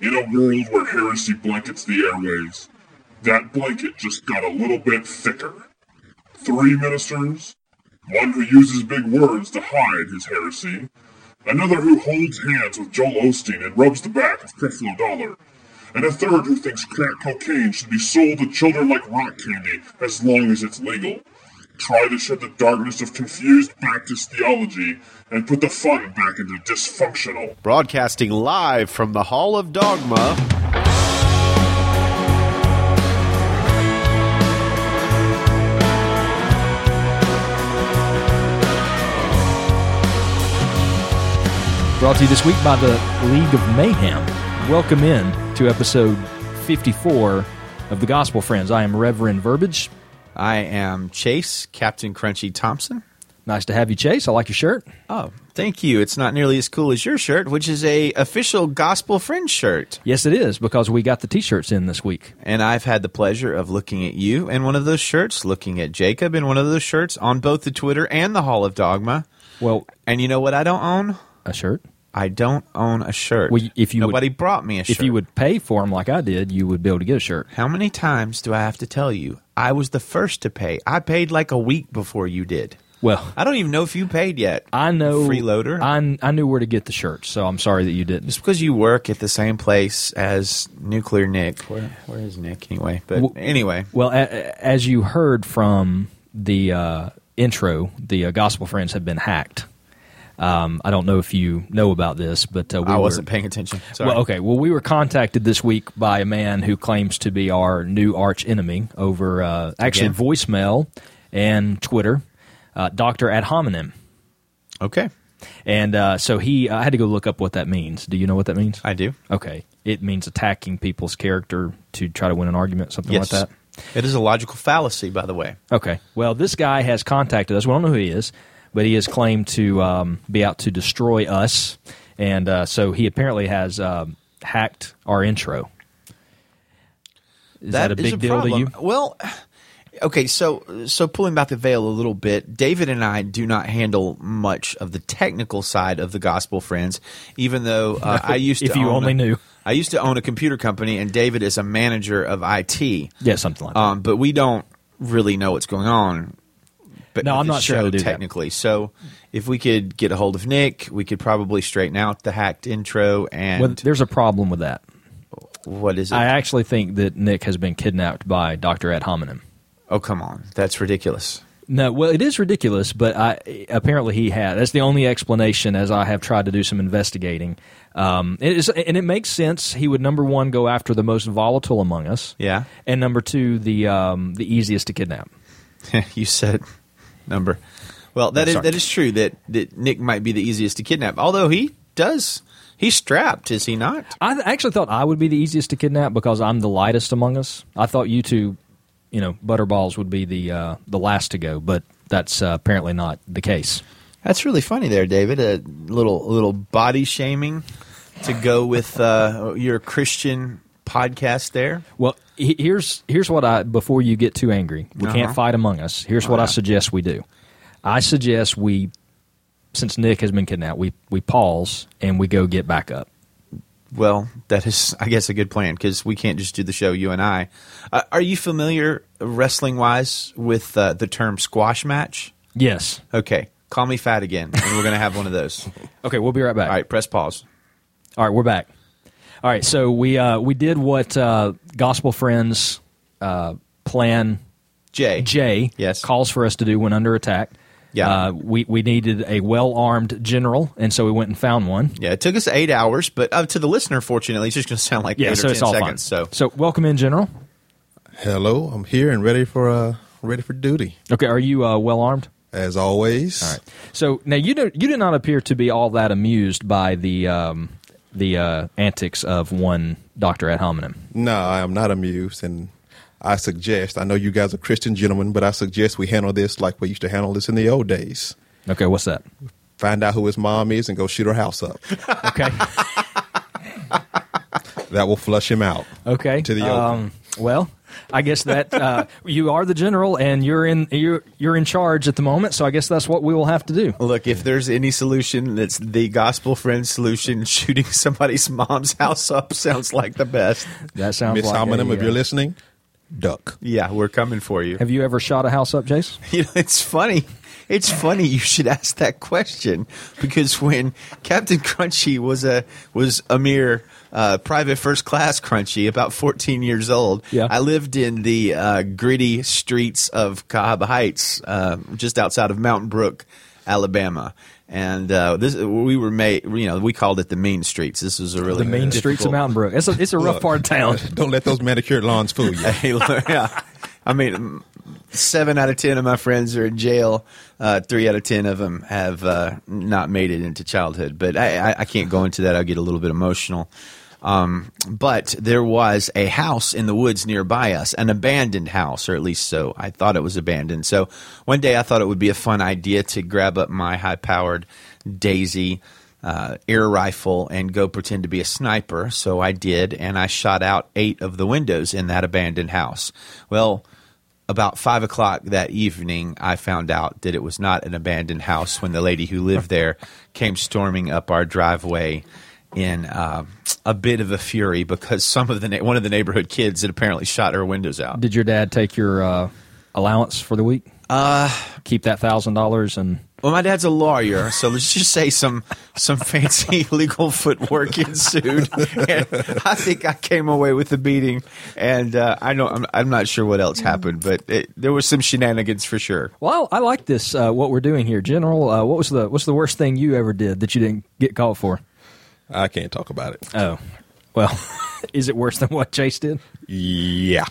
In a world where heresy blankets the airwaves, that blanket just got a little bit thicker. Three ministers, one who uses big words to hide his heresy, another who holds hands with Joel Osteen and rubs the back of Creflo Dollar, and a third who thinks crack cocaine should be sold to children like rock candy as long as it's legal. Try to shed the darkness of confused Baptist theology and put the fun back into dysfunctional. Broadcasting live from the Hall of Dogma. Brought to you this week by the League of Mayhem. Welcome in to episode 54 of the Gospel Friends. I am Reverend Verbiage. I am Chase, Captain Crunchy Thompson. Nice to have you, Chase. I like your shirt. Oh, thank you. It's not nearly as cool as your shirt, which is a official Gospel Friends shirt. Yes, it is because we got the t-shirts in this week. And I've had the pleasure of looking at you in one of those shirts, looking at Jacob in one of those shirts on both the Twitter and the Hall of Dogma. Well, And you know what I don't own? a shirt. I don't own a shirt. Well, if you would- Nobody brought me a shirt. If you would pay for them like I did, you would be able to get a shirt. How many times do I have to tell you? I was the first to pay. I paid like a week before you did. Well, I don't even know if you paid yet. I know freeloader. I, I knew where to get the shirts, so I'm sorry that you didn't. Just because you work at the same place as Nuclear Nick. Where, where is Nick anyway? But Well- anyway, Well, a, a- as you heard from the uh, intro, the uh, Gospel Friends have been hacked. Um, I don't know if you know about this, but uh, we I wasn't paying attention. Sorry. Well, okay. Well, we were contacted this week by a man who claims to be our new arch enemy over uh, actually Again? voicemail and Twitter, uh, Doctor Ad hominem. Okay, And uh, so he, I had to go look up what that means. Do you know what that means? I do. Okay, it means attacking people's character to try to win an argument, something Yes. like that. It is a logical fallacy, by the way. Okay. Well, this guy has contacted us. We don't know who he is, but he has claimed to um, be out to destroy us, and uh, so he apparently has um, hacked our intro. Is that, a big deal problem. to you? Well, okay, so so pulling back the veil a little bit, David and I do not handle much of the technical side of the Gospel Friends, even though uh, I used to. If you own only a- knew. I used to own a computer company, and David is a manager of IT. Yeah, something like that. Um, but we don't really know what's going on. No, I'm not sure how show to do that. technically. So if we could get a hold of Nick, we could probably straighten out the hacked intro. And well, there's a problem with that. what is it? I actually think that Nick has been kidnapped by Doctor Ad hominem. oh, come on, that's ridiculous. No, well, it is ridiculous, but I, apparently he had. That's the only explanation. As I have tried to do some investigating, um, it is, and it makes sense. He would number one go after the most volatile among us, Yeah, and number two the um, the easiest to kidnap. you said number. Well, that is sorry. that is true. That that Nick might be the easiest to kidnap. Although he does, he's strapped, is he not? I actually thought I would be the easiest to kidnap because I'm the lightest among us. I thought you two, you know, butterballs would be the uh, the last to go, but that's uh, apparently not the case. That's really funny there, David. A little little body shaming to go with uh, your Christian podcast there. Well, here's here's what I before you get too angry. We Uh-huh. can't fight among us. Here's what I suggest we do. I suggest we, since Nick has been kidnapped, we we pause and we go get back up. Well, that is, I guess, a good plan because we can't just do the show, you and I. Uh, are you familiar, wrestling wise, with uh, the term squash match? Yes. Okay, call me fat again, and we're going to have one of those. Okay, we'll be right back. All right, press pause. All right, we're back. All right, so we uh, we did what uh, Gospel Friends uh, plan Jay. J Yes. calls for us to do when under attack. Yeah. uh, we we needed a well armed general, and so we went and found one. Yeah, it took us eight hours, but uh, to the listener, fortunately, it's just going to sound like Yeah, eight so or it's ten all seconds. fine. So, so welcome in, general. Hello, I'm here and ready for uh ready for duty Okay, are you uh, well armed? as always. All right. So now you don't, you did not appear to be all that amused by the um, the uh, antics of one Doctor Ad hominem. No, I am not amused, and I suggest. I know you guys are Christian gentlemen, but I suggest we handle this like we used to handle this in the old days. Okay, what's that? Find out who his mom is and go shoot her house up. Okay, that will flush him out. okay. To the open. um, well, I guess that uh, you are the general and you're in you're you're in charge at the moment. So I guess that's what we will have to do. Look, if there's any solution that's the gospel friend solution, shooting somebody's mom's house up sounds like the best. That sounds Miss like Almanum, a, if you're listening, duck. Yeah, we're coming for you. Have you ever shot a house up, Chase? You know, it's funny. It's funny you should ask that question because when Captain Crunchy was a was a mere uh, private first class Crunchy, about 14 years old, Yeah. I lived in the uh, gritty streets of Cahaba Heights, uh, just outside of Mountain Brook, Alabama. And uh, this we were made, you know, we called it the mean streets. This was a really The main streets of Mountain Brook. It's a it's a rough Look. part of town. Don't let those manicured lawns fool you. Hey, yeah. I mean, seven out of ten of my friends are in jail. Uh, three out of ten of them have uh, not made it into childhood. But I, I, I can't go into that. I'll get a little bit emotional. Um, but there was a house in the woods nearby us, an abandoned house, or at least so I thought it was abandoned. So one day I thought it would be a fun idea to grab up my high-powered Daisy uh, air rifle and go pretend to be a sniper. So I did, and I shot out eight of the windows in that abandoned house. Well, about five o'clock that evening, I found out that it was not an abandoned house when the lady who lived there came storming up our driveway in uh, a bit of a fury because some of the na- one of the neighborhood kids had apparently shot her windows out. Did your dad take your uh, allowance for the week? Uh, keep that thousand dollars and Well, my dad's a lawyer, so let's just say some some fancy legal footwork ensued. And I think I came away with the beating, and uh, I know I'm, I'm not sure what else happened, but it, there was some shenanigans for sure. well, I like this. Uh, what we're doing here, General. Uh, what was the what's the worst thing you ever did that you didn't get called for? I can't talk about it. Oh, well, is it worse than what Chase did? Yeah.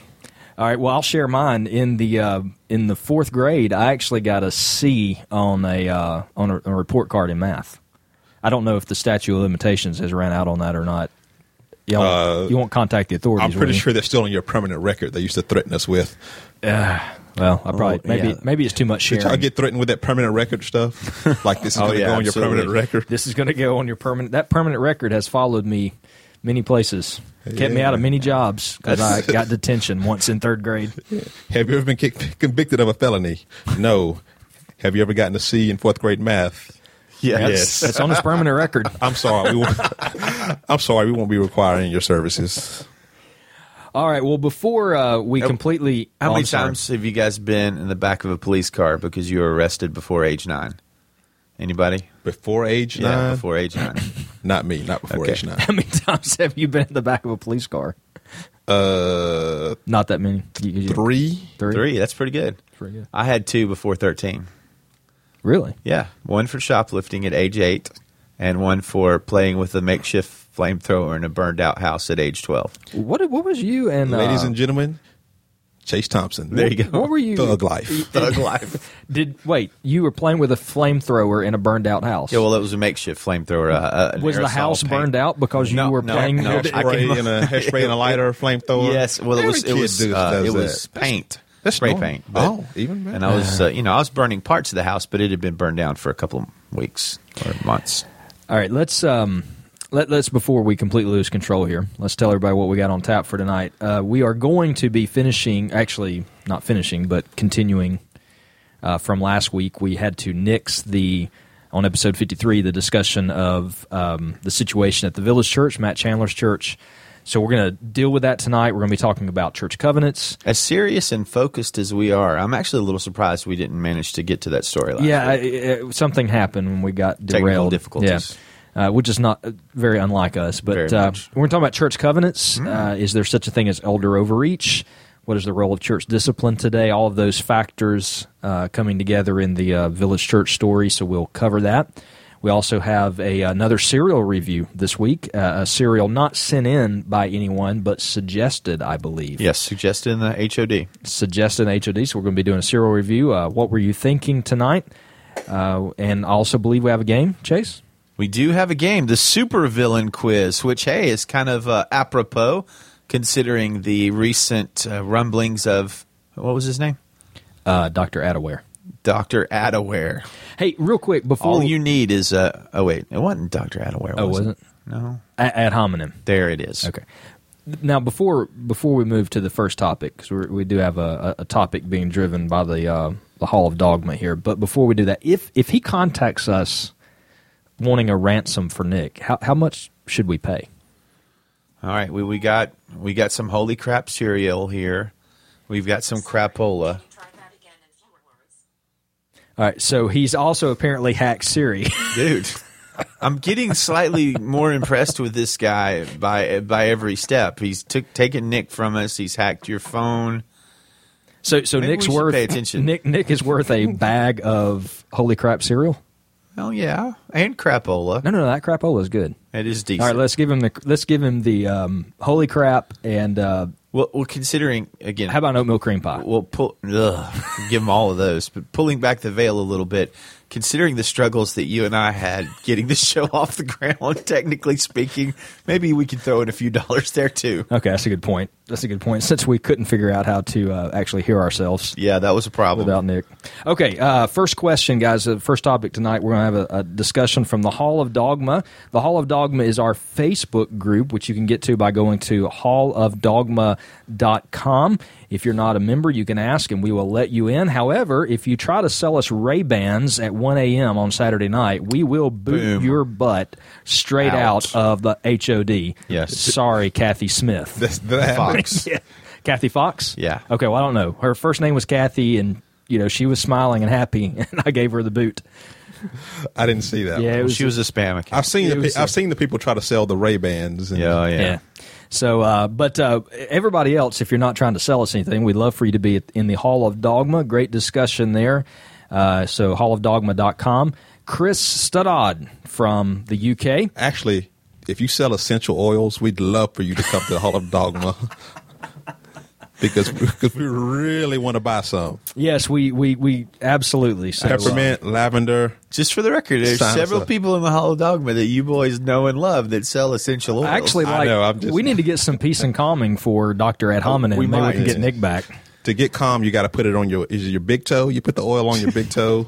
All right. Well, I'll share mine. In the uh, in the fourth grade, I actually got a C on a uh, on a, a report card in math. I don't know if the statute of limitations has ran out on that or not. You won't, Uh, you won't contact the authorities. I'm pretty sure that's still on your permanent record they used to threaten us with. Well, I probably Oh, maybe yeah. maybe it's too much Did sharing. y'all get threatened with that permanent record stuff? Like this is Oh, going to yeah, go on your permanent record? this is going to go on your permanent. That permanent record has followed me many places. Kept me out of many jobs because I got detention once in third grade. Have you ever been kick- convicted of a felony? No. Have you ever gotten a C in fourth grade math? Yes. That's on his permanent record. I'm sorry. We won't, I'm sorry. We won't be requiring your services. All right. Well, before uh, we completely, How many sorry. times have you guys been in the back of a police car because you were arrested before age nine? Anybody? Before age Yeah, nine? before age nine. Not me. Not before Okay. age nine. How many times have you been in the back of a police car? Uh, Not that many. You- you- three. Three. Three. That's pretty good. Pretty good. I had two before thirteen. Really? Yeah, one for shoplifting at age eight, and one for playing with a makeshift flamethrower in a burned out house at age twelve. What? What was you and Ladies uh, and gentlemen, Chase Thompson. There you go. What were you? Thug life. Thug life. Did wait? You were playing with a flamethrower in a burned out house. Yeah, well, it was a makeshift flamethrower. Uh, uh, was the house paint. burned out because you No, were no, playing? no. with- I Hairspray came- and a hairspray and a lighter, flamethrower. Yes, well, it Every was it was uh, does it was that. paint. That's spray normal. paint. but- Oh, even better. And I was, uh, you know, I was burning parts of the house, but it had been burned down for a couple of weeks or months. All right, let's um, let let's before we completely lose control here. Let's tell everybody what we got on tap for tonight. Uh, we are going to be finishing, actually not finishing, but continuing uh, from last week. We had to nix the on episode fifty three the discussion of um, the situation at the Village Church, Matt Chandler's church. So we're going to deal with that tonight. We're going to be talking about church covenants. As serious and focused as we are, I'm actually a little surprised we didn't manage to get to that story last yeah, week. I, I, something happened when we got Technical derailed. difficulties. Yeah. Uh, which is not very unlike us. But uh, we're talking about church covenants. Uh, is there such a thing as elder overreach? What is the role of church discipline today? All of those factors uh, coming together in the uh, village church story. So we'll cover that. We also have a another cereal review this week. Uh, a cereal not sent in by anyone, but suggested, I believe Yes, suggested in the HOD. suggested in HOD. So we're going to be doing a cereal review. Uh, what were you thinking tonight? Uh, and I also believe we have a game, Chase. We do have a game, the Super Villain quiz, which hey is kind of uh, apropos considering the recent uh, rumblings of what was his name, Uh, Dr. Attaware. Doctor Attaware. Hey, real quick before All you need is uh, oh wait, it wasn't Doctor Attaware. Oh, was wasn't? No, A- ad hominem. there it is. Okay. now before before we move to the first topic, because we do have a, a topic being driven by the uh, the Hall of Dogma here. But before we do that, if if he contacts us wanting a ransom for Nick, how how much should we pay? All right, we, we got we got some holy crap cereal here. We've got some crapola. All right, so he's also apparently hacked Siri. Dude, I'm getting slightly more impressed with this guy by by every step. He's took taken Nick from us. He's hacked your phone. So so Maybe Nick's worth pay attention. Nick Nick is worth a bag of holy crap cereal. Oh yeah, and crapola. No, no, no that crapola is good. It is decent. All right, let's give him the let's give him the um, holy crap and uh, well, well, considering again, how about an oatmeal cream pie? Well, pull, ugh, give them all of those. But pulling back the veil a little bit, considering the struggles that you and I had getting the show off the ground, technically speaking, maybe we could throw in a few dollars there too. Okay, that's a good point. That's a good point. Since we couldn't figure out how to uh, actually hear ourselves. Yeah, that was a problem. Without Nick. Okay, uh, first question, guys. The first topic tonight, we're going to have a, a, discussion from the Hall of Dogma. The Hall of Dogma is our Facebook group, which you can get to by going to hallofdogma.com. If you're not a member, you can ask and we will let you in. However, if you try to sell us Ray Bans at 1 a.m. on Saturday night, we will boot Boom. your butt straight Out. out of the HOD. Yes. Sorry, Kathy Smith. That's, that Fox. Yeah. Kathy Fox? Yeah. Okay, well, I don't know. Her first name was Kathy, and, you know, she was smiling and happy, and I gave her the boot. I didn't see that. Yeah, was, she was a spam account. I've seen the was pe- a- I've seen the people try to sell the Ray Bans. yeah, yeah. yeah. So, uh, but uh, everybody else, if you're not trying to sell us anything, we'd love for you to be in the Hall of Dogma. Great discussion there. Uh, so, hallofdogma.com. Chris Studard from the UK. Actually, if you sell essential oils, we'd love for you to come to the Hall of Dogma. because because we really want to buy some Yes, we we, we absolutely. So, uh, peppermint, lavender. Just for the record, there's Sansa. several people in the Hall of Dogma that you boys know and love that sell essential oils. I actually I like. know, I'm just- we need to get some peace and calming for Doctor Ad hominem. We Maybe might. we can get Nick back. To get calm, you got to put it on your is it your big toe. You put the oil on your big toe.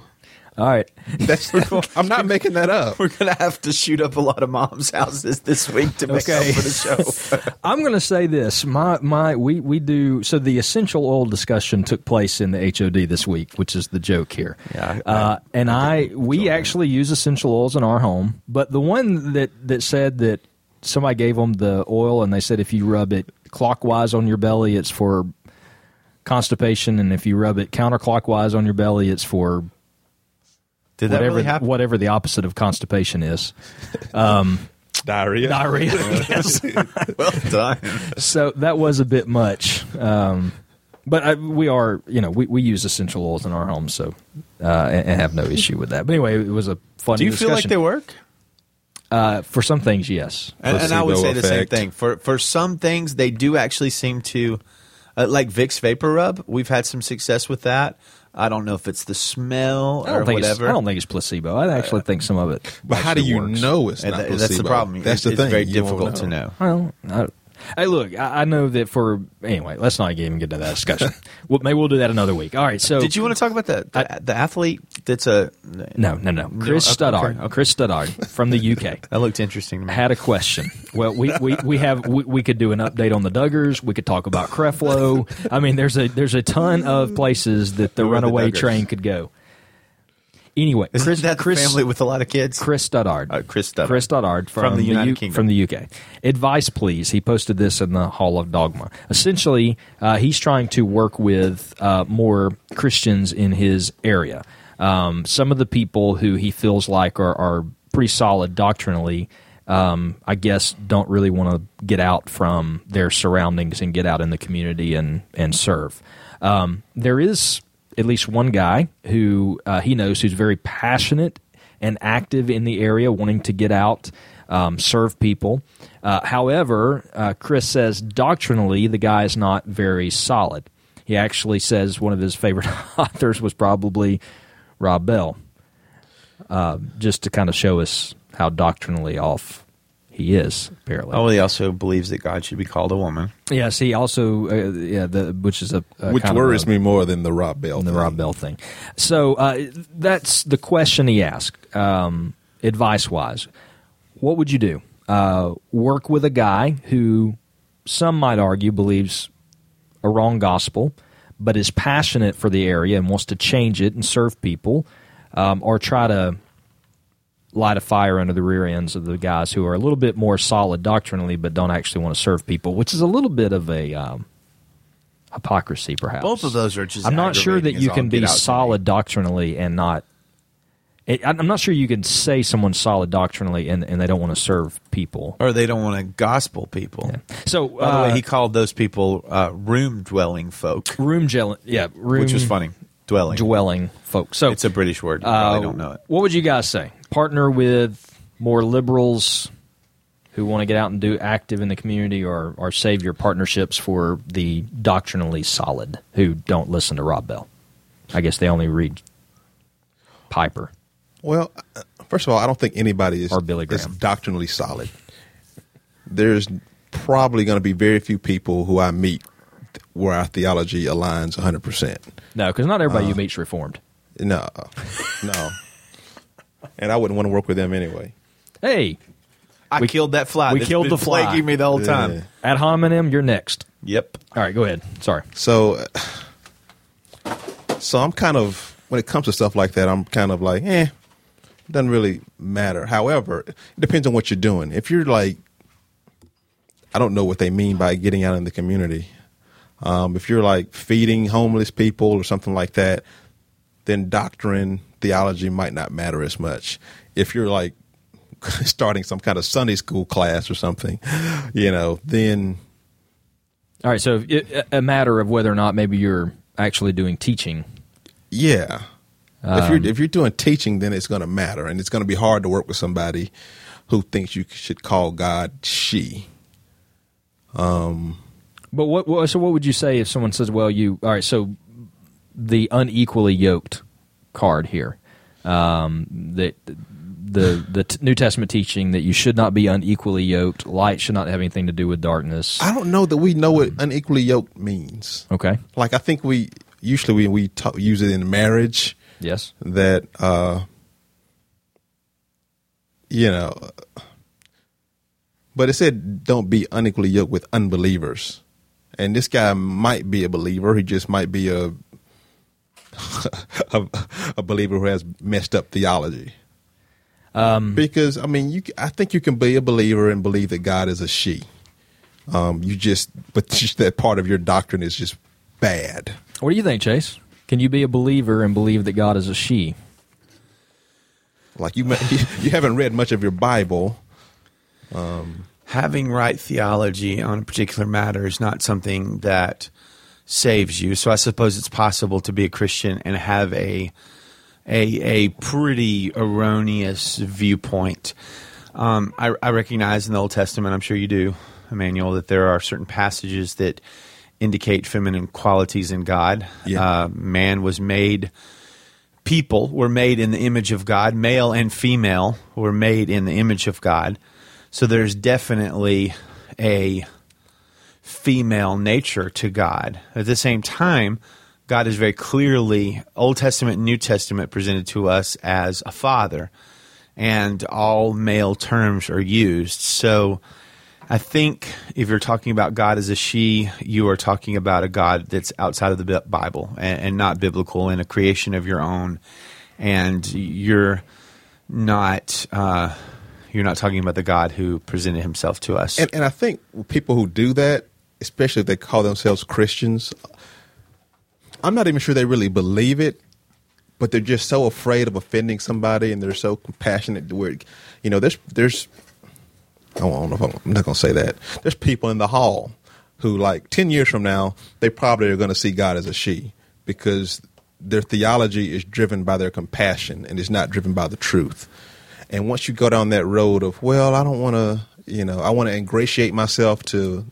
All right. That's I'm not making that up. we're gonna have to shoot up a lot of moms' houses this week to make Okay. up for the show. I'm going to say this. My my we we do so the essential oil discussion took place in the HOD this week, which is the joke here. Yeah, I- uh, and I we actually use essential oils in our home, but the one that that said that somebody gave them the oil and they said if you rub it clockwise on your belly, it's for constipation, and if you rub it counterclockwise on your belly, it's for Did that whatever really happen? whatever the opposite of constipation is. Diarrhea. Diarrhea. yes. well done. so that was a bit much. Um, but I, we are, you know, we, we use essential oils in our home, so uh, and, and have no issue with that. But anyway, it was a fun. Do you feel like they work? Uh, for some things, yes. And, and I would say Placebo the same thing. For for some things, they do actually seem to, uh, like Vicks VapoRub. We've had some success with that. I don't know if it's the smell I or don't think whatever. it's, I don't think it's placebo. I actually uh, think some of it. But how do you works. know it's not that- placebo? that's the problem. That's It's- the it's thing. very You won't difficult to know. Well, I, hey, look, I, I know that for anyway. Let's not even get into that discussion. well, maybe we'll do that another week. All right. So Did you want to talk about the the, the athlete that's a No, no, no. Chris okay, Studard. okay, okay. Chris Studard from the UK. that looked interesting to me. had a question. Well, we, we, we have we, we could do an update on the Duggars. We could talk about Creflo. I mean, there's a there's a ton of places that the Who are the runaway train could go. Anyway, Isn't Chris that the Chris family with a lot of kids? Chris Studard. Uh, Chris Studard. Chris Studard from, From the United U- Kingdom. From the UK. Advice, please. He posted this in the Hall of Dogma. Essentially, uh, he's trying to work with uh, more Christians in his area. Um, some of the people who he feels like are, are pretty solid doctrinally, um, I guess, don't really want to get out from their surroundings and get out in the community and, and serve. Um, there is at least one guy who uh, he knows who's very passionate and active in the area, wanting to get out, um, serve people. Uh, however, uh, Chris says doctrinally the guy is not very solid. He actually says one of his favorite authors was probably Rob Bell, uh, just to kind of show us how doctrinally off he is. Apparently, Oh, he also believes that God should be called a woman. yes, he also uh, yeah, the, which is a, a Which worries a- me more than the Rob Bell. the thing. Rob Bell thing. So uh, that's the question he asked. Um, advice wise, what would you do? Uh, work with a guy who some might argue believes a wrong gospel, but is passionate for the area and wants to change it and serve people, um, or try to light a fire under the rear ends of the guys who are a little bit more solid doctrinally, but don't actually want to serve people, which is a little bit of a um, hypocrisy, perhaps. Both of those are just. I'm not sure that you can be get out to me. solid doctrinally and not. It, I'm not sure you can say someone's solid doctrinally and, and they don't want to serve people. or they don't want to gospel people. So, By the uh, way, he called those people uh, room dwelling folk, room gel, yeah, room which was funny. Dwelling. dwelling folks. So It's a British word. You uh, probably don't know it. What would you guys say? Partner with more liberals who want to get out and do active in the community, or or save your partnerships for the doctrinally solid who don't listen to Rob Bell? I guess they only read Piper. Well, first of all, I don't think anybody is, Or Billy is Graham. doctrinally solid. There's probably going to be very few people who I meet where our theology aligns 100%. No, because not everybody Uh. you meet's reformed. No, no. And I wouldn't want to work with them anyway. Hey, I we- killed that fly. we That's killed been the fly. plaguing me the whole time. Yeah. ad hominem, you're next. Yep. All right, go ahead. Sorry. So, uh, so I'm kind of when it comes to stuff like that, I'm kind of like, eh, it doesn't really matter. However, it depends on what you're doing. If you're like, I don't know what they mean by getting out in the community. Um, if you're like feeding homeless people or something like that, then doctrine, theology might not matter as much. If you're like starting some kind of Sunday school class or something, you know, then All right, so it, a matter of whether or not maybe you're actually doing teaching. Yeah. if you're if you're doing teaching, then it's going to matter, and it's going to be hard to work with somebody who thinks you should call God she. Um. But what, what so what would you say if someone says, "Well, you all right?" So the unequally yoked card here, um, that the the t- New Testament teaching that you should not be unequally yoked. Light should not have anything to do with darkness. I don't know that we know what unequally yoked means. Okay. Like I think we usually we we ta- use it in marriage Yes. that uh you know but it said don't be unequally yoked with unbelievers and this guy might be a believer he just might be a a, a believer who has messed up theology um, because i mean you i think you can be a believer and believe that god is a she um, you just but just that part of your doctrine is just bad What do you think, Chase? Can you be a believer and believe that God is a she? like you you haven't read much of your bible Having right theology on a particular matter is not something that saves you. So I suppose it's possible to be a Christian and have a a a pretty erroneous viewpoint. Um, I, I recognize in the Old Testament, I'm sure you do, Emmanuel, that there are certain passages that indicate feminine qualities in God. Yeah. Uh, man was made people were made in the image of God, male and female were made in the image of God. So there's definitely a female nature to God. At the same time, God is very clearly, Old Testament and New Testament, presented to us as a father, and all male terms are used. So I think if you're talking about God as a she, you are talking about a God that's outside of the Bible and, and not biblical and a creation of your own. And you're not uh, you're not talking about the God who presented Himself to us. And, and I think people who do that, especially if they call themselves Christians, I'm not even sure they really believe it, but they're just so afraid of offending somebody, and they're so compassionate. Where, you know, there's there's I don't know if I'm, I'm not going to say that. There's people in the hall who, like, ten years from now, they probably are going to see God as a she because their theology is driven by their compassion and is not driven by the truth. And once you go down that road of, well, I don't want to, you know, I want to ingratiate myself to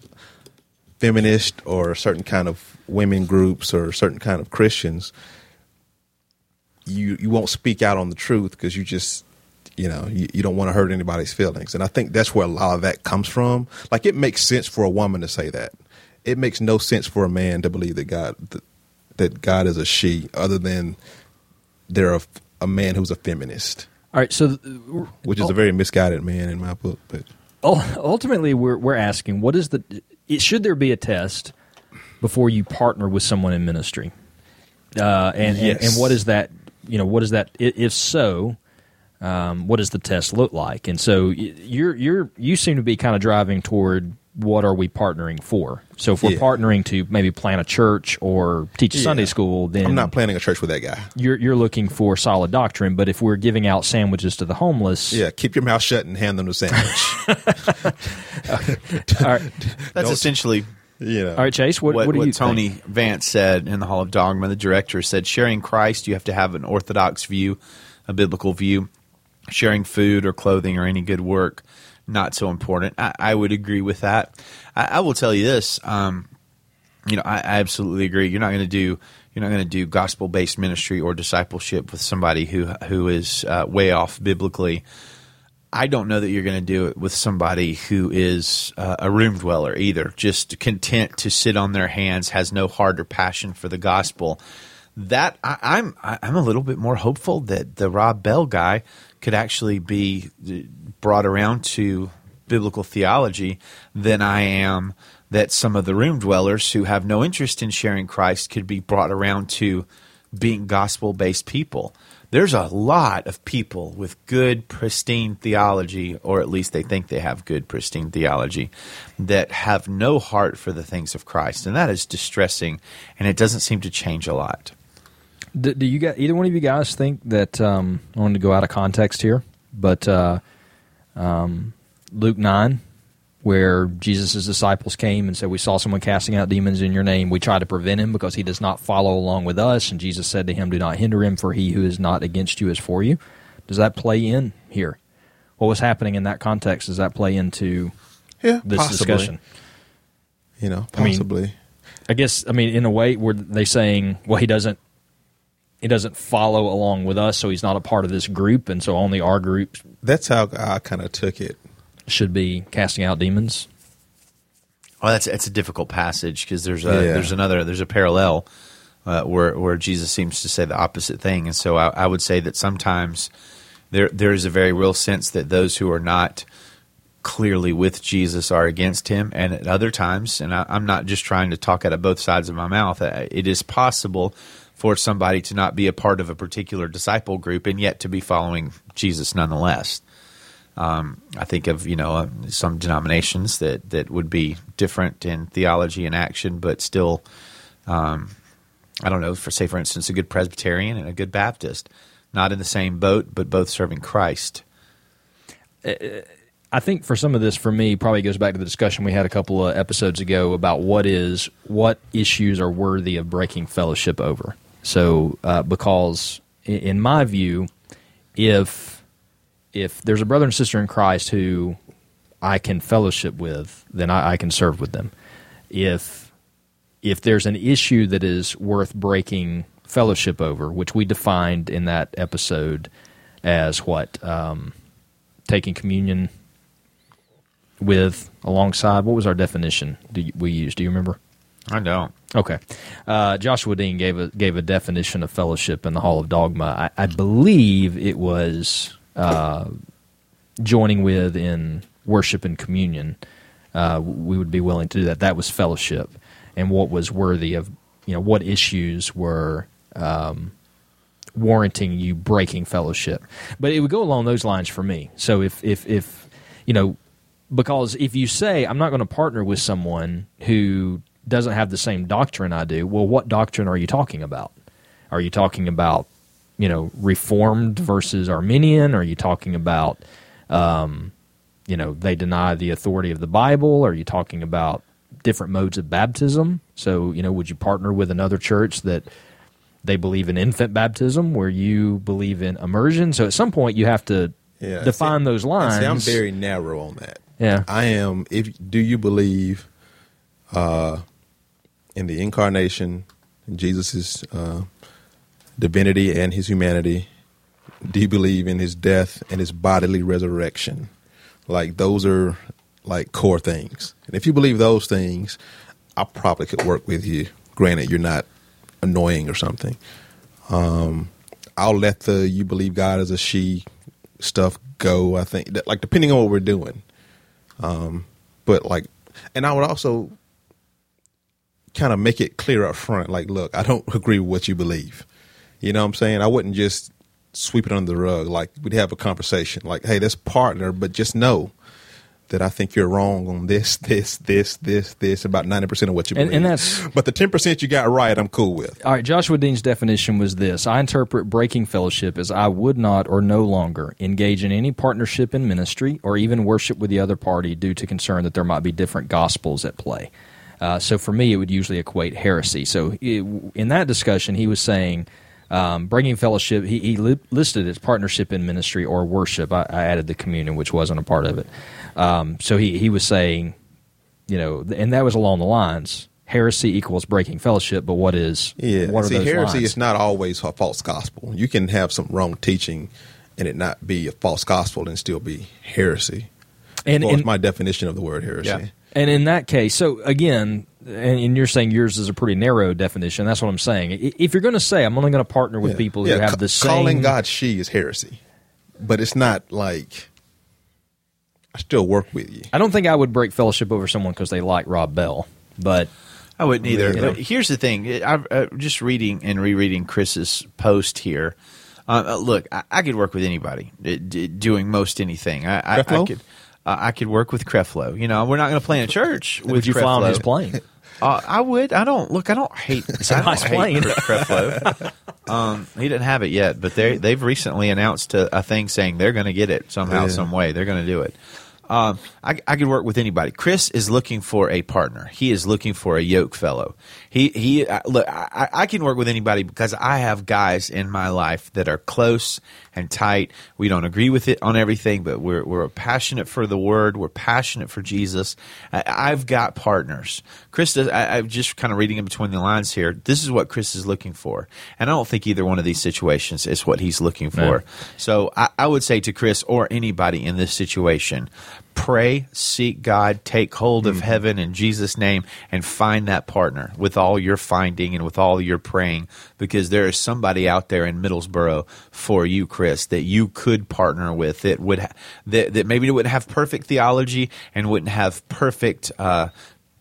feminist or certain kind of women groups or certain kind of Christians, you you won't speak out on the truth because you just you know you, you don't want to hurt anybody's feelings. And i think that's where a lot of that comes from. Like it makes sense for a woman to say that. It makes no sense for a man to believe that god that, that god is a she other than they're a, a man who's a feminist. All right, so which is a oh very misguided man in my book but oh, ultimately we're we're asking what is the it, should there be a test before you partner with someone in ministry? Uh, and, and Yes. and what is that? You know, what is that? If so, um, what does the test look like? And so you're you're you seem to be kind of driving toward what are we partnering for? So if we're Yeah. partnering to maybe plant a church or teach a Sunday school, then I'm not planning a church with that guy. you're you're looking for solid doctrine. But if we're giving out sandwiches to the homeless, Yeah, keep your mouth shut and hand them the sandwich. all right, That's Don't- essentially you know. all right, Chase, what, what, what do what you Tony think? Vance said in the Hall of Dogma. The director said, sharing Christ, you have to have an orthodox view, a biblical view. Sharing food or clothing or any good work, not so important. I, I would agree with that. I, I will tell you this. Um, you know, I, I absolutely agree. You're not going to do you're not going to do gospel based ministry or discipleship with somebody who who is uh, way off biblically. I don't know that you're going to do it with somebody who is uh, a room dweller either, just content to sit on their hands, has no heart or passion for the gospel. That I, I'm I'm a little bit more hopeful that the Rob Bell guy could actually be uh, brought around to biblical theology than I am that some of the room dwellers who have no interest in sharing Christ could be brought around to being gospel based people. There's a lot of people with good, pristine theology, or at least they think they have good, pristine theology, that have no heart for the things of Christ. And that is distressing, and it doesn't seem to change a lot. Do, do you got either one of you guys think that um, I wanted to go out of context here, but uh, um, Luke nine, where Jesus' disciples came and said, "We saw someone casting out demons in your name. We tried to prevent him because he does not follow along with us." And Jesus said to him, "Do not hinder him, for he who is not against you is for you." Does that play in here? What was happening in that context? Does that play into yeah, this possibly. discussion? You know, I mean- possibly. I guess I mean in a way were they saying, well, he doesn't he doesn't follow along with us, so he's not a part of this group, and so only our group That's how I kind of took it. should be casting out demons. Well, that's that's a difficult passage because there's a Yeah. there's another there's a parallel uh, where where Jesus seems to say the opposite thing, and so I, I would say that sometimes there there is a very real sense that those who are not clearly with Jesus are against him, and at other times, and I, I'm not just trying to talk out of both sides of my mouth. uh, It is possible for somebody to not be a part of a particular disciple group and yet to be following Jesus nonetheless. Um, I think of you know uh, some denominations that that would be different in theology and action, but still, um, I don't know. For say, for instance, a good Presbyterian and a good Baptist, not in the same boat, but both serving Christ. I think for some of this, for me, probably goes back to the discussion we had a couple of episodes ago about what is what issues are worthy of breaking fellowship over. So, uh, because in my view, if if there's a brother and sister in Christ who I can fellowship with, then I, I can serve with them. If if there's an issue that is worth breaking fellowship over, which we defined in that episode as what um, taking communion with alongside. What was our definition do you, we used? Do you remember? I don't. Okay, uh, Joshua Dean gave a gave a definition of fellowship in the Hall of Dogma. I, I believe it was uh, joining with in worship and communion. Uh, we would be willing to do that. That was fellowship, and what was worthy of you know what issues were um, warranting you breaking fellowship. But it would go along those lines for me. So if if if you know because if you say I'm not going to partner with someone who doesn't have the same doctrine I do, well, what doctrine are you talking about? Are you talking about you know Reformed versus Arminian? Are you talking about um, you know they deny the authority of the Bible? Are you talking about different modes of baptism? So you know, would you partner with another church that they believe in infant baptism, where you believe in immersion? So at some point, you have to Yeah, define see- those lines. See, I'm very narrow on that. Yeah. I am. If do you believe uh, in the incarnation, Jesus' uh, divinity and his humanity? Do you believe in his death and his bodily resurrection? Like those are like core things. And if you believe those things, I probably could work with you. Granted, you're not annoying or something. Um, I'll let the you believe God is a she stuff go. I think like depending on what we're doing. Um, but like And I would also kind of make it clear up front like, look, I don't agree with what you believe. You know what I'm saying? I wouldn't just sweep it under the rug. Like, we'd have a conversation like, hey, let's partner, but just know that I think you're wrong on this, this, this, this, this, about 90% of what you And- believe. and that's- but the 10% you got right, I'm cool with. All right, Joshua Dean's definition was this I interpret breaking fellowship as I would not or no longer engage in any partnership in ministry or even worship with the other party due to concern that there might be different gospels at play. Uh, so for me, it would usually equate heresy. So it, in that discussion, he was saying um, breaking fellowship, he, he li- listed as partnership in ministry or worship. I, I added the communion, which wasn't a part of it. Um, so he, he was saying, you know, and that was along the lines heresy equals breaking fellowship, but what is Yeah. what are See, those heresy lines? is not always a false gospel. You can have some wrong teaching and it not be a false gospel and still be heresy. And- well, and- it's my definition of the word heresy. Yeah. And in that case, so again, and, and you're saying yours is a pretty narrow definition. That's what I'm saying. If you're going to say I'm only going to partner with Yeah. people who Yeah, have ca- the same, calling God she is heresy, but it's not like I still work with you. I don't think I would break fellowship over someone because they like Rob Bell. But I wouldn't either. Yeah. But here's the thing: I, uh, just reading and rereading Chris's post here. Uh, uh, look, I, I could work with anybody uh, d- doing most anything. I, I, I Creflo? could. Uh, I could work with Creflo. You know, we're not going to play in a church with would you fly on his plane? Uh, I would. I don't look. I don't hate. I don't nice plane. Creflo. um, he didn't have it yet, but they they've recently announced a, a thing saying they're going to get it somehow, Yeah. some way. They're going to do it. Um, I, I could work with anybody. Chris is looking for a partner. He is looking for a yoke fellow. He he. Uh, look, I, I can work with anybody because I have guys in my life that are close and tight. We don't agree with it on everything, but we're we're passionate for the word. We're passionate for Jesus. I, I've got partners. Chris does. I, I'm just kind of reading in between the lines here. This is what Chris is looking for, and I don't think either one of these situations is what he's looking for. No. So I, I would say to Chris or anybody in this situation, pray, seek God, take hold of heaven in Jesus' name, and find that partner with all your finding and with all your praying, because there is somebody out there in Middlesbrough for you, Chris, that you could partner with that would ha- that, that maybe wouldn't have perfect theology and wouldn't have perfect. Uh,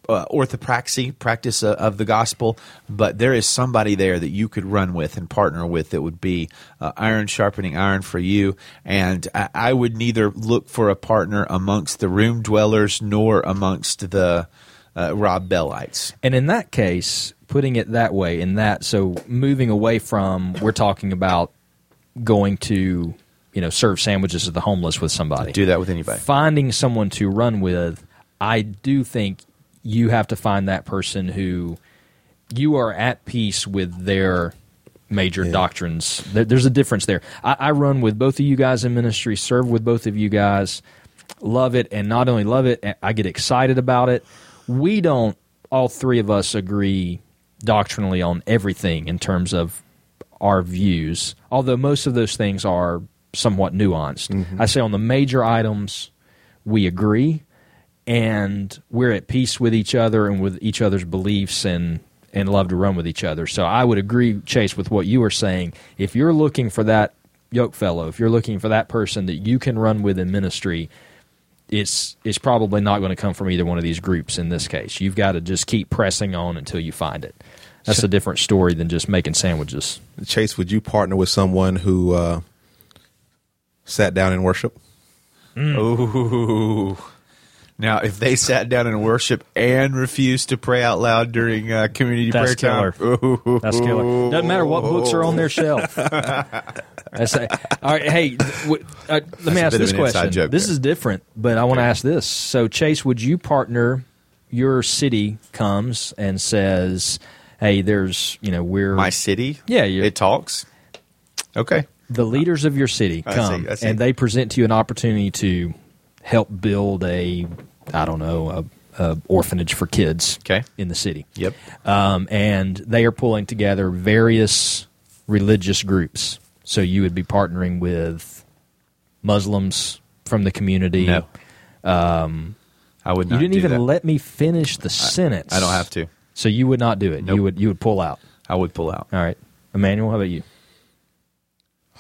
uh, orthopraxy, practice uh, of the gospel, but there is somebody there that you could run with and partner with that would be uh, iron sharpening iron for you. And I, I would neither look for a partner amongst the room dwellers nor amongst the uh, Rob Bellites. And in that case, putting it that way, in that, so moving away from, we're talking about going to, you know, serve sandwiches to the homeless with somebody. Do that with anybody. Finding someone to run with, I do think you have to find that person who you are at peace with their major doctrines. There's a difference there. I, I run with both of you guys in ministry, serve with both of you guys, love it, and not only love it, I get excited about it. We don't, all three of us agree doctrinally on everything in terms of our views, although most of those things are somewhat nuanced. Mm-hmm. I say on the major items, we agree and we're at peace with each other and with each other's beliefs and and love to run with each other. So I would agree, Chase, with what you were saying. If you're looking for that yoke fellow, if you're looking for that person that you can run with in ministry, it's it's probably not going to come from either one of these groups in this case. You've got to just keep pressing on until you find it. That's a different story than just making sandwiches. Chase, would you partner with someone who uh, sat down in worship? Ooh. Now, if they sat down and worship and refused to pray out loud during uh, community That's prayer time, ooh. That's killer. Doesn't matter what books are on their shelf. That's a, all right. Hey, w- uh, let me ask this question. This there. is different, but I want to ask this. So, Chase, would you partner? Your city comes and says, "Hey, there's you know we're my city, Yeah, it talks. Okay. the leaders of your city I come see, I see. and they present to you an opportunity to help build a I don't know a, a orphanage for kids Okay. in the city. Yep. um, and they are pulling together various religious groups. So you would be partnering with Muslims from the community. No. I would you didn't do even that. let me finish the sentence. I don't have to. So you would not do it. Nope. You would you would pull out. I would pull out. All right, Emmanuel, how about you?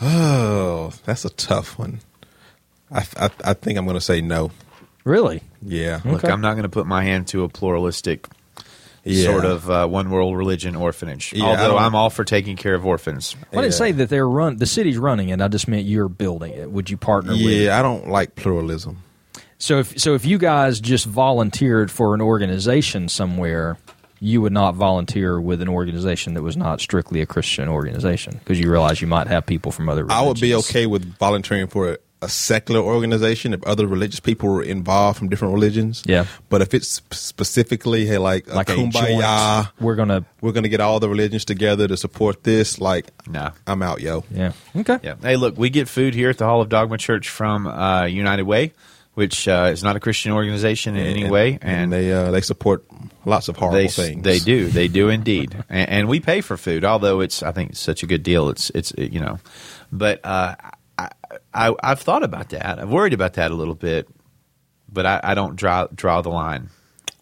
Oh, that's a tough one. I I, I think I'm going to say no. Really? Yeah. Look, Okay. I'm not going to put my hand to a pluralistic Yeah. sort of uh, one world religion orphanage. Yeah, I Although don't- I'm all for taking care of orphans. I didn't Yeah. say that they're run. The city's running it. I just meant you're building it. Would you partner with? Yeah, I don't like pluralism. So if so, if you guys just volunteered for an organization somewhere, you would not volunteer with an organization that was not strictly a Christian organization because you realize you might have people from other. I would be religions. okay with volunteering for a, a secular organization if other religious people were involved from different religions. Yeah. But if it's specifically hey, like, like a a kumbaya, joint. We're gonna. we're going to get all the religions together to support this, like, No. I'm out, yo. Yeah. Okay. Yeah. Hey, look, we get food here at the Hall of Dogma Church from uh, United Way, which uh, is not a Christian organization in any way, and, they uh, they support lots of horrible they things. they do they do indeed, and, and we pay for food. Although it's I think it's such a good deal. It's it's you know, but uh, I, I've thought about that. I've worried about that a little bit, but I, I don't draw draw the line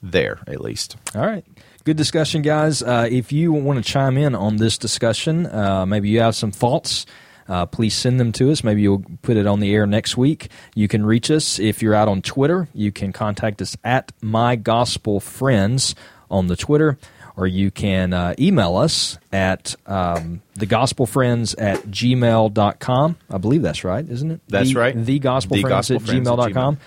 there at least. All right. Good discussion, guys. Uh, if you want to chime in on this discussion, uh, maybe you have some thoughts. Uh, please send them to us. Maybe you'll put it on the air next week. You can reach us if you're out on Twitter. You can contact us at My Gospel Friends on the Twitter, or you can uh, email us at um, thegospelfriends at gmail.com. I believe that's right, isn't it? That's The- right. Thegospelfriends at Thegospelfriends at gmail.com.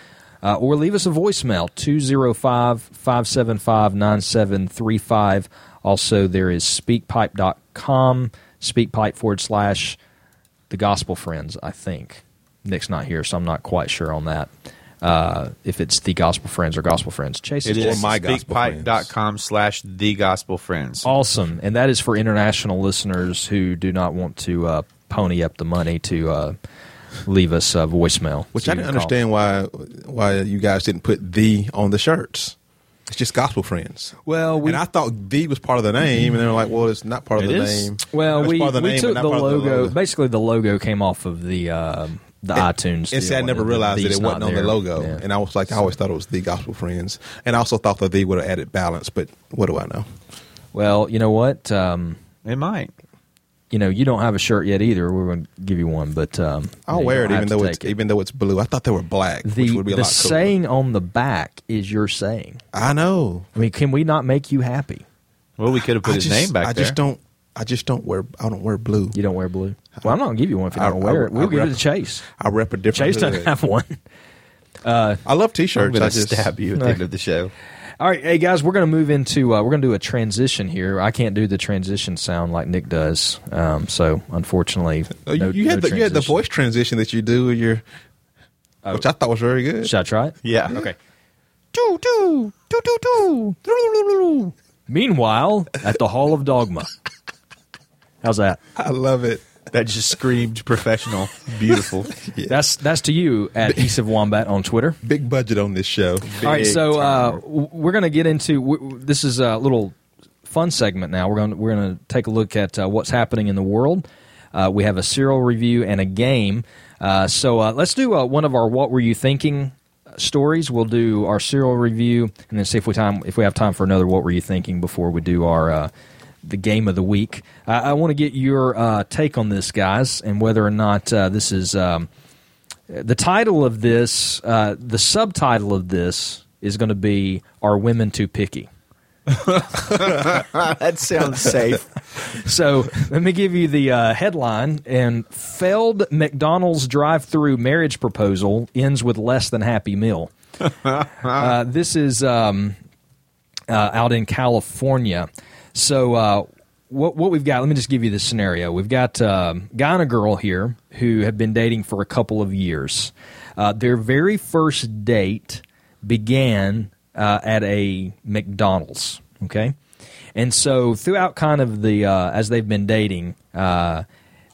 Uh, or leave us a voicemail 205 575 9735. Also, there is speakpipe.com, speakpipe forward slash the gospel friends, I think. Nick's not here, so I'm not quite sure on that. Uh, if it's the gospel friends or gospel friends. Chase It is Or is My Gospel speakpipe.com slash the gospel friends. awesome. And that is for international listeners who do not want to uh, pony up the money to uh, leave us a voicemail. Which So I didn't understand why why you guys didn't put the on the shirts. It's just gospel friends. Well, we and I thought the was part of the name, and they were like, "Well, it's not part of It the is. name." Well, It's we, part of the we name, took the not part of logo. Basically, the logo came off of the uh, the iTunes. And see, I never and realized that it wasn't not on the logo, Yeah. and I was like, I always thought it was the Gospel Friends, and I also thought that the would have added balance. But what do I know? well, you know what? Um, It might. you know, you don't have a shirt yet either. We're going to give you one, but um, I'll you wear it even though it's it. even though it's blue. I thought they were black, which the would be a the lot saying on the back is your saying. I know. I mean, can we not make you happy? Well, we could have put I his just, name back I there. just don't. I just don't wear. I don't wear blue. You don't wear blue. Well, I'm not gonna give you one if you I, don't wear I, it. We'll give rep, it to Chase. I rep a different. Chase hood. doesn't have one. Uh, I love t-shirts. I'm I just, stab you at the end of the show. All right, hey guys, we're gonna move into uh, we're gonna do a transition here. I can't do the transition sound like Nick does, um, so unfortunately, oh, no, you, you, no had the, you, had the, voice transition that you do with your, oh. which I thought was very good. Should I try it? Yeah. yeah. Okay. Do do do do do. Meanwhile, at the Hall of Dogma. How's that? I love it. That just screamed professional. Beautiful. That's that's to you at East of Wombat on Twitter. Big budget on this show. All right, so uh, time. w- we're going to get into w- w- this is a little fun segment now. We're going to, we're going to take a look at uh, what's happening in the world. Uh, we have a cereal review and a game. Uh, so uh, let's do uh, one of our "What Were You Thinking" stories. We'll do our cereal review and then see if we time if we have time for another "What Were You Thinking" before we do our uh, the game of the week. I, I want to get your uh, take on this, guys, and whether or not uh, this is. Um, the title of this, uh, the subtitle of this is going to be "Are Women Too Picky?" that sounds safe. So let me give you the uh, headline: "And failed McDonald's drive-through marriage proposal ends with less than happy meal." uh, this is um, uh, out in California. So uh, what what we've got? Let me just give you the scenario. We've got um, guy and a girl here who have been dating for a couple of years. Uh, their very first date began uh, at a McDonald's. Okay, and so throughout kind of the uh, as they've been dating, uh,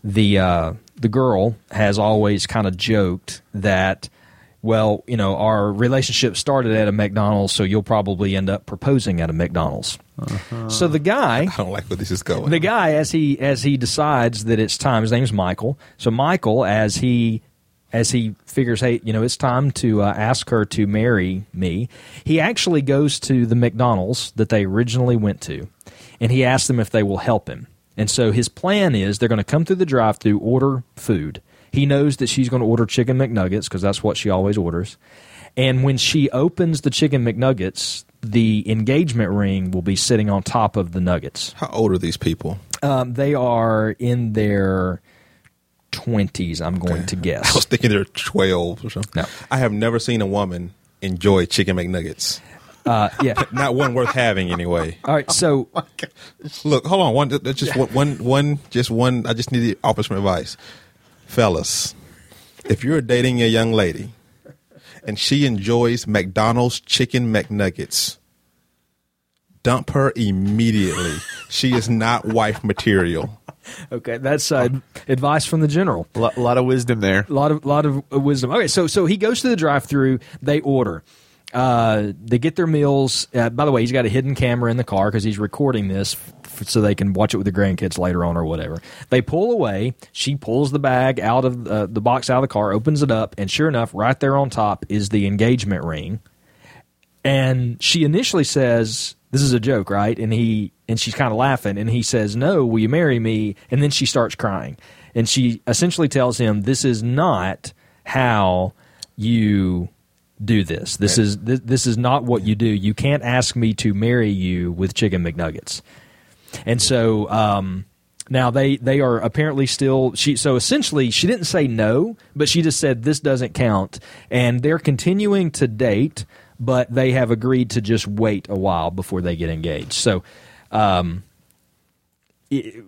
the the girl has always kind of joked that well, you know, our relationship started at a McDonald's, so you'll probably end up proposing at a McDonald's. So the guy, I don't like where this is going. the guy, as he as he decides that it's time, his name's Michael. So Michael, as he as he figures, hey, you know, it's time to uh, ask her to marry me. He actually goes to the McDonald's that they originally went to, and he asks them if they will help him. And so his plan is they're going to come through the drive-through, order food. He knows that she's going to order chicken McNuggets because that's what she always orders. And when she opens the chicken McNuggets, the engagement ring will be sitting on top of the nuggets. How old are these people? Um, they are in their twenties. I'm going to guess. I was thinking they're 12 or something. No. I have never seen a woman enjoy chicken McNuggets. Uh, yeah. Not one worth having anyway. All right. So Look, hold on. One, that's just one, one, one, just one. I just need to offer some advice, fellas. If you're dating a young lady and she enjoys McDonald's chicken McNuggets, dump her immediately. she is not wife material. okay, that's uh, advice from the general. A lot, lot of wisdom there. A lot of lot of wisdom. Okay, so so he goes to the drive-through. They order. Uh, they get their meals. Uh, by the way, he's got a hidden camera in the car because he's recording this f- so they can watch it with the grandkids later on or whatever. They pull away. She pulls the bag out of uh, the box out of the car, opens it up, and sure enough, right there on top is the engagement ring. And she initially says, "This is a joke, right?" And he and she's kind of laughing, and he says, "No, will you marry me?" And then she starts crying, and she essentially tells him, "This is not how you do this. This is this, this is not what you do. You can't ask me to marry you with chicken McNuggets." And so um, now they they are apparently still she so essentially she didn't say no, but she just said this doesn't count, and they're continuing to date, but they have agreed to just wait a while before they get engaged. So, um, i-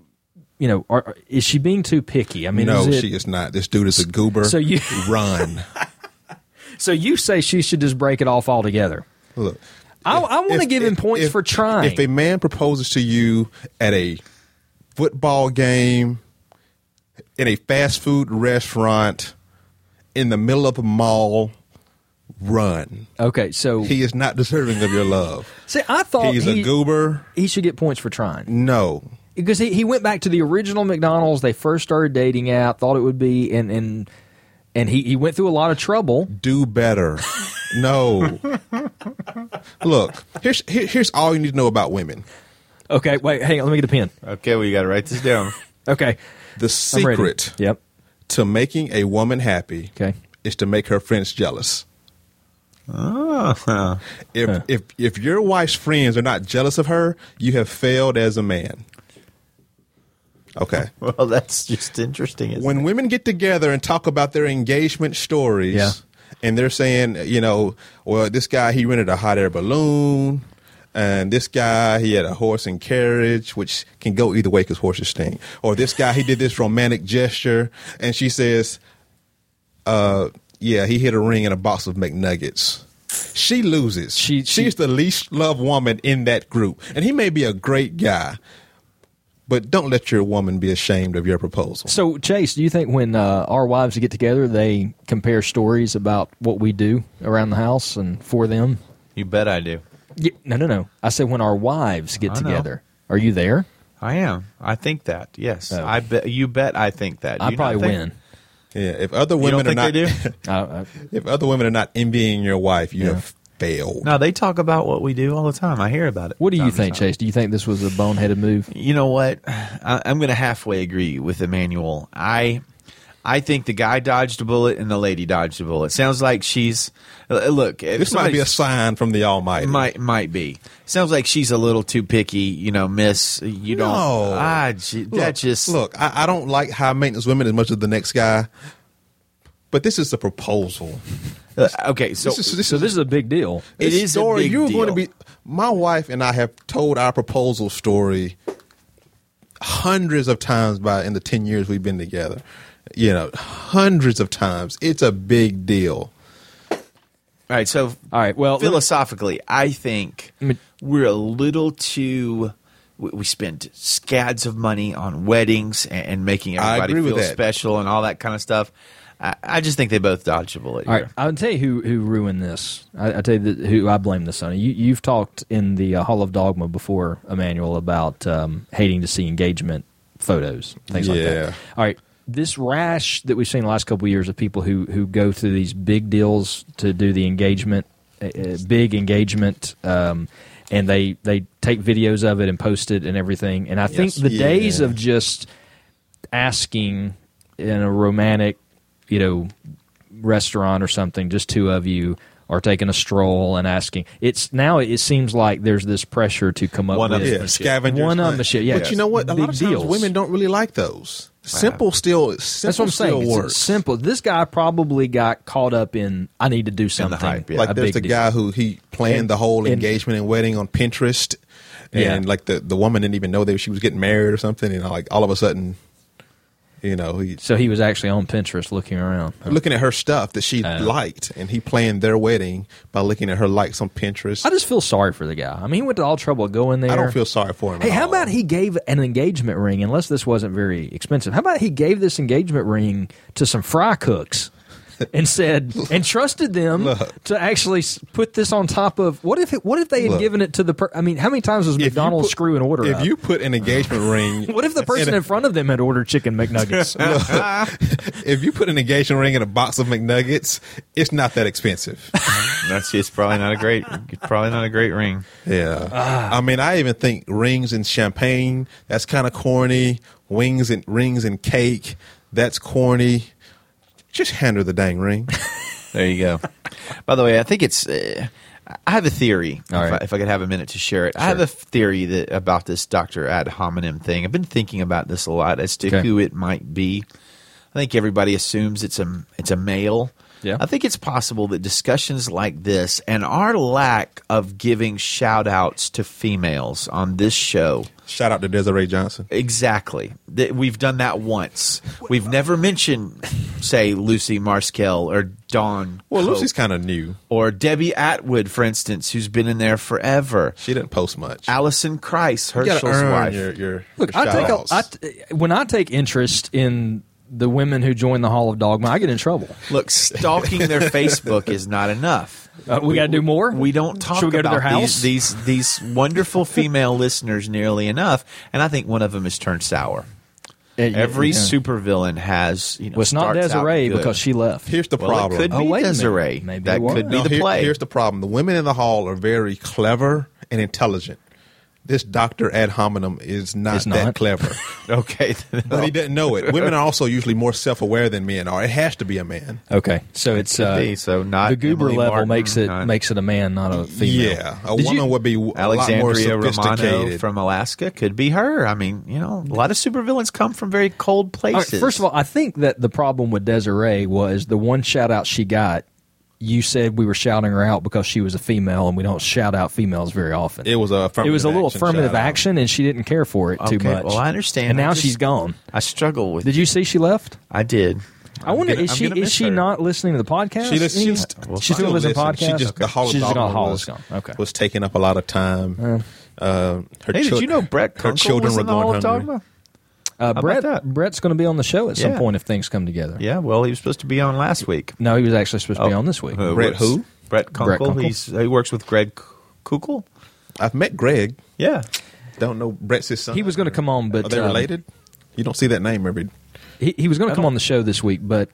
you know, are, are- is she being too picky? I mean, no, is it, she is not. This dude is a goober. So you- run. so you say she should just break it off altogether? Look, I, I want to give him points if- for trying. If a man proposes to you at a football game, in a fast food restaurant, in the middle of a mall, run. okay, so He is not deserving of your love. see, I thought He's he, a goober. he should get points for trying. No. because he, he went back to the original McDonald's they first started dating at, thought it would be, and and and he, he went through a lot of trouble. Do better. No. Look, here's here, here's all you need to know about women. Okay, wait, hang on, let me get a pen. Okay, well, you got to write this down. Okay, The secret Yep. to making a woman happy Okay. is to make her friends jealous. Oh, If Huh. if if your wife's friends are not jealous of her, you have failed as a man. Okay. well, that's just interesting. Isn't when it? women get together and talk about their engagement stories, Yeah. And they're saying, you know, well, this guy he rented a hot air balloon, and this guy he had a horse and carriage, which can go either way because horses stink. Or this guy he did this romantic gesture, and she says, uh, yeah, he hit a ring in a box of McNuggets. She loses. She- she- she's the least loved woman in that group, and he may be a great guy. But don't let your woman be ashamed of your proposal. So Chase, do you think when uh, our wives get together, they compare stories about what we do around the house and for them? you bet I do. Yeah, no, no, no. I said when our wives get I know. together. Are you there? I am. I think that. Yes, Oh. I bet. You bet. I think that. Do I you probably think- win. Yeah, if other You women don't think are not, they do? I, I, if other women are not envying your wife, you Yeah. have failed. No, they talk about what we do all the time. I hear about it. what do you think. Chase? Do you think this was a boneheaded move? You know what? I, I'm going to halfway agree with Emmanuel. I I think the guy dodged a bullet and the lady dodged a bullet. Sounds like she's uh, look. this might be a sign from the Almighty. might might be. Sounds like she's a little too picky. You know, Miss. You don't. No. Ah, gee, look, that just look. I, I don't like high maintenance women as much as the next guy, but this is a proposal. Uh, okay. So This is this So this is a big deal. It this a story. big You're going to be. My wife and I have told our proposal story hundreds of times by in the ten years we've been together. You know, hundreds of times. It's a big deal. all right. So All right. Well, let me- philosophically, I think me- we're a little too. We we spend scads of money on weddings and, and making I everybody feel special and all that kind of stuff. I, I just think they both dodged a bullet. All right, here. I'll tell you who who ruined this. I, I tell you the, who I blame this on. You you've talked in the uh, Hall of Dogma before, Emmanuel, about um, hating to see engagement photos, things like that. All right, this rash that we've seen the last couple of years of people who who go through these big deals to do the engagement, uh, big engagement. Um, and they, they take videos of it and post it and everything. And I think Yes. the days of just asking in a romantic, you know, restaurant or something, just two of you, are taking a stroll and asking. It's now it seems like there's this pressure to come up One with Yeah, scavengers. One hunt. upmanship, yeah. But you know what? A lot of times deals. women don't really like those. Simple still. Simple That's what I'm saying. Works. simple. This guy probably got caught up in I need to do something. hype, yeah. Like there's the deal. guy who he planned And- the whole and- engagement and wedding on Pinterest, and Yeah. like the the woman didn't even know that she was getting married or something, and like all of a sudden, you know, he So he was actually on Pinterest looking around. looking at her stuff that she Uh. liked, and he planned their wedding by looking at her likes on Pinterest. I just feel sorry for the guy. I mean, he went to all trouble going there. I don't feel sorry for him. Hey, how all. about he gave an engagement ring? Unless this wasn't very expensive, how about he gave this engagement ring to some fry cooks and said and trusted them Look. to actually put this on top of what if it, what if they had Look. given it to the? Per, I mean, how many times was McDonald's put- screw an order? If up? you put an engagement ring, what if the person in in front of them had ordered chicken McNuggets? if you put an engagement ring in a box of McNuggets, it's not that expensive. That's it's probably not a great, probably not a great ring. Yeah. Ah. I mean, I even think rings and champagne, that's kind of corny. Wings and rings and cake, that's corny. Just hand her the dang ring. There you go. By the way, I think it's. Uh, I have a theory. All if, right. I, if I could have a minute to share it, I have a theory that about this Doctor ad hominem thing. I've been thinking about this a lot as to Okay. who it might be. I think everybody assumes it's a it's a male. Yeah. I think it's possible that discussions like this and our lack of giving shout outs to females on this show Shout out to Desiree Johnson. Exactly. We've done that once. We've never mentioned, say, Lucy Marskell or Dawn. Well, Cope Lucy's kind of new. or Debbie Atwood, for instance, who's been in there forever. She didn't post much. Allison Christ, You gotta Herschel's earn wife. Your, your, Look, your I take a, shout-outs. I t- when I take interest in the women who join the Hall of Dogma, I get in trouble. Look, stalking their Facebook is not enough. Uh, we got to do more. We don't talk we go to about their house? These, these these wonderful female listeners nearly enough, and I think one of them has turned sour. Every Yeah. supervillain has, you know, Well, it's not Desiree because she left. Here's the well, problem. it could Oh, be wait. Desiree. Maybe that it was. could be No, the here- play. Here's the problem. The women in the hall are very clever and intelligent. This Dr. Ad hominem is not, Is that not? clever. okay, but he didn't know it. Women are also usually more self aware than men are. It has to be a man. Okay, so it's Could uh, be, so not the goober Emily level Martin, makes it not- makes it a man, not a female. Yeah. A Did woman you- would be a lot more Alexandria Romano sophisticated. from Alaska could be her. I mean, you know, a lot of supervillains come from very cold All right, places. first of all, I think that the problem with Desiree was the one shout out she got. You said we were shouting her out because she was a female, and we don't shout out females very often. it was a affirmative It was a little action affirmative shout-out. action, and she didn't care for it too much. well, I understand. And now just- she's gone. I struggle with. Did you see she left? I did. I wonder gonna- is I'm she is she her. not listening to the podcast? She just, she Well, she still listens to listens. podcasts. She just the Hall She's just gone. Hall was, is gone. Okay. was taking up a lot of time. Uh, her Hey, did you know Brett her children was were in the Hall going of hungry. Dogma? Uh, about Brett that? Brett's going to be on the show at some Yeah. point if things come together. Yeah, well, he was supposed to be on last week. No, he was actually supposed to be Oh, on this week. uh, Brett who? Brett Brett Kunkle. Kunkle? He's he works with Greg Koukl. I've met Greg. Yeah, Don't know Brett's his son. He was going to come on, but Are they um, related? You don't see that name every. He, he was going to come on the show this week, but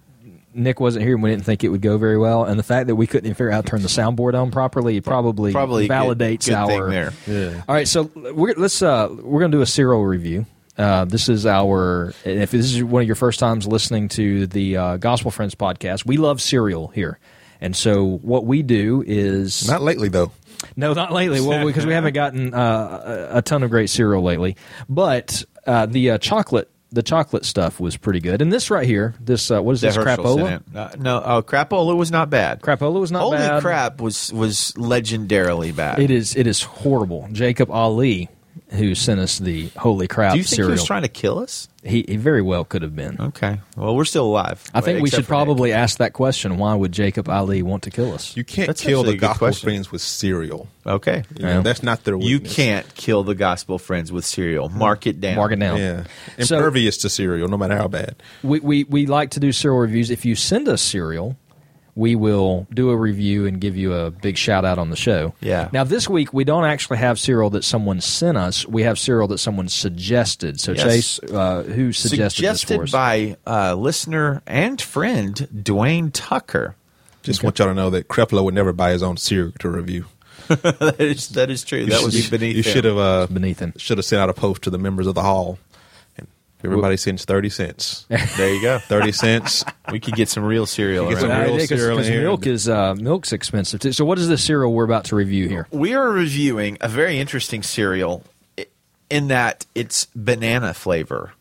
Nick wasn't here, and we didn't think it would go very well. And the fact that we couldn't even figure out how to turn the soundboard on properly probably, probably a good- validates good our. thing there. Yeah. All right, so we're let's uh we're going to do a cereal review. Uh, this is our if this is one of your first times listening to the uh, Gospel Friends podcast. We love cereal here, and so what we do is Not lately though. no, not lately. Well, because we haven't gotten uh, a, a ton of great cereal lately. But uh, the uh, chocolate, the chocolate stuff was pretty good. And this right here, this uh, what is That this Herschel crapola? Uh, no, oh, crapola was not bad. Crapola was not Holy bad. Holy crap was was legendarily bad. It is. It is horrible. Jacob Ali, who sent us the holy crap Do you think cereal, he was trying to kill us? he, he very well could have been. Okay. Well, we're still alive. I think we should for Nick. probably ask that question. Why would Jacob Ali want to kill us? You can't That's kill the gospel question. friends with cereal. Okay. You know, Yeah. that's not their You can't kill the gospel friends with cereal. Uh-huh. Mark it down. Mark it down. Yeah, So- impervious to cereal, no matter how bad. we, we, we like to do cereal reviews. If you send us cereal, we will do a review and give you a big shout out on the show. Yeah. Now this week we don't actually have cereal that someone sent us. We have cereal that someone suggested. So Yes. Chase, uh, who suggested, this for Suggested us? by uh, listener and friend Dwayne Tucker. Just want y'all to know that Creflo would never buy his own cereal to review. that is that is true. That would be beneath. You him. should have uh, beneath him. should have sent out a post to the members of the hall and Everybody sends thirty cents. There you go. Thirty cents. We could get some real cereal. Get some real here. cereal in here. milk is uh, milk's expensive. Too. So, what is the cereal we're about to review here? We are reviewing a very interesting cereal in that it's banana flavor.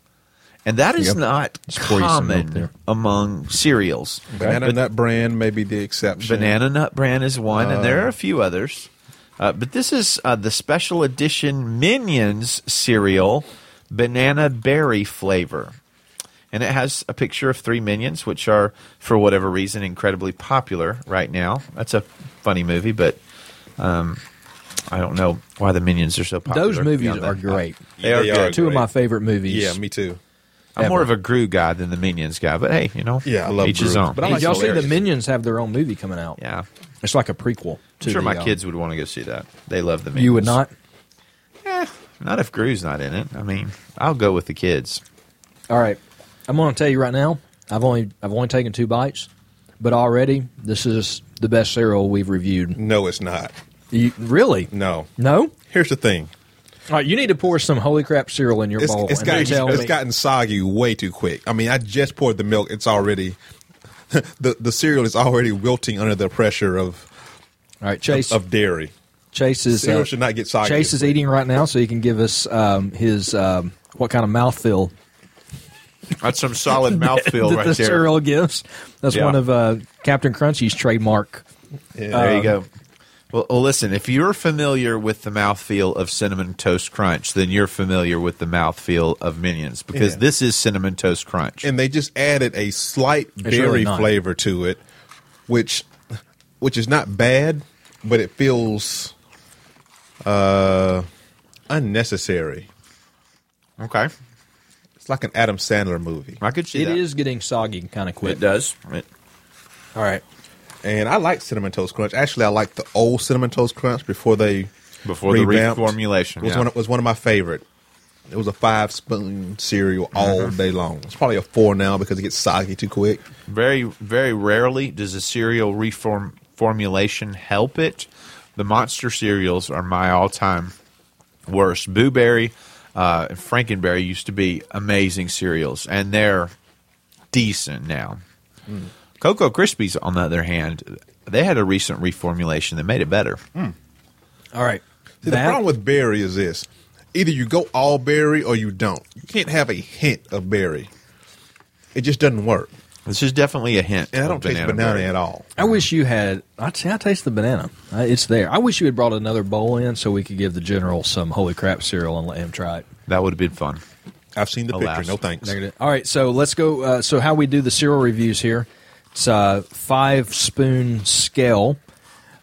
And that is Yep. not Just pour you some milk common among cereals. Banana Nut Brand may be the exception. Banana Nut Brand is one, and there are a few others. Uh, but this is uh, the special edition Minions cereal, banana berry flavor. And it has a picture of three minions, which are, for whatever reason, incredibly popular right now. That's a funny movie, but um, I don't know why the minions are so popular. Those movies are that. great. They are They good. are Two of my favorite movies. Yeah, me too. I'm more of a Gru guy than the Minions guy, but hey, you know, Yeah, I love each his own. But I Did like y'all see the. Minions have their own movie coming out? yeah, It's like a prequel. To I'm sure the, my uh, kids would want to go see that. They love the Minions. You would not. Not if Gru's not in it. I mean, I'll go with the kids. All right, I'm going to tell you right now. I've only I've only taken two bites, but already this is the best cereal we've reviewed. No, it's not. You, really? No. No. Here's the thing. All right, you need to pour some holy crap cereal in your It's, bowl. it's and then gotten tell it's me. gotten soggy way too quick. I mean, I just poured the milk. It's already the the cereal is already wilting under the pressure of All right, Chase. of dairy. Chase is Cereal uh, should not get soggy. Chase is eating right now, so he can give us um, his um, what kind of mouthfeel That's some solid mouthfeel that right the there. cereal gives. That's Yeah. one of uh, Captain Crunchy's trademark. Yeah. There you Um, go. Well, well, listen, if you're familiar with the mouthfeel of Cinnamon Toast Crunch, then you're familiar with the mouthfeel of Minions because Yeah. this is Cinnamon Toast Crunch. and they just added a slight really berry not. flavor to it, which which is not bad, but it feels uh unnecessary. okay. It's like an Adam Sandler movie. I could see It that. is getting soggy kind of quick. It does. It- All right. And I like cinnamon toast crunch. Actually, I like the old cinnamon toast crunch before they Before the revamped. reformulation, was yeah. one of, was one of my favorite. It was a five spoon cereal all Mm-hmm. day long. It's probably a four now because it gets soggy too quick. Very, very rarely does a cereal reform formulation help it. The monster cereals are my all-time worst. Boo Berry uh, and Frankenberry used to be amazing cereals, and they're decent now. Cocoa Krispies, on the other hand, they had a recent reformulation that made it better. All right. See, the problem with berry is this: either you go all berry or you don't. You can't have a hint of berry. It just doesn't work. This is definitely a hint. And I don't taste banana berry. at all. I wish you had. I I taste the banana. It's there. I wish you had brought another bowl in so we could give the general some holy crap cereal and let him try it. That would have been fun. I've seen the Alas. picture. No thanks. Negative. All right, so let's go. Uh, so how we do the cereal reviews here? It's a five spoon scale,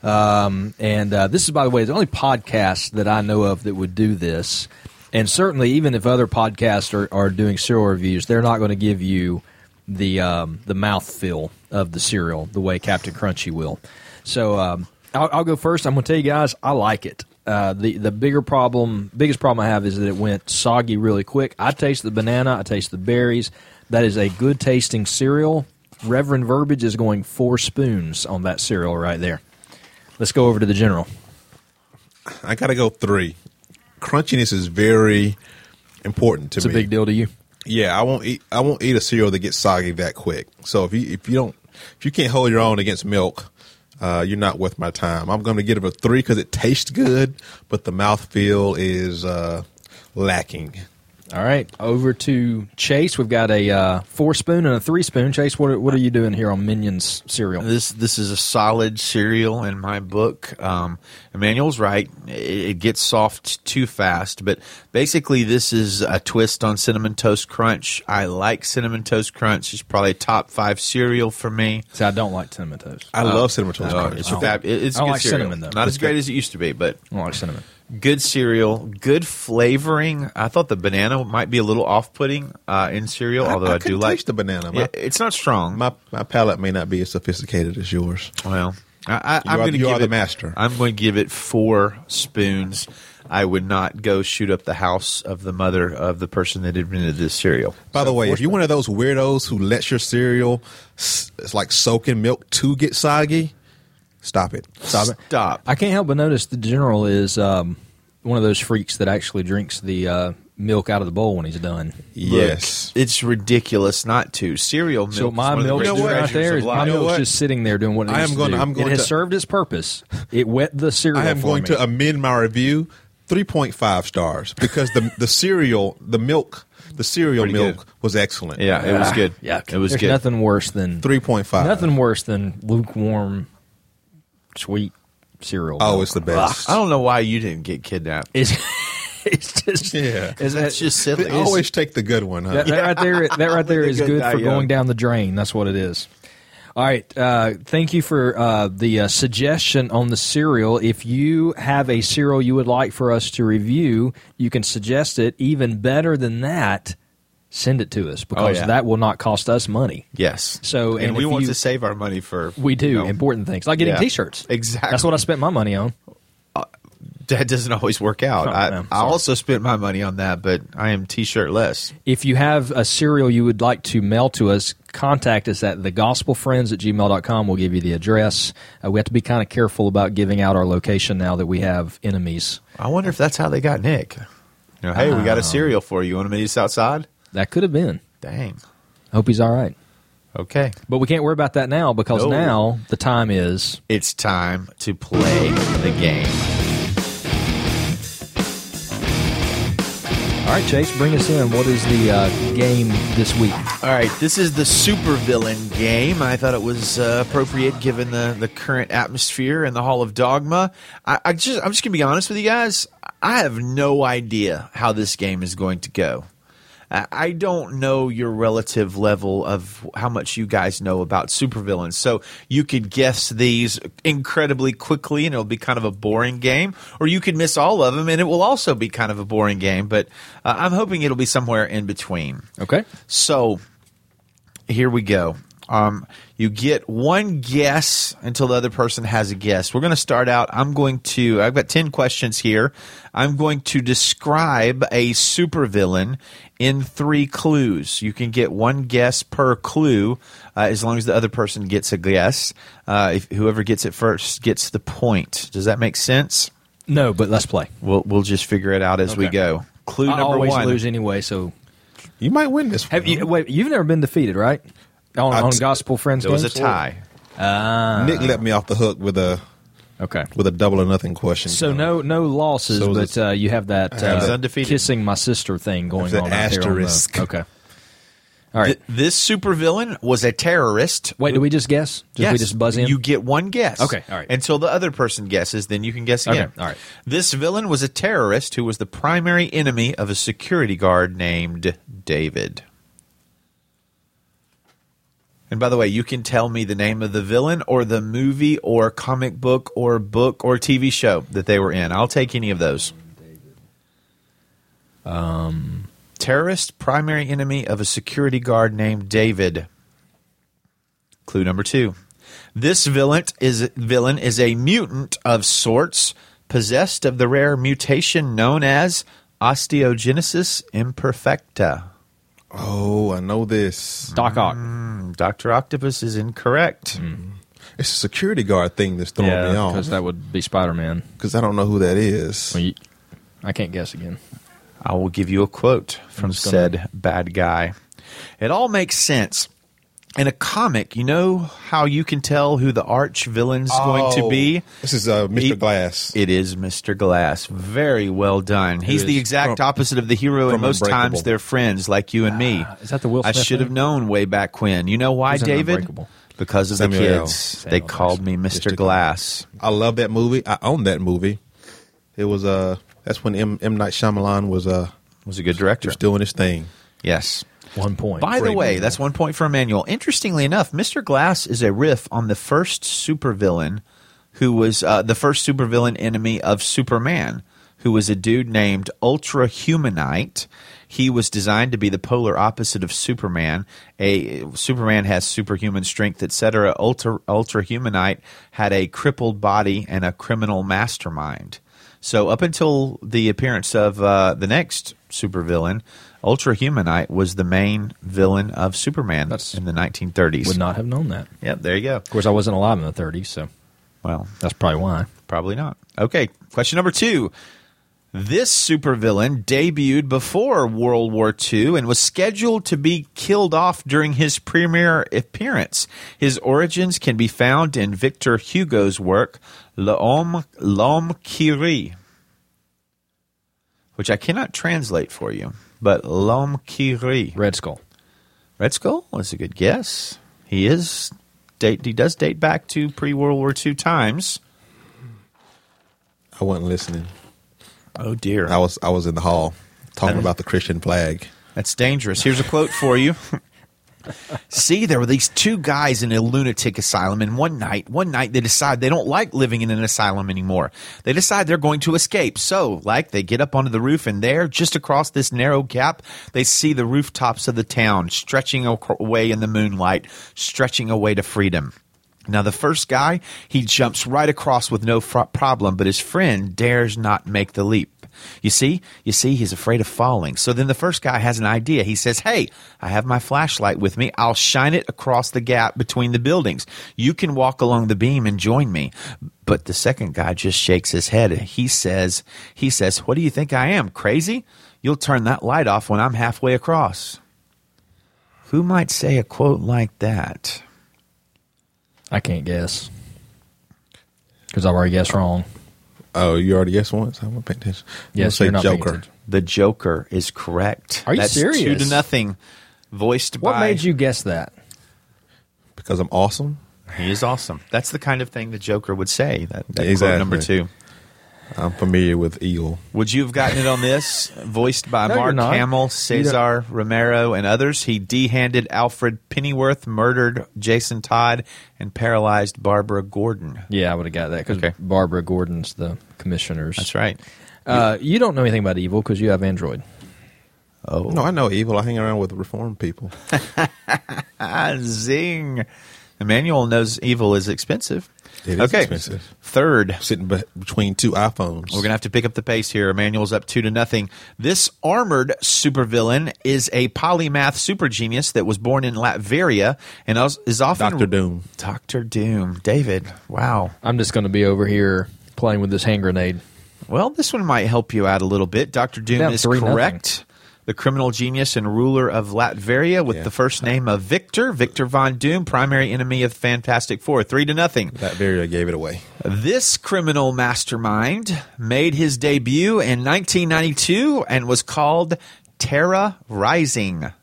um, and uh, this is, by the way, the only podcast that I know of that would do this. And certainly, even if other podcasts are, are doing cereal reviews, they're not going to give you the um, the mouthfeel of the cereal the way Captain Crunchy will. So um, I'll, I'll go first. I'm going to tell you guys, I like it. Uh, the the bigger problem, biggest problem I have is that it went soggy really quick. I taste the banana, I taste the berries. That is a good tasting cereal. Reverend Verbiage is going four spoons on that cereal right there. Let's go over to the general. I got to go three. Crunchiness is very important to me. It's a big deal to you. Yeah, I won't eat. I won't eat a cereal that gets soggy that quick. So if you if you don't if you can't hold your own against milk, uh, you're not worth my time. I'm going to give it a three because it tastes good, but the mouthfeel is uh, lacking. All right, over to Chase. We've got a uh, four spoon and a three spoon. Chase, what are, what are you doing here on Minions cereal? This this is a solid cereal in my book. Um, Emmanuel's right; it, it gets soft too fast. But basically, this is a twist on cinnamon toast crunch. I like cinnamon toast crunch. It's probably a top five cereal for me. See, I don't like cinnamon toast. I love cinnamon toast Uh, crunch. it's I fab- don't- it- it's I don't good like cereal. cinnamon, though. Not as It's great good. as it used to be, but I don't like cinnamon. Good cereal, good flavoring. I thought the banana might be a little off-putting uh, in cereal, I- although I I, do like the banana. My- Yeah, it's not strong. My my palate may not be as sophisticated as yours. Well, I, I'm going to you give are the it, master. I'm going to give it four spoons. I would not go shoot up the house of the mother of the person that invented this cereal. By the way, if you're one of those weirdos who lets your cereal, it's like soaking milk to get soggy, stop it. Stop it. Stop. I can't help but notice the general is um, one of those freaks that actually drinks the uh, milk out of the bowl when he's done. Yes. It's ridiculous not to. Cereal milk. So my one of the milk great is right treasures there. My. You know milk's what? just sitting there doing what it I am to gonna- I'm going it has to- served its purpose. It wet the cereal. I am for going me. to amend my review 3.5 stars because the the cereal, the milk, the cereal Pretty milk good. was excellent. Yeah, it was Ah, good. yuck. It was There's good. nothing worse than 3.5. nothing worse than lukewarm, sweet cereal. Oh, milk. it's the best. I don't know why you didn't get kidnapped. It's, it's just Yeah. It's, That's just silly. They always take the good one, huh? that, that right there. That right there Only is the good good for young. going down the drain. That's what it is. All right. Uh, thank you for uh, the uh, suggestion on the cereal. If you have a cereal you would like for us to review, you can suggest it. Even better than that, send it to us because Oh, yeah. that will not cost us money. Yes. So, and, and we want you- to save our money for We do you know, important things like getting Yeah. T-shirts. Exactly. That's what I spent my money on. that doesn't always work out. Oh, I, no, I also spent my money on that, but I am t-shirt less. If you have a cereal you would like to mail to us, contact us at thegospelfriends at gmail.com. We'll give you the address. Uh, we have to be kind of careful about giving out our location now that we have enemies. I wonder if that's how they got Nick. You know, hey, we got a cereal for you. You want to meet us outside? That could have been. Dang. Hope he's all right. Okay. But we can't worry about that now because No. now the time is. It's time to play the game. All right, Chase, bring us in. What is the uh, game this week? All right, this is the supervillain game. I thought it was uh, appropriate given the, the current atmosphere in the Hall of Dogma. I, I just I'm just gonna be honest with you guys. I have no idea how this game is going to go. I don't know your relative level of how much you guys know about supervillains. So you could guess these incredibly quickly and it'll be kind of a boring game, or you could miss all of them and it will also be kind of a boring game. But uh, I'm hoping it'll be somewhere in between. Okay. So here we go. Um, you get one guess until the other person has a guess. We're going to start out. I'm going to. I've got ten questions here. I'm going to describe a supervillain in three clues. You can get one guess per clue, uh, as long as the other person gets a guess. Uh, if whoever gets it first gets the point. Does that make sense? No, but let's play. We'll we'll just figure it out as we go. Clue I number always one. Always lose anyway, so You might win this. have one. you? Wait, you've never been defeated, right? On, I on t- Gospel Friends There was a tie. Ah, Nick let me off the hook with a okay. with a double or nothing question. So no no losses, So but uh, you have that have uh. Undefeated. kissing my sister thing going That on out there on the- asterisk. okay. All right. Th- this supervillain was a terrorist. Wait, do we just guess? Just Yes. we just buzz in? You get one guess. Okay, all right. Until the other person guesses, then you can guess again. Okay, all right. This villain was a terrorist who was the primary enemy of a security guard named David. And by the way, you can tell me the name of the villain or the movie or comic book or book or TV show that they were in. I'll take any of those. Um, terrorist primary enemy of a security guard named David. Clue number two. This villain is villain is a mutant of sorts, possessed of the rare mutation known as osteogenesis imperfecta. Oh, I know this. Doc Ock. Mm, Doctor Octopus is incorrect. Mm. It's a security guard thing that's throwing me Yeah, off because that would be Spider Man. because I don't know who that is. I can't guess again. I will give you a quote from just gonna- said bad guy. It all makes sense. In a comic, you know how you can tell who the arch villain's going to Oh, be? This is uh, Mr. He- Glass. It is Mr. Glass. Very well done. He's the exact from- opposite of the hero, and most times they're friends like you and me. is that the Will I should have known way back when. You know why, Who's David? Because of Samuel the L. kids. Samuel they L. called me Mr. Mr. Glass. I love that movie. I own that movie. It was uh that's when M, M Night Shyamalan was uh Was a good director. just doing his thing. Yes. One point. By the way, movie. that's one point for Emmanuel. Interestingly enough, Mr. Glass is a riff on the first supervillain who was uh, the first supervillain enemy of Superman, who was a dude named Ultra Humanite. He was designed to be the polar opposite of Superman. A Superman has superhuman strength, etc. Ultra Ultra Humanite had a crippled body and a criminal mastermind. So up until the appearance of uh, the next supervillain, Ultra Humanite was the main villain of Superman That's- in the 1930s. Would not have known that. Yep, there you go. Of course, I wasn't alive in the 30s, so Well, that's probably why. probably not. Okay, question number two. This supervillain debuted before World War II and was scheduled to be killed off during his premiere appearance. His origins can be found in Victor Hugo's work L'Homme, L'Homme qui rit, which I cannot translate for you, but L'Homme qui rit. Red Skull. Red Skull was a good guess. He is date. He does date back to pre World War II times. I wasn't listening. Oh dear, I was I was in the hall talking That is- about the Christian flag. that's dangerous. Here's a quote for you. See, there were these two guys in a lunatic asylum, and one night, one night they decide they don't like living in an asylum anymore. They decide they're going to escape. So, like, they get up onto the roof, and there, just across this narrow gap, they see the rooftops of the town stretching away in the moonlight, stretching away to freedom. Now, the first guy, he jumps right across with no problem, but his friend dares not make the leap. You see, you see, he's afraid of falling. So then the first guy has an idea. He says, Hey, I have my flashlight with me. I'll shine it across the gap between the buildings. You can walk along the beam and join me. But the second guy just shakes his head. He says, He says, What do you think I am? Crazy? You'll turn that light off when I'm halfway across. Who might say a quote like that? I can't guess because I've already guessed wrong. Oh, you already guessed once. I'm gonna pay attention. I'm Yes, gonna you're not say Joker. The Joker is correct. Are you That's Two to nothing. Voiced What by. What made you guess that? because I'm awesome. He is awesome. That's the kind of thing the Joker would say. That, that quote Exactly. number two. I'm familiar with Eagle. Would you have gotten it on this? Voiced by No, Mark. Hamill, Cesar Romero, and others. He de-handed Alfred Pennyworth, murdered Jason Todd, and paralyzed Barbara Gordon. Yeah, I would have got that because Okay. Barbara Gordon's the commissioners. That's right. Uh, you don't know anything about evil because you have Android. Oh, No, I know Evil. I hang around with reformed people. zing! Emmanuel knows evil is expensive. It is okay, expensive. third. Sitting be- between two iPhones. We're gonna have to pick up the pace here. Emmanuel's up two to nothing. This armored supervillain is a polymath super genius that was born in Latveria and is- is often Doctor Doom. Doctor Doom. David. Wow. I'm just going to be over here playing with this hand grenade. Well, this one might help you out a little bit. Doctor Doom is three, correct. The criminal genius and ruler of Latveria with Yeah. the first name of Victor, Victor Von Doom, primary enemy of Fantastic Four. Three to nothing. That very gave it away. This criminal mastermind made his debut in 1992 and was called Terra Ryzing.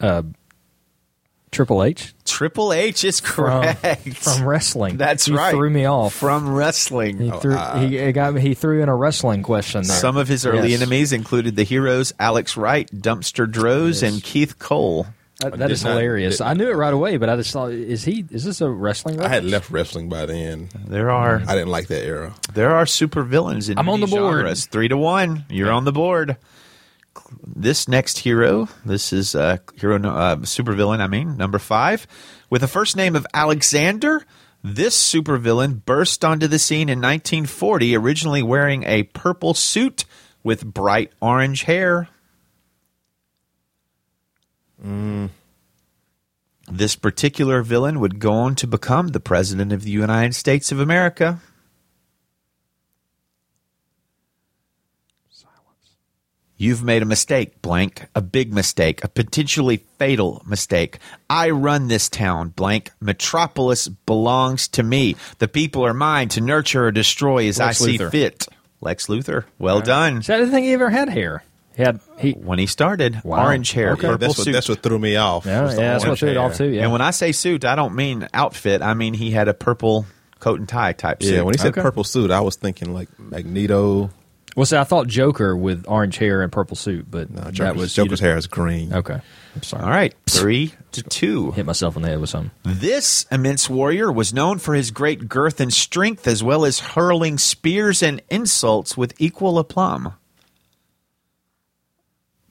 Uh, Triple H Triple H is from, correct. from wrestling. That's He right. Threw me off. From wrestling. he oh, threw. Uh, he, he got. He threw in a wrestling question there. Some of his early Yes. enemies included the heroes Alex Wright, Dumpster Droz, Yes. and Keith Cole. That, that Did is not- hilarious. did- I knew it right away, but I just thought, is he? Is this a wrestling? I had left wrestling by then. There are I didn't like that era. there are super villains in I'm on the board. genres. Three to one. You're on the board. This next hero, this is uh, hero no- uh, supervillain. I mean, number five, with the first name of Alexander. This supervillain burst onto the scene in 1940, originally wearing a purple suit with bright orange hair. This particular villain would go on to become the President of the United States of America. You've made a mistake, blank. A big mistake. A potentially fatal mistake. I run this town, blank. Metropolis belongs to me. The people are mine to nurture or destroy as Lex I see fit. Lex Luthor. Well done. See, I didn't think he ever had hair. He had he. When he started, Wow. orange hair, Okay. purple That's what, suit. that's what threw me off. Yeah, yeah, that's what orange threw it off too. Yeah. And when I say suit, I don't mean outfit. I mean he had a purple coat and tie type suit. Yeah, when he said Okay. purple suit, I was thinking like Magneto. Well, see, I thought Joker with orange hair and purple suit, but No, that Joker's, was Joker's hair is green. Okay, I'm sorry. All right, three to two. Hit myself in the head with something. This immense warrior was known for his great girth and strength, as well as hurling spears and insults with equal aplomb.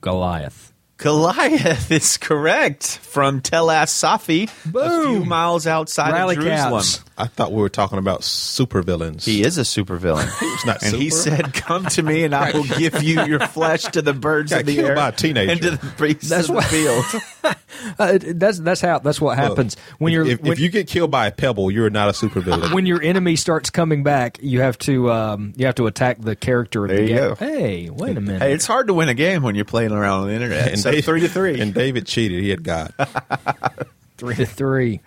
Goliath. Goliath is correct from Tel Asafi, a few miles outside Rally of Jerusalem. caps. I thought we were talking about supervillains. He is a supervillain. He's not and he super. said, "Come to me, and I will give you your flesh to the birds Got of the killed air by a teenager. and to the beasts That's of the what- field." Uh, that's that's how that's what happens when you're if, when, if you get killed by a pebble, you're not a supervillain. when your enemy starts coming back. You have to um, you have to attack the character of There the you game. go. Hey, wait a minute. hey, it's hard to win a game when you're playing around on the internet. So Dave- three to three. And David cheated. He had God. three to three.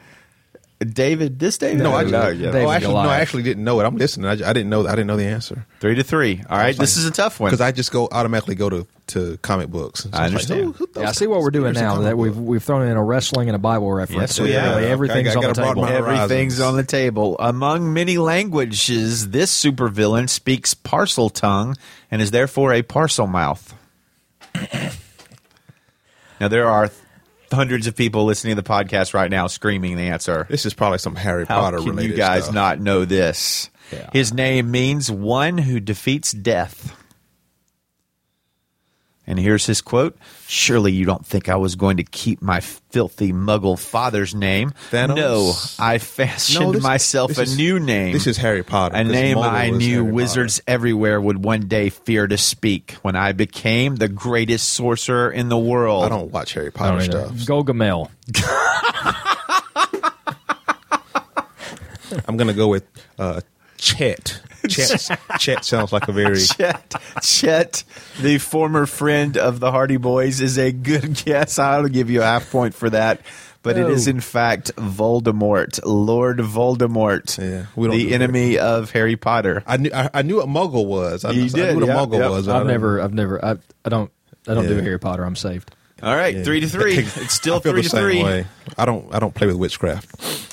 David, this David? No, I, no, yeah. David oh, actually, no, I actually didn't know it. I'm listening. I, ju- I didn't know. I didn't know the answer three to three. All right, this is a tough one. because I just go automatically go to, to comic books. So I was like, understand. who- who Yeah, I see what we're doing now. That we've book? we've thrown in a wrestling and a Bible reference. Yes, so yeah, have. really everything's I on the gotta broaden table. Everything's on the table. Among many languages, this supervillain speaks Parseltongue and is therefore a Parselmouth. Now, there are hundreds of people listening to the podcast right now screaming the answer. This is probably some Harry How Potter can related you guys stuff. not know this? Yeah. His name means one who defeats death. And here's his quote Surely you don't think I was going to keep my filthy muggle father's name? Thanos? No, I fashioned No, this- myself this a is- new name. this is Harry Potter, A name Muggle I knew Harry wizards everywhere would one day fear to speak when I became the greatest sorcerer in the world. I don't watch Harry Potter don't stuff. Golgamel. I'm gonna go with uh, Chet. Chet. Chet sounds like a very. Chet, Chet, the former friend of the Hardy Boys, is a good guess. I'll give you a half point for that. But it No. is oh. in fact Voldemort, Lord Voldemort, Yeah, the do enemy of Harry Potter. I knew. I, I knew what Muggle was. I, You I did, knew what a Muggle yeah. was. but I I've never I've never I, I don't I don't do Yeah. Harry Potter. I'm saved. All right, Yeah. three to three. It's still I feel three the to same three. way. I don't. I don't play with witchcraft.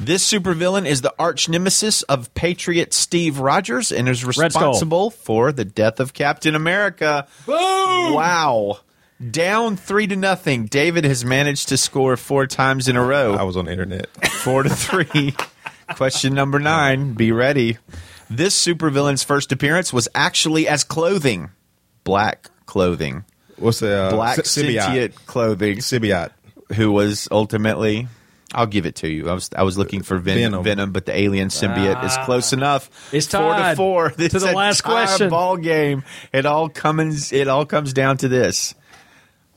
This supervillain is the arch nemesis of Patriot Steve Rogers and is responsible for the death of Captain America. Boom! Wow. Down three to nothing. David has managed to score four times in a row. I was on the internet. Four to three. Question number nine. Be ready. This supervillain's first appearance was actually as clothing. Black clothing. What's the uh, Black symbiote? sentient clothing. Symbiote. Who was ultimately I'll give it to you. I was I was looking for Ven- Venom, Venom. but the alien symbiote is ah. close enough. It's four to tied four. to It's the a last tie question. Ball game. It all comes. It all comes down to this.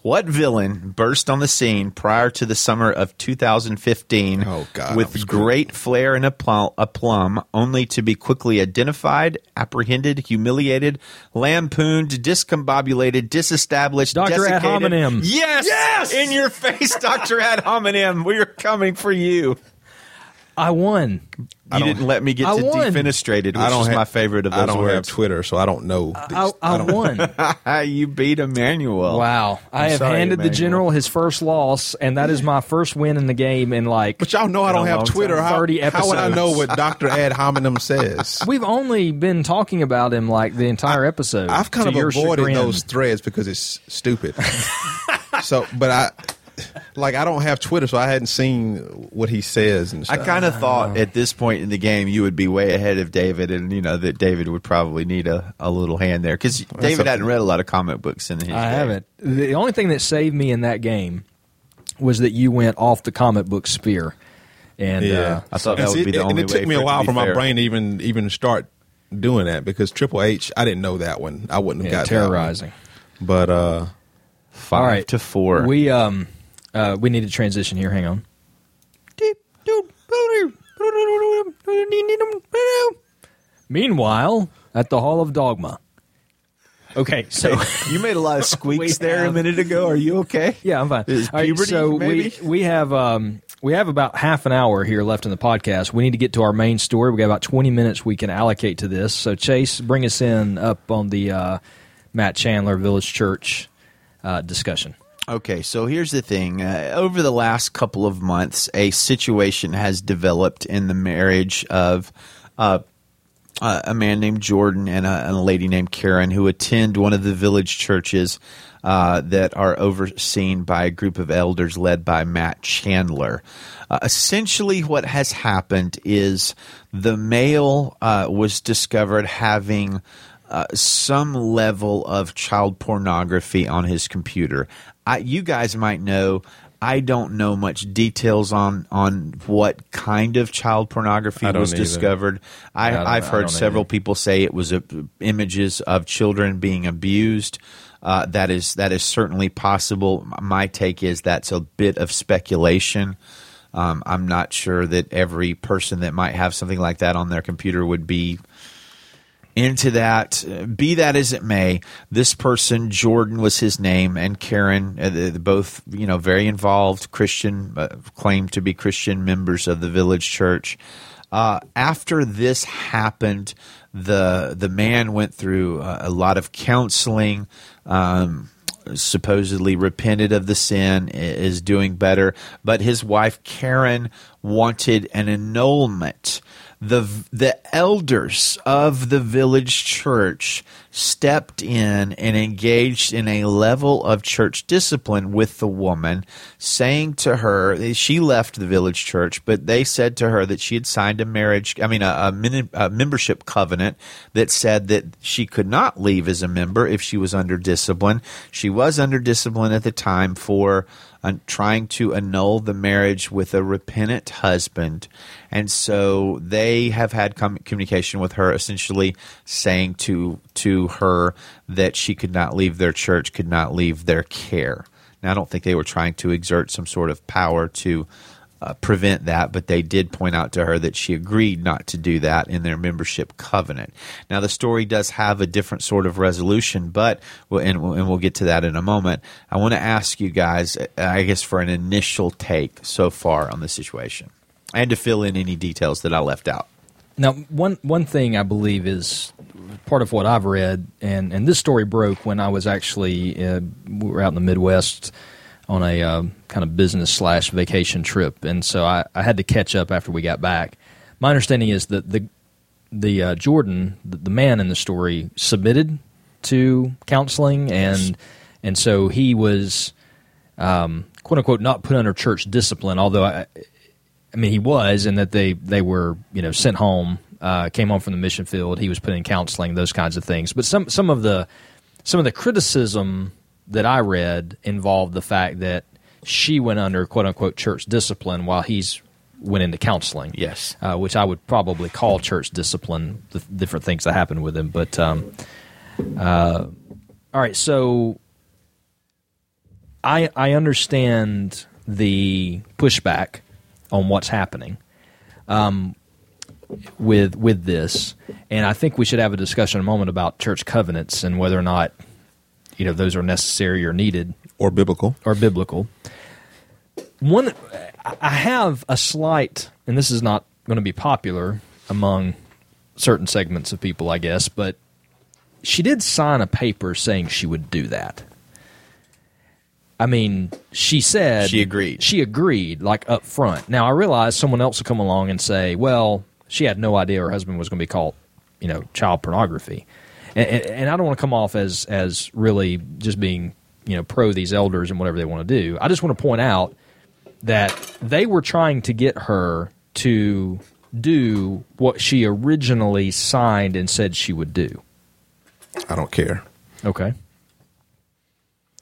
What villain burst on the scene prior to the summer of 2015 Oh, God, with screwed. great flair and aplomb, aplomb, only to be quickly identified, apprehended, humiliated, lampooned, discombobulated, disestablished, Dr. Ad hominem. Yes! Yes! In your face, Dr. Ad hominem. We are coming for you. I won. You didn't let me get I to won. defenestrated, which I don't is have, my favorite of those I don't have. Twitter, so I don't know. I, these- I don't- won. you beat Emmanuel. Wow. I I'm have sorry, handed the general his first loss, and that is my first win in the game in like But y'all know I don't have Twitter. time. How, 30 how would I know what Doctor Ad hominem says? We've only been talking about him like the entire episode. I've kind of avoided chagrin. those threads because it's stupid. so, but I like I don't have Twitter, so I hadn't seen what he says and I kind of thought at this point in the game you would be way ahead of David, and you know that David would probably need a, a little hand there because David okay. hadn't read a lot of comic books in his. I day. haven't. The only thing that saved me in that game was that you went off the comic book sphere. And yeah, uh, I thought that And would be the and only it took way me a while be for my fair. brain to even even start doing that because Triple H, I didn't know that one. I wouldn't have yeah, got that one. terrorizing. But uh, Five All right. to four. We um uh, we need to transition here. Hang on. Meanwhile, at the Hall of Dogma. Okay, so you made a lot of squeaks there a minute ago. Are you okay? yeah, I'm fine. Is All right, puberty, so maybe? we we have um we have about half an hour here left in the podcast. We need to get to our main story. We got about 20 minutes we can allocate to this. So Chase, bring us in up on the uh, Matt Chandler Village Church uh, discussion. Okay, so here's the thing. Uh, over the last couple of months, a situation has developed in the marriage of uh, uh, a man named Jordan and a, and a lady named Karen who attend one of the village churches uh, that are overseen by a group of elders led by Matt Chandler. Uh, essentially, what has happened is the male uh, was discovered having uh, some level of child pornography on his computer. I, you guys might know. I don't know much details on on what kind of child pornography was either. discovered. I, I I've heard several either. people say it was uh images of children being abused. Uh, that is that is certainly possible. My take is that's a bit of speculation. Um, I'm not sure that every person that might have something like that on their computer would be into that. Uh, Be that as it may, this person, Jordan was his name, and Karen, uh, both you know very involved Christian, uh, claimed to be Christian members of the village church. Uh, after this happened, the the man went through uh, a lot of counseling. Um, supposedly repented of the sin is doing better but his wife Karen wanted an annulment the the elders of the village church stepped in and engaged in a level of church discipline with the woman saying to her she left the village church but they said to her that she had signed a marriage i mean a, a, a membership covenant that said that she could not leave as a member if she was under discipline. She was under discipline at the time for trying to annul the marriage with a repentant husband. And so they have had com- communication with her, essentially saying to to her that she could not leave their church, could not leave their care. Now, I don't think they were trying to exert some sort of power to uh, prevent that, but they did point out to her that she agreed not to do that in their membership covenant. Now, the story does have a different sort of resolution, but we'll, and, we'll, and we'll get to that in a moment. I want to ask you guys, I guess, for an initial take so far on the situation, and to fill in any details that I left out. Now, one one thing I believe is part of what I've read, and and this story broke when I was actually uh, we were out in the Midwest on a uh, kind of business slash vacation trip, and so I, I had to catch up after we got back. My understanding is that the the uh, Jordan, the, the man in the story, submitted to counseling, and and so he was um, quote unquote not put under church discipline. Although I, I mean, he was, in that they they were you know sent home, uh, came home from the mission field. He was put in counseling, those kinds of things. But some some of the some of the criticism that I read involved the fact that she went under quote unquote church discipline while he's went into counseling. Yes. uh, which I would probably call church discipline. The different things that happened with him, but um, uh, all right, so. I I understand the pushback on what's happening um, with with this, and I think we should have a discussion in a moment about church covenants and whether or not you know those are necessary or needed or biblical. or biblical. One, I have a slight, and this is not going to be popular among certain segments of people, I guess, but she did sign a paper saying she would do that. I mean, she said She agreed. She agreed, like up front. Now I realize someone else will come along and say, "Well, she had no idea her husband was going to be called, you know, child pornography," and, and, I don't want to come off as as really just being, you know, pro these elders and whatever they want to do. I just want to point out that they were trying to get her to do what she originally signed and said she would do. I don't care. Okay.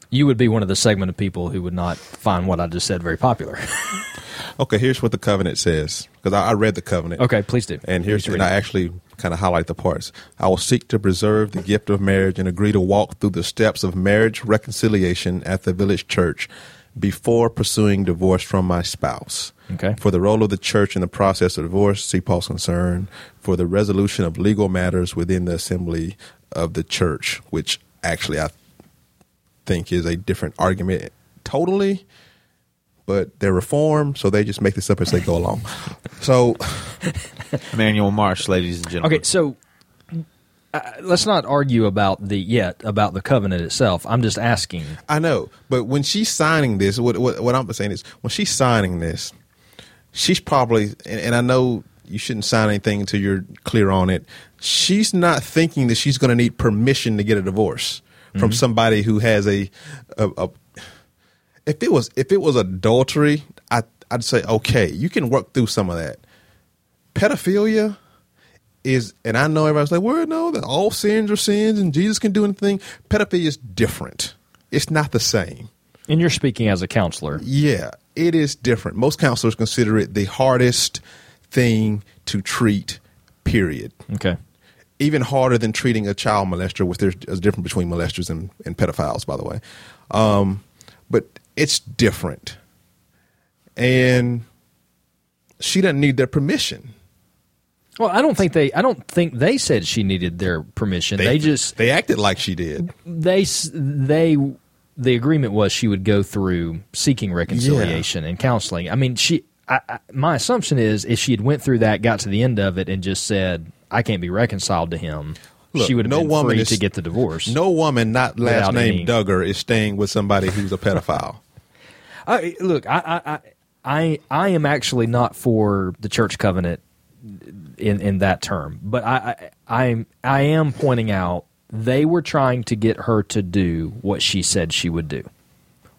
You would be one of the segment of people who would not find what I just said very popular. Okay, here's what the covenant says because I, I read the covenant. okay, please do. And here's and I actually kind of highlight the parts. I will seek to preserve the gift of marriage and agree to walk through the steps of marriage reconciliation at the village church before pursuing divorce from my spouse. Okay. For the role of the church in the process of divorce, see Paul's concern. For the resolution of legal matters within the assembly of the church, which actually I think is a different argument totally. But they're reformed, so they just make this up as they go along. So Emmanuel Marsh, ladies and gentlemen. Okay, so uh, let's not argue about the yet about the covenant itself. I'm just asking. I know, but when she's signing this, what what, what I'm saying is, when she's signing this, she's probably, and, and I know you shouldn't sign anything until you're clear on it. She's not thinking that she's going to need permission to get a divorce from somebody who has a, a, a. If it was if it was adultery, I I'd say okay, you can work through some of that. Pedophilia, is, and I know everybody's like, well, no, that all sins are sins and Jesus can do anything. Pedophilia is different. It's not the same. And you're speaking as a counselor. Yeah, it is different. Most counselors consider it the hardest thing to treat, period. Okay. Even harder than treating a child molester, which there's a difference between molesters and, and pedophiles, by the way. Um, but it's different. And she doesn't need their permission. Well, I don't think they. I don't think they said she needed their permission. They, just they acted like she did. they they the agreement was she would go through seeking reconciliation and counseling. I mean, she. I, I, my assumption is if she had went through that, got to the end of it, and just said, "I can't be reconciled to him," Look, she would have no been woman free is- to get the divorce. No woman, not last name any- Duggar, is staying with somebody who's a pedophile. I, look, I, I, I, I, am actually not for the church covenant in in that term, but I, I, I'm, I am pointing out they were trying to get her to do what she said she would do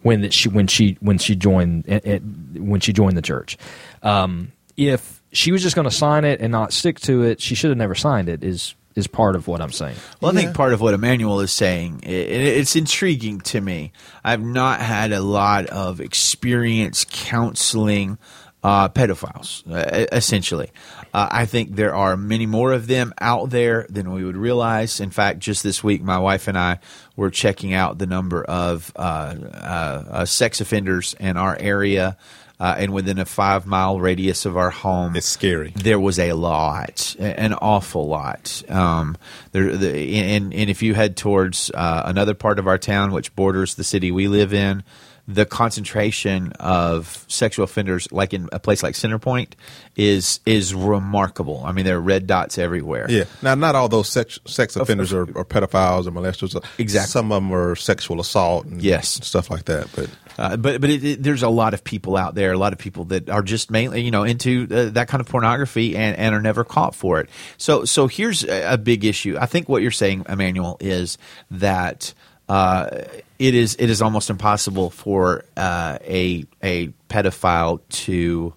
when that she when she when she joined eh, eh, when she joined the church. Um, if she was just going to sign it and not stick to it, she should have never signed it. Is is part of what I'm saying. Well, I Yeah. think part of what Emmanuel is saying, i- i it's intriguing to me. I've not had a lot of experience counseling uh, pedophiles, uh, essentially. Uh, I think there are many more of them out there than we would realize. In fact, just this week, my wife and I were checking out the number of uh, uh, uh, sex offenders in our area. Uh, and within a five mile radius of our home, It's scary. there was a lot, an awful lot. Um, there, the, and, and if you head towards uh, another part of our town, which borders the city we live in, the concentration of sexual offenders, like in a place like Centerpoint, is is remarkable. I mean, there are red dots everywhere. Yeah. Now, not all those sex, sex offenders are, are pedophiles or molesters. Exactly. Some of them are sexual assault and Yes. stuff like that. But Uh, but but it, it, there's a lot of people out there, a lot of people that are just mainly you know into uh, that kind of pornography and, and are never caught for it. So so here's a, a big issue. I think what you're saying, Emmanuel, is that uh, it is it is almost impossible for uh, a a pedophile to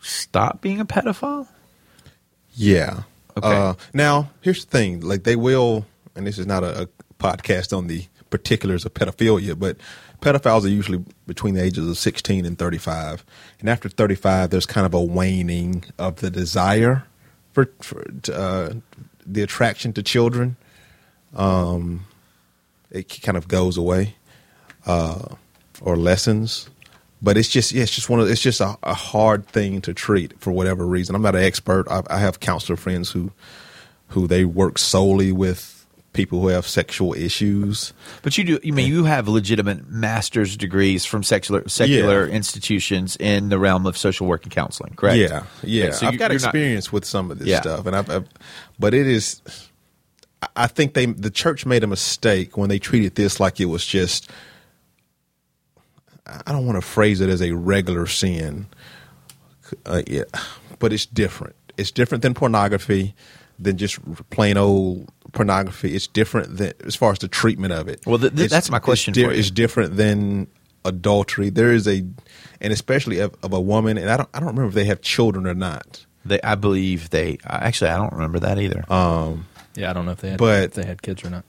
stop being a pedophile. yeah. Okay. Uh, now, here's the thing. Like, they will, and this is not a, a podcast on the particulars of pedophilia, but pedophiles are usually between the ages of 16 and 35. And after 35, there's kind of a waning of the desire for, for uh, the attraction to children. Um, it kind of goes away uh, or lessens. But it's just yeah, it's just one of it's just a, a hard thing to treat for whatever reason. I'm not an expert. I, I have counselor friends who who they work solely with people who have sexual issues. But you do. You mean you have legitimate master's degrees from secular secular institutions in the realm of social work and counseling, correct? Yeah, yeah. Okay, so I've you- got you're not- experience with some of this Yeah. stuff, and I've, I've, but it is. I- think they the church made a mistake when they treated this like it was just. I don't want to phrase it as a regular sin. Uh, yeah, but it's different. It's different than pornography, than just plain old pornography. It's different than as far as the treatment of it. Well, th- th- that's my it's question di- for you. It's different than adultery. There is a, and especially of, of a woman, and I don't, I don't remember if they have children or not. They, I believe they. Actually, I don't remember that either. Yeah, I don't know if they had But- if they had kids or not.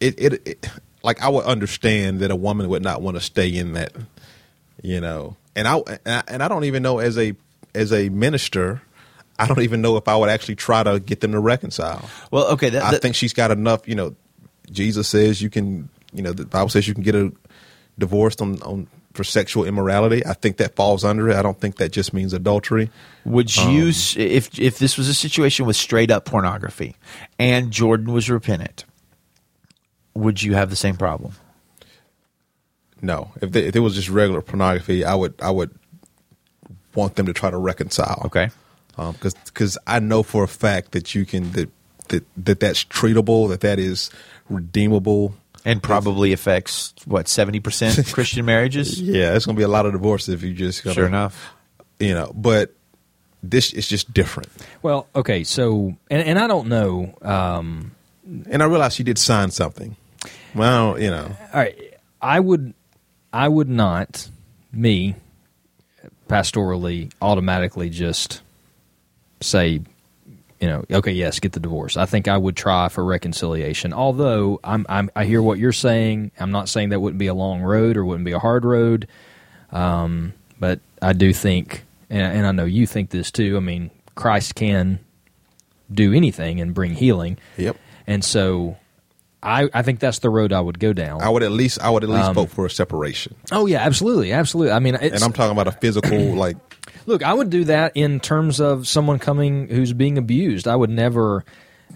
It, it, it, like I would understand that a woman would not want to stay in that, you know, and I, and I, and I don't even know as a, as a minister, I don't even know if I would actually try to get them to reconcile. well, okay. That, I think she's got enough. You know, Jesus says you can. You know, the Bible says you can get a divorced on on for sexual immorality. I think that falls under it. I don't think that just means adultery. Would Um, you, s if if this was a situation with straight up pornography, and Jordan was repentant, would you have the same problem? No, if, they, if it was just regular pornography, I would I would want them to try to reconcile. Okay. because because I know for a fact that you can that that, that that's treatable, that that is redeemable. And probably affects what seventy percent Christian marriages. Yeah, it's gonna be a lot of divorces if you just gonna, Sure enough. you know. But this is just different. Well, okay, so and, and I don't know. Um, And I realized she did sign something. Well, you know, all right, I would, I would not, me, pastorally, automatically just say you know, okay, yes, get the divorce. I think I would try for reconciliation. Although I'm, I'm I hear what you're saying. I'm not saying that wouldn't be a long road or wouldn't be a hard road. Um, but I do think, and, and I know you think this too. I mean, Christ can do anything and bring healing. Yep. And so I, I think that's the road I would go down. I would at least I would at least Um, vote for a separation. oh yeah, absolutely, absolutely. I mean, it's, And I'm talking about a physical like Look, I would do that in terms of someone coming who's being abused. I would never.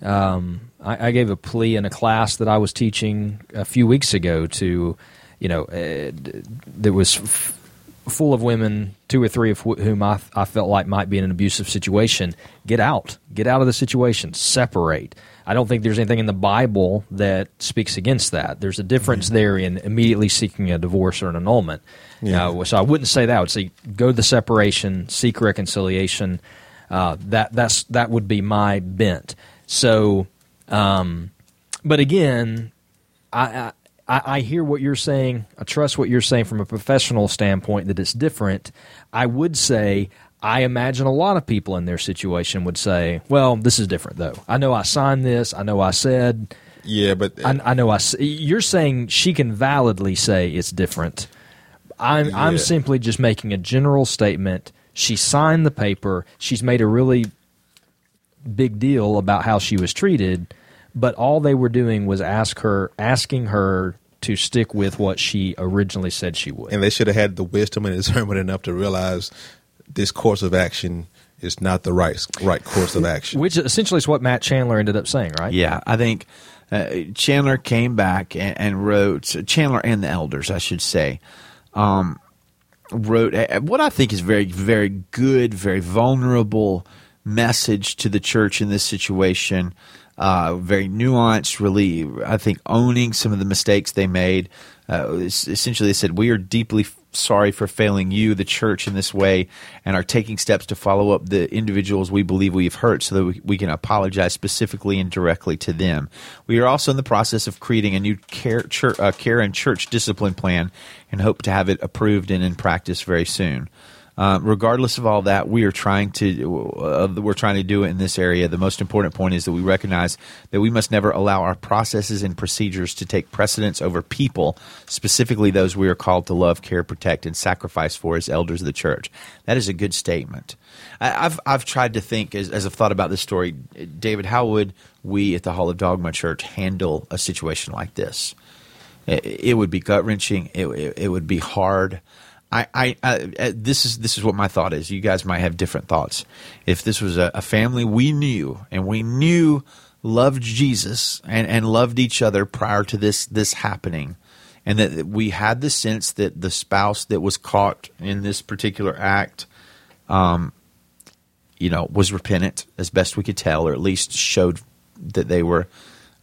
Um, I, I gave a plea in a class that I was teaching a few weeks ago to, you know, uh, that was f- full of women, two or three of wh- whom I, I felt like might be in an abusive situation. Get out. Get out of the situation. Separate. I don't think there's anything in the Bible that speaks against that. There's a difference there in immediately seeking a divorce or an annulment. Yeah. Uh, so I wouldn't say that. I would say go to the separation, seek reconciliation. Uh, that that's that would be my bent. So, um, but again, I, I I hear what you're saying. I trust what you're saying from a professional standpoint that it's different. I would say I imagine a lot of people in their situation would say, "Well, this is different, though. I know I signed this. I know I said." yeah, but I, I know I. You're saying she can validly say it's different. I'm I'm simply just making a general statement. She signed the paper. She's made a really big deal about how she was treated, but all they were doing was ask her asking her to stick with what she originally said she would. and they should have had the wisdom and discernment enough to realize this course of action is not the right right course of action. Which essentially is what Matt Chandler ended up saying, right? Yeah, I think uh, Chandler came back and, and wrote Chandler and the elders, I should say, um, wrote a, what I think is very, very good, very vulnerable message to the church in this situation. Uh, very nuanced, really. I think owning some of the mistakes they made. Uh, essentially, they said, "We are deeply f- sorry for failing you, the church, in this way, and are taking steps to follow up the individuals we believe we have hurt, so that we, we can apologize specifically and directly to them. We are also in the process of creating a new care, church, uh, care and church discipline plan, and hope to have it approved and in practice very soon." Uh, regardless of all that, we are trying to uh, we're trying to do it in this area. The most important point is that we recognize that we must never allow our processes and procedures to take precedence over people, specifically those we are called to love, care, protect, and sacrifice for as elders of the church. That is a good statement. I, I've I've tried to think as, as I've thought about this story, David. How would we at the Hall of Dogma Church handle a situation like this? It, it would be gut wrenching. It, it, it would be hard. I, I, I, uh, this is this is what my thought is. You guys might have different thoughts. If this was a, a family we knew and we knew loved Jesus and, and loved each other prior to this this happening, and that we had the sense that the spouse that was caught in this particular act, um, you know, was repentant as best we could tell, or at least showed that they were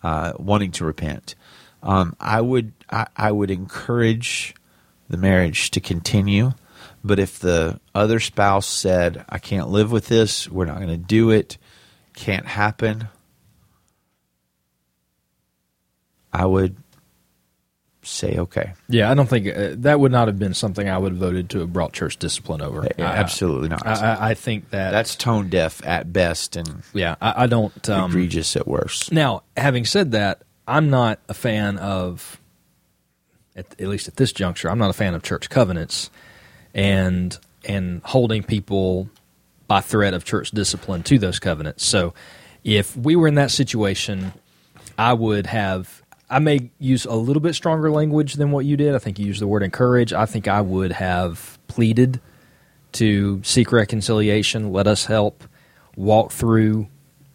uh, wanting to repent. Um, I would I, I would encourage the marriage to continue, but if the other spouse said, "I can't live with this. We're not going to do it. Can't happen," I would say, "Okay, Yeah, I don't think uh, that would not have been something I would have voted to have brought church discipline over. Yeah, I- absolutely not." I, I, think that That's tone deaf at best and yeah. I, I don't. Um, egregious at worst. Now, having said that, I'm not a fan of, at, at least at this juncture, I'm not a fan of church covenants and and holding people by threat of church discipline to those covenants. So, if we were in that situation, I would have. I may use a little bit stronger language than what you did. I think you used the word encourage. I think I would have pleaded to seek reconciliation. Let us help walk through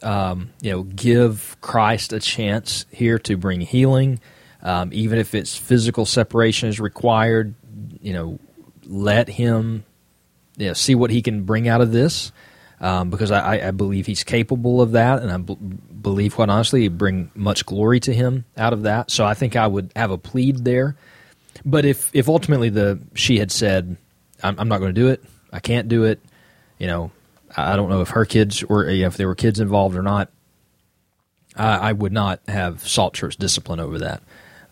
um, you know, give Christ a chance here to bring healing, um, even if it's physical separation is required. You know, let Him, you know, see what He can bring out of this, um, because I, I- believe He's capable of that, and I b- believe, quite honestly, bring much glory to Him out of that. So I think I would have a plead there. But if if ultimately the she had said, "I'm, I'm not going to do it. I can't do it," you know, I don't know if her kids were if there were kids involved or not. I, I would not have sought church discipline over that.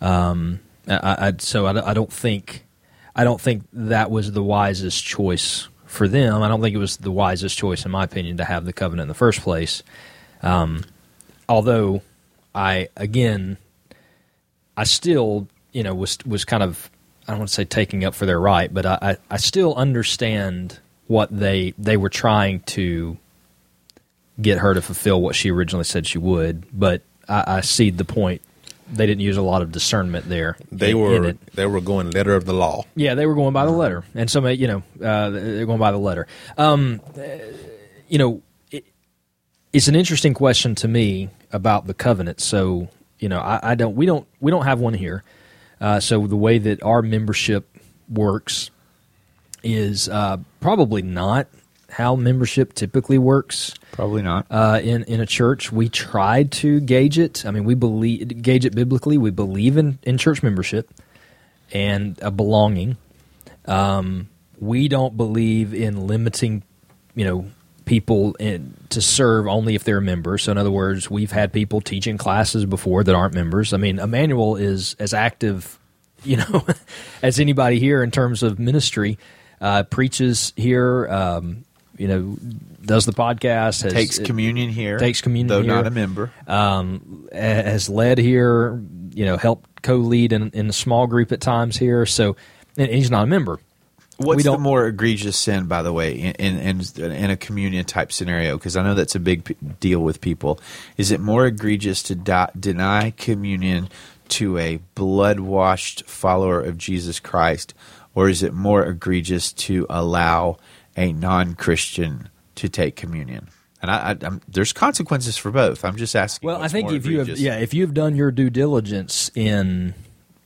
Um, I, I, so I, I don't think I don't think that was the wisest choice for them. I don't think it was the wisest choice, in my opinion, to have the covenant in the first place. Um, although I again, I still you know was was kind of I don't want to say taking up for their right, but I, I, I still understand what they they were trying to get her to fulfill what she originally said she would. But I, I see the point. They didn't use a lot of discernment there. They in- in were it. they were going letter of the law. Yeah, they were going by the letter, and some, you know, uh, they're going by the letter. Um, uh, you know, it, it's an interesting question to me about the covenant. So, you know, I, I don't, we don't, we don't have one here. Uh, so the way that our membership works is uh, probably not how membership typically works Probably not. uh, in in a church. We tried to gauge it. I mean, we believe gauge it biblically. We believe in in church membership and a belonging. Um, we don't believe in limiting, you know, people in, to serve only if they're members. So, in other words, we've had people teaching classes before that aren't members. I mean, Emmanuel is as active, you know, as anybody here in terms of ministry. Uh, preaches here, um, you know, does the podcast, has, takes communion here. takes communion though here. not a member. um, has led here, you know, helped co-lead in, in a small group at times here. So and he's not a member. What's the more egregious sin, by the way, in in, in, in a communion type scenario? Because I know that's a big p- deal with people. Is it more egregious to di- deny communion to a blood washed follower of Jesus Christ, or is it more egregious to allow a non Christian to take communion? And I, I, I'm, there's consequences for both. I'm just asking. Well, I think more if you have, yeah, if you've done your due diligence in,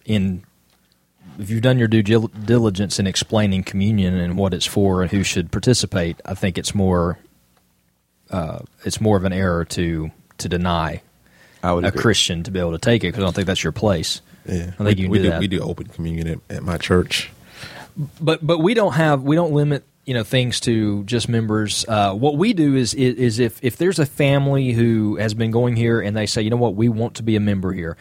in, if you've done your due diligence in explaining communion and what it's for and who should participate, I think it's more, uh, it's more of an error to to deny I would a agree. Christian to be able to take it because I don't think that's your place. Yeah, I think we, you can we do that. We do open communion at, at my church. but but we don't have we don't limit you know things to just members. Uh, what we do is, is is if if there's a family who has been going here and they say you know what we want to be a member here,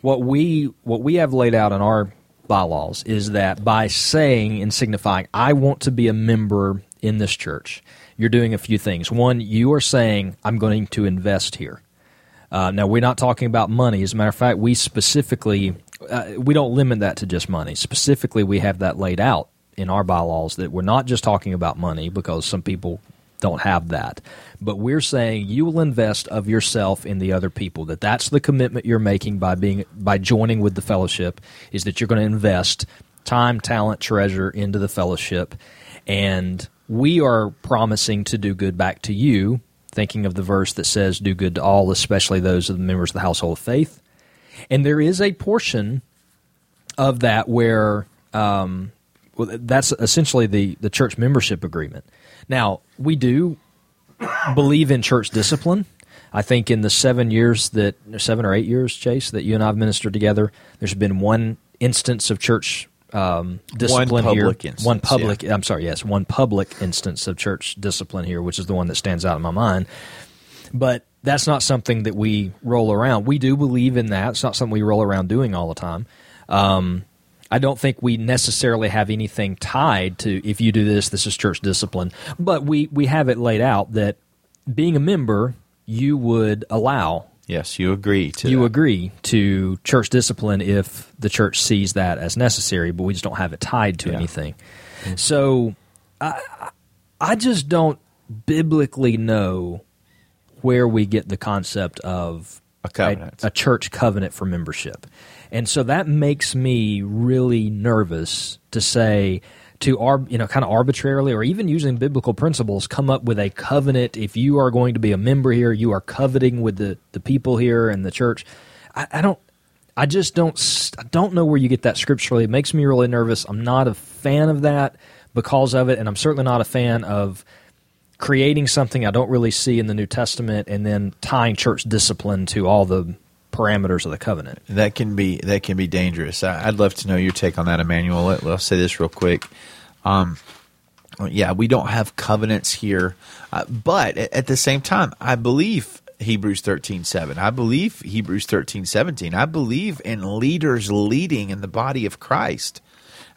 what we what we have laid out in our bylaws is that by saying and signifying I want to be a member in this church, you're doing a few things. One, you are saying I'm going to invest here. Uh, now we're not talking about money. As a matter of fact, we specifically uh, we don't limit that to just money. Specifically, we have that laid out in our bylaws that we're not just talking about money because some people don't have that, but we're saying you will invest of yourself in the other people. That that's the commitment you're making by being by joining with the fellowship is that you're going to invest time, talent, treasure into the fellowship, and we are promising to do good back to you thinking of the verse that says, Do good to all, especially those of the members of the household of faith. And there is a portion of that where um, well, that's essentially the, the church membership agreement. Now, we do believe in church discipline. I think in the seven years that, seven or eight years, Chase, that you and I have ministered together, there's been one instance of church um, discipline here. public instance, one public, I'm sorry, yes, one public instance of church discipline here, which is the one that stands out in my mind. But that's not something that we roll around. We do believe in that. It's not something we roll around doing all the time. Um, I don't think we necessarily have anything tied to if you do this, this is church discipline. But we, we have it laid out that being a member, you would allow Yes, you agree to you that. agree to church discipline if the church sees that as necessary, but we just don't have it tied to Yeah. anything. Mm-hmm. So I, I just don't biblically know where we get the concept of A covenant. a, church covenant for membership. And so that makes me really nervous to say to ar- you know kind of arbitrarily or even using biblical principles come up with a covenant. If you are going to be a member here you are coveting with the, the people here and the church. I, I don't I just don't I don't know where you get that scripturally. It makes me really nervous. I'm not a fan of that because of it and I'm certainly not a fan of creating something I don't really see in the New Testament and then tying church discipline to all the parameters of the covenant. That can be that can be dangerous. I, I'd love to know your take on that, Emmanuel. Let, us say this real quick. Um, yeah, we don't have covenants here, uh, but at, at the same time, I believe Hebrews thirteen seven. I believe Hebrews thirteen seventeen. I believe in leaders leading in the body of Christ.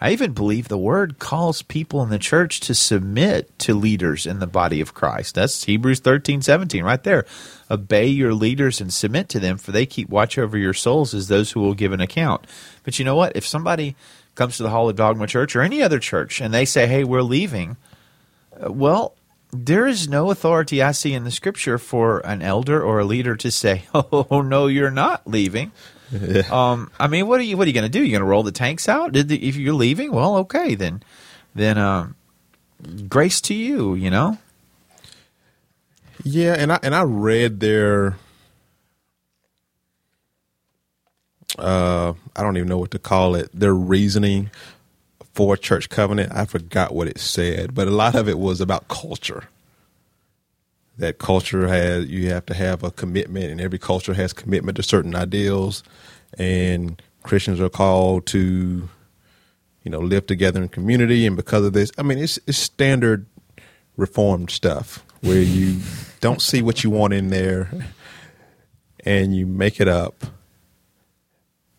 I even believe the word calls people in the church to submit to leaders in the body of Christ. That's Hebrews 13, 17, right there. Obey your leaders and submit to them, for they keep watch over your souls as those who will give an account. But you know what? If somebody comes to the Hall of Dogma Church or any other church and they say, hey, we're leaving, uh, well, there is no authority I see in the scripture for an elder or a leader to say, "Oh no, you're not leaving." Um, I mean, what are you what are you going to do? You're going to roll the tanks out? Did the, if you're leaving, well, okay, then then um, grace to you, you know. Yeah, and I and I read their uh I don't even know what to call it, their reasoning for church covenant. I forgot what it said, but a lot of it was about culture. That culture has you have to have a commitment and every culture has commitment to certain ideals and Christians are called to you know live together in community and because of this I mean it's it's standard reformed stuff where you don't see what you want in there and you make it up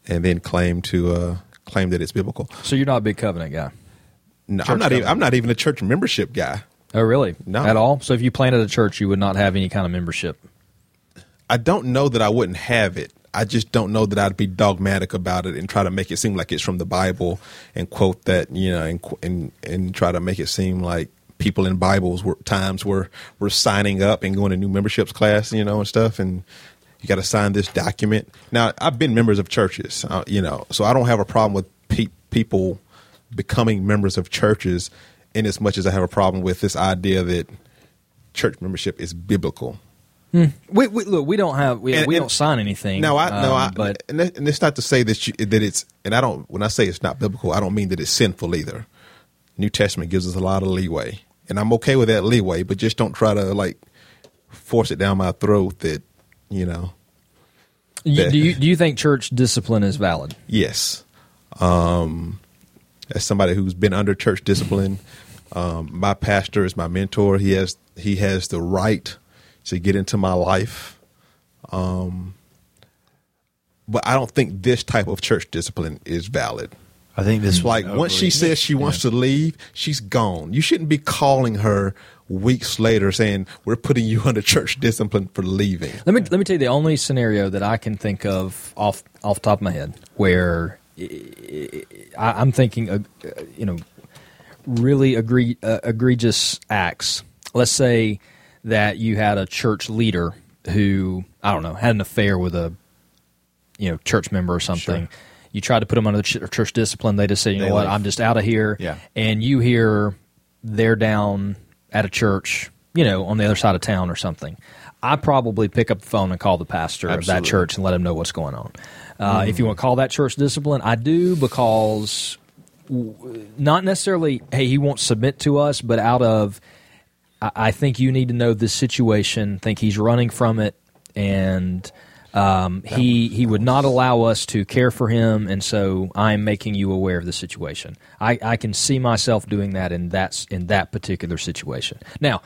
and then claim to uh, claim that it's biblical. So you're not a big covenant guy. No, Church I'm not even. I'm not even a church membership guy. Oh, really? No. At all? So if you planted a church, you would not have any kind of membership. I don't know that I wouldn't have it. I just don't know that I'd be dogmatic about it and try to make it seem like it's from the Bible and quote that you know and and, and try to make it seem like people in Bibles were times were were signing up and going to new memberships class, you know, and stuff, and you got to sign this document. Now, I've been members of churches, uh, you know, so I don't have a problem with pe- people becoming members of churches, in as much as I have a problem with this idea that church membership is biblical. We, we look. We don't have. We, And- we and- don't sign anything. No, I no, um, I, But and, that, and it's not to say that you, that it's and I don't when I say it's not biblical, I don't mean that it's sinful either. New Testament gives us a lot of leeway, and I'm okay with that leeway, but just don't try to like force it down my throat that you know. that- do you do you think church discipline is valid? Yes, um, as somebody who's been under church discipline, um, my pastor is my mentor. He has he has the right to get into my life. Um, but I don't think this type of church discipline is valid. I think this Like once she says she wants to leave, she's gone. You shouldn't be calling her weeks later saying we're putting you under church discipline for leaving. Let me let me tell you the only scenario that I can think of off off the top of my head where I, I'm thinking, uh, uh, you know, really agree, uh, egregious acts. Let's say that you had a church leader who I don't know had an affair with a you know church member or something. You try to put them under the ch- church discipline. They just say, you know They what, leave. I'm just out of here. Yeah. And you hear they're down at a church, you know, on the other side of town or something. I probably pick up the phone and call the pastor of that church and let him know what's going on. Uh, If you want to call that church discipline, I do because w- not necessarily, hey, he won't submit to us, but out of, I, I think you need to know this situation, think he's running from it, and um, he he would not allow us to care for him, and so I'm making you aware of the situation. I, I can see myself doing that in that in that particular situation. Now,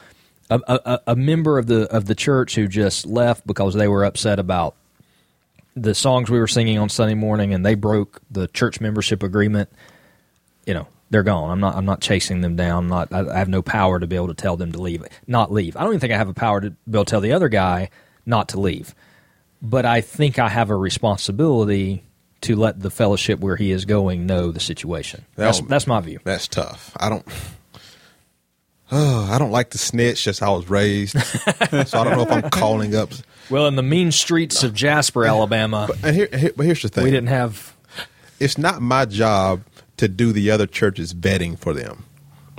a, a, a member of the of the church who just left because they were upset about the songs we were singing on Sunday morning, and they broke the church membership agreement. You know, they're gone. I'm not. I'm not chasing them down. I'm not. I, I have no power to be able to tell them to leave. Not leave. I don't even think I have a power to be able to tell the other guy not to leave. But I think I have a responsibility to let the fellowship where he is going know the situation. That's, That- that's my view. That's tough. I don't. Oh, I don't like to snitch. Just how I was raised, so I don't know if I'm calling up. Well, in the mean streets of Jasper, Alabama, And here, here, but here's the thing: we didn't have. it's not my job to do the other church's vetting for them.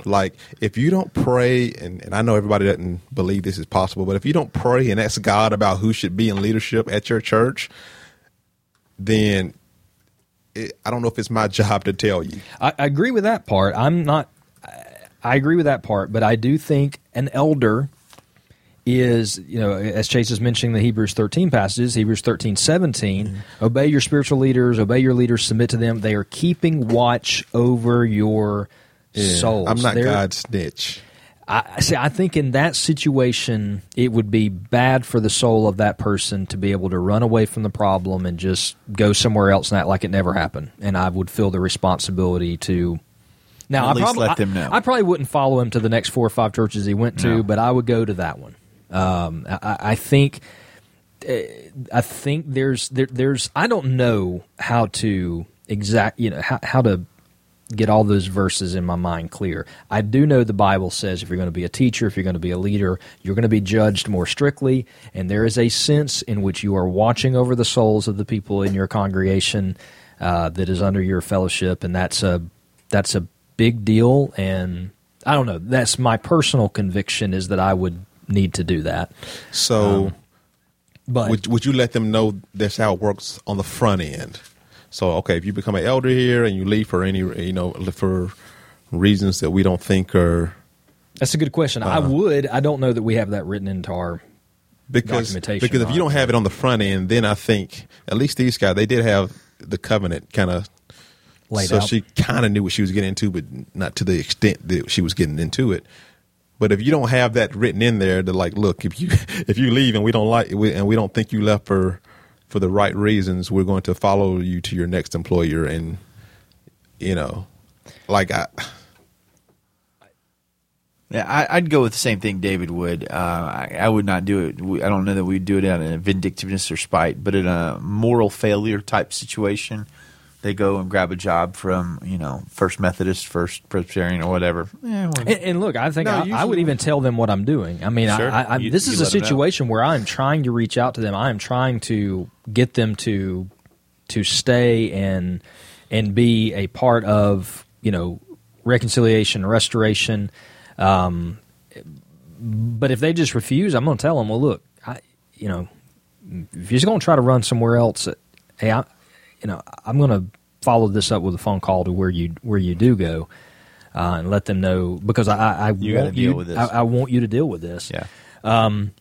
Like, if you don't pray, and, and I know everybody doesn't believe this is possible, but if you don't pray and ask God about who should be in leadership at your church, then it, I don't know if it's my job to tell you. I, I agree with that part. I'm not. I- agree with that part, but I do think an elder is, you know, as Chase is mentioning the Hebrews 13 passages, Hebrews 13, 17, Mm-hmm. obey your spiritual leaders, obey your leaders, submit to them. They are keeping watch over your souls. I'm not They're- God's snitch. I I see. I think in that situation, it would be bad for the soul of that person to be able to run away from the problem and just go somewhere else and act like it never happened. And I would feel the responsibility to Now, At I least probably, let them know. I, probably wouldn't follow him to the next four or five churches he went to, No. but I would go to that one. Um, I, I think, uh, I think there's there, there's I don't know how to exact you know how how to get all those verses in my mind clear. I do know the Bible says if you're going to be a teacher, if you're going to be a leader, you're going to be judged more strictly, and there is a sense in which you are watching over the souls of the people in your congregation uh, that is under your fellowship, and that's a that's a big deal. And I don't know. That's my personal conviction is that I would need to do that. So, But would would you let them know that's how it works on the front end? So, okay, if you become an elder here and you leave for any, you know, for reasons that we don't think are that's a good question. I uh-huh. would. I don't know that we have that written into our because Documentation because if you don't have it on the front end, then I think at least these guys they did have the covenant kind of laid out. so out. she kind of knew what she was getting into, but not to the extent that she was getting into it. But if you don't have that written in there, to like, look, if you if you leave and we don't like we, and we don't think you left for for the right reasons, we're going to follow you to your next employer, and you know, like I, Yeah, I, I'd go with the same thing David would. Uh, I, I would not do it. I don't know that we'd do it out of vindictiveness or spite, but in a moral failure type situation, they go and grab a job from you know First Methodist, First Presbyterian, or whatever. Yeah, well, And, and look, I think No, I, I would even tell them what I'm doing. I mean, Sure. I, I, You- this you is a let 'em know. situation where I'm trying to reach out to them. I am trying to get them to to stay and and be a part of you know reconciliation, restoration. Um, but if they just refuse, I'm going to tell them, well, look, I, you know, if you're just going to try to run somewhere else, uh, hey, I, you know, I'm going to follow this up with a phone call to where you where you do go, uh, and let them know because I I, You want deal you with this. I, I want you to deal with this. yeah. Um,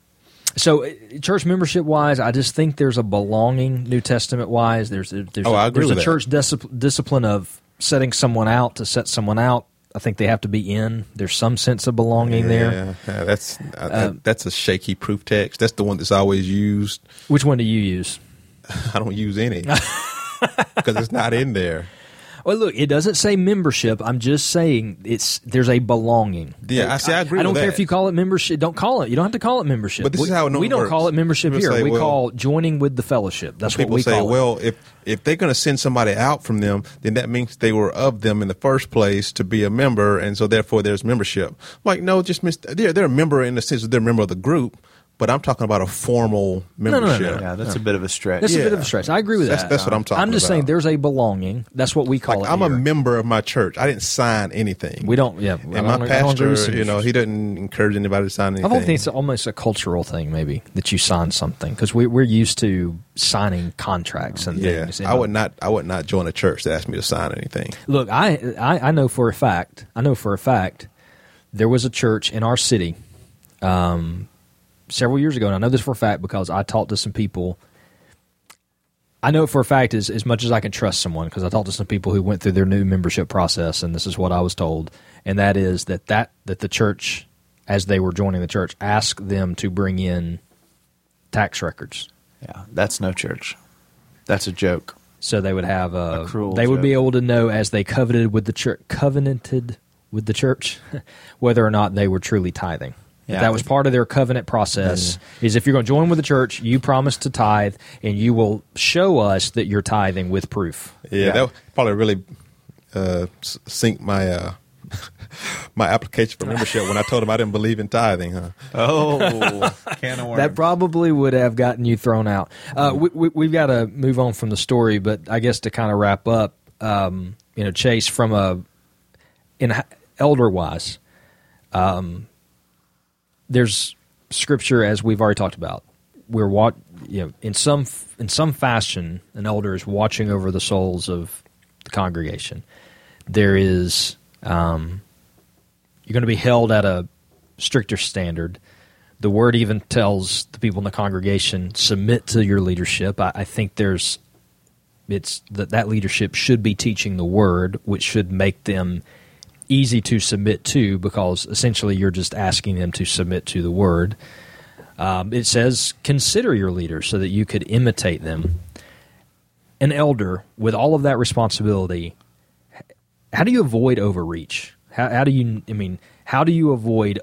So, uh, church membership wise, I just think there's a belonging New Testament wise. There's a, there's Oh, a, there's a church discipl- discipline of setting someone out to set someone out. I think they have to be in. There's some sense of belonging there. yeah, yeah, that's uh, that's a shaky proof text. That's the one that's always used. Which one do you use? I don't use any because it's not in there. Well, look, it doesn't say membership. I'm just saying it's there's a belonging. Yeah, I see. I agree. I don't with care that. if you call it membership. Don't call it. You don't have to call it membership. But this we, is how it we don't works. call it membership People here. say, we well- call joining with the fellowship. That's what we say, call it. well, if if they're going to send somebody out from them, then that means they were of them in the first place to be a member, and so therefore there's membership. Like, no, just mis- they're they're a member in the sense that they're a member of the group, but I'm talking about a formal membership. no, no, membership. Yeah, that's a bit of a stretch. That's a bit of a stretch. I agree with That's- that. that's what I'm talking I'm just saying there's a belonging. That's what we call Like, it. I'm a here. member of my church. I didn't sign anything. We don't. Yeah, I And don't- my I don't agree with pastor, you know, signatures. he doesn't encourage anybody to sign anything. I don't think it's almost a cultural thing, maybe that you sign something because we, we're used to signing contracts and yeah, things. I would not. I would not join a church that asked me to sign anything. Look, I, I I know for a fact. I know for a fact there was a church in our city um, several years ago, and I know this for a fact because I talked to some people. I know for a fact as as much as I can trust someone because I talked to some people who went through their new membership process, and this is what I was told, and that is that that that the church, as they were joining the church, asked them to bring in tax records. Yeah, that's no church. That's a joke. so they would have a, A cruel they would be able to know as they coveted with the church covenanted with the church whether or not they were truly tithing Yeah. that was part of their covenant process is if you're going to join with the church you promise to tithe and you will show us that you're tithing with proof Yeah, Yeah. that would probably really uh, sink my uh, my application for membership when I told him I didn't believe in tithing. Huh? Oh, can of worms. that probably would have gotten you thrown out. Uh, we, we, we've got to move on from the story, but I guess to kind of wrap up, um, you know, Chase, from a in elder wise, um, there's scripture as we've already talked about. We're what you know in some in some fashion, an elder is watching over the souls of the congregation. There is um, you're going to be held at a stricter standard. The word even tells the people in the congregation submit to your leadership. I, I think there's it's that that leadership should be teaching the word, which should make them easy to submit to because essentially you're just asking them to submit to the word. Um, it says consider your leaders so that you could imitate them. An elder with all of that responsibility how do you avoid overreach? How, how do you? I mean, how do you avoid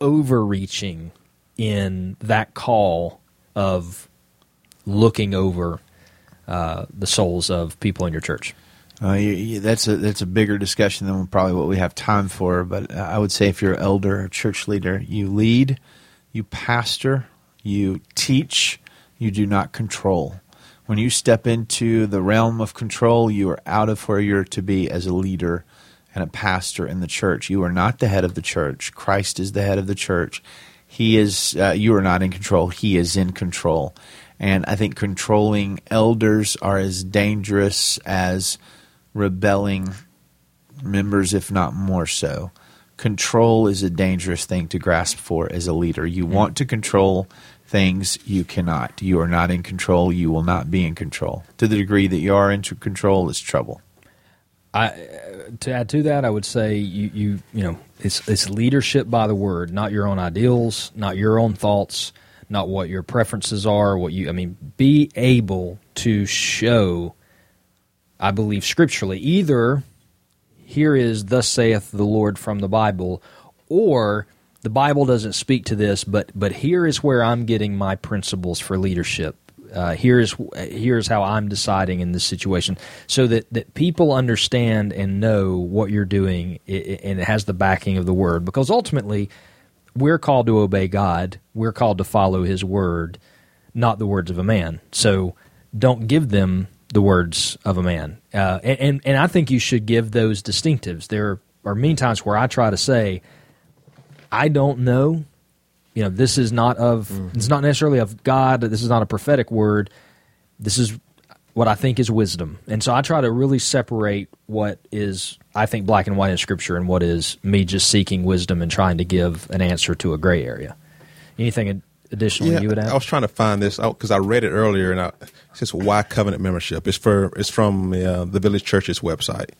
overreaching in that call of looking over uh, the souls of people in your church? Uh, you, you, that's a that's a bigger discussion than probably what we have time for. But I would say if you're an elder or church leader, you lead, you pastor, you teach, you do not control. When you step into the realm of control, you are out of where you're to be as a leader and a pastor in the church. You are not the head of the church. Christ is the head of the church. He is. Uh, you are not in control. He is in control. And I think controlling elders are as dangerous as rebelling members, if not more so. Control is a dangerous thing to grasp for as a leader. You mm-hmm. want to control things you cannot. You are not in control. You will not be in control. To the degree that you are in control, is trouble. I, to add to that, I would say you, you you know it's it's leadership by the word, not your own ideals, not your own thoughts, not what your preferences are. What you I mean, be able to show I believe scripturally. Either here is thus saith the Lord from the Bible, or the Bible doesn't speak to this, but but here is where I'm getting my principles for leadership. Uh, here's here's how I'm deciding in this situation, so that that people understand and know what you're doing, and it has the backing of the Word. Because ultimately, we're called to obey God. We're called to follow His Word, not the words of a man. So don't give them the words of a man. Uh, and, and I think you should give those distinctives. There are many times where I try to say, I don't know. You know, this is not of mm-hmm. it's not necessarily of God. This is not a prophetic word. This is what I think is wisdom. And so I try to really separate what is I think black and white in scripture and what is me just seeking wisdom and trying to give an answer to a gray area. Anything additionally yeah, you would add? I was trying to find this out because I read it earlier, and I, it says why covenant membership. It's for it's from uh, the Village Church's website,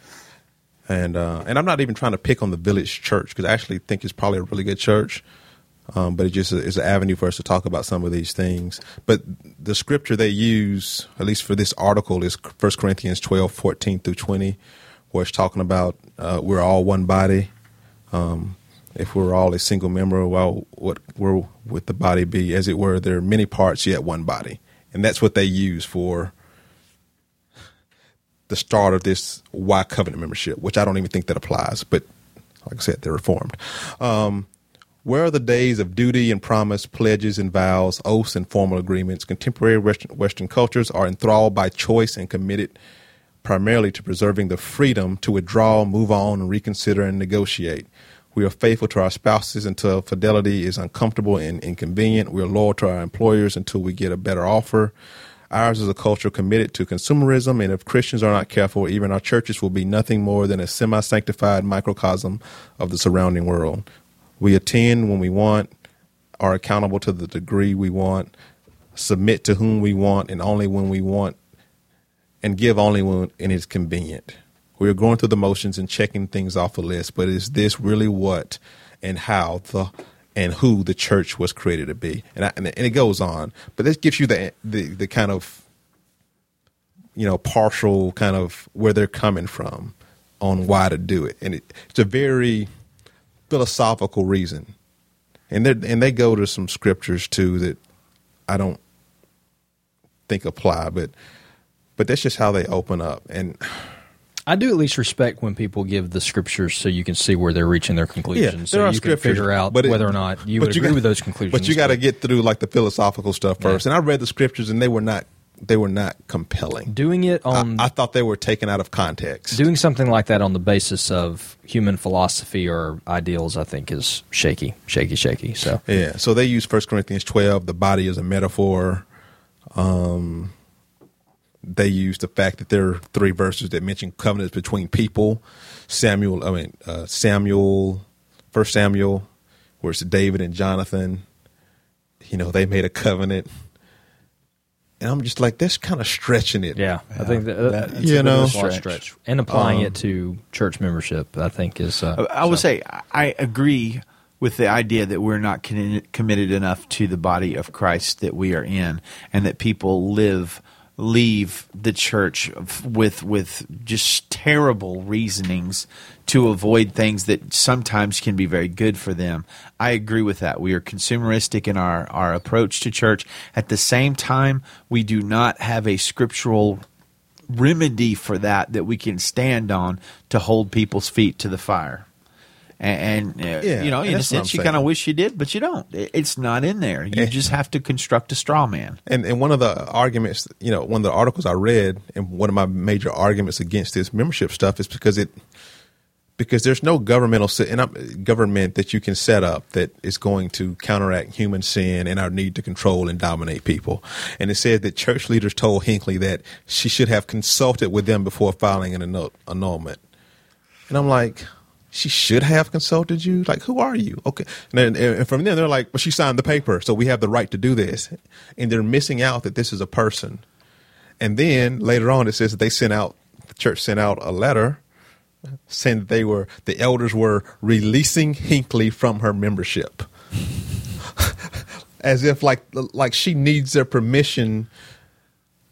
and uh, and I'm not even trying to pick on the Village Church because I actually think it's probably a really good church. Um, but it just is an avenue for us to talk about some of these things. But the scripture they use, at least for this article, is 1 Corinthians 12, 14 through 20, where it's talking about uh, we're all one body. Um, if we're all a single member, well, what where would the body be? As it were, there are many parts yet one body, and that's what they use for the start of this why covenant membership, which I don't even think that applies. But like I said, they're reformed. Um, where are the days of duty and promise, pledges and vows, oaths and formal agreements? Contemporary Western, Western cultures are enthralled by choice and committed primarily to preserving the freedom to withdraw, move on, and reconsider and negotiate. We are faithful to our spouses until fidelity is uncomfortable and inconvenient. We are loyal to our employers until we get a better offer. Ours is a culture committed to consumerism, and if Christians are not careful, even our churches will be nothing more than a semi sanctified microcosm of the surrounding world. We attend when we want, are accountable to the degree we want, submit to whom we want, and only when we want, and give only when it is convenient. We are going through the motions and checking things off a list, but is this really what and how the and who the church was created to be? And, I, and, it goes on, but this gives you the, the the kind of you know partial kind of where they're coming from on why to do it, and it, it's a very philosophical reason, and they and they go to some scriptures too that I don't think apply, but but that's just how they open up. And I do at least respect when people give the scriptures so you can see where they're reaching their conclusions. Yeah, so you can figure out it, whether or not you would you agree got, with those conclusions. But you got to get through like the philosophical stuff first. Yeah. And I read the scriptures and they were not they were not compelling. Doing it on I, I, thought they were taken out of context. Doing something like that on the basis of human philosophy or ideals I think is shaky, shaky, shaky. So Yeah. So they use 1 Corinthians 12 the body as a metaphor. Um they use the fact that there are three verses that mention covenants between people. Samuel, I mean uh, Samuel, First Samuel, where it's David and Jonathan. You know, they made a covenant, and I'm just like, that's kind of stretching it. Yeah, I think that, that you know, stretch. stretch. and applying um, it to church membership, I think is. Uh, I would so. say I agree with the idea that we're not con- committed enough to the body of Christ that we are in, and that people live leave the church with with just terrible reasonings to avoid things that sometimes can be very good for them. I agree with that. We are consumeristic in our, our approach to church. At the same time, we do not have a scriptural remedy for that that we can stand on to hold people's feet to the fire. And, and uh, Yeah, you know, in a that's what I'm sense, you kind of wish you did, but you don't. It's not in there. You just have to construct a straw man. And and one of the arguments, you know, one of the articles I read, and one of my major arguments against this membership stuff is because it because there's no governmental and government that you can set up that is going to counteract human sin and our need to control and dominate people. And it said that church leaders told Hinkley that she should have consulted with them before filing an annulment. And I'm like, she should have consulted you. Like, who are you? Okay. And, then, and from then they're like, well, she signed the paper, so we have the right to do this. And they're missing out that this is a person. And then later on, it says that they sent out, the church sent out a letter saying that they were, the elders were releasing Hinkley from her membership. As if like, like she needs their permission.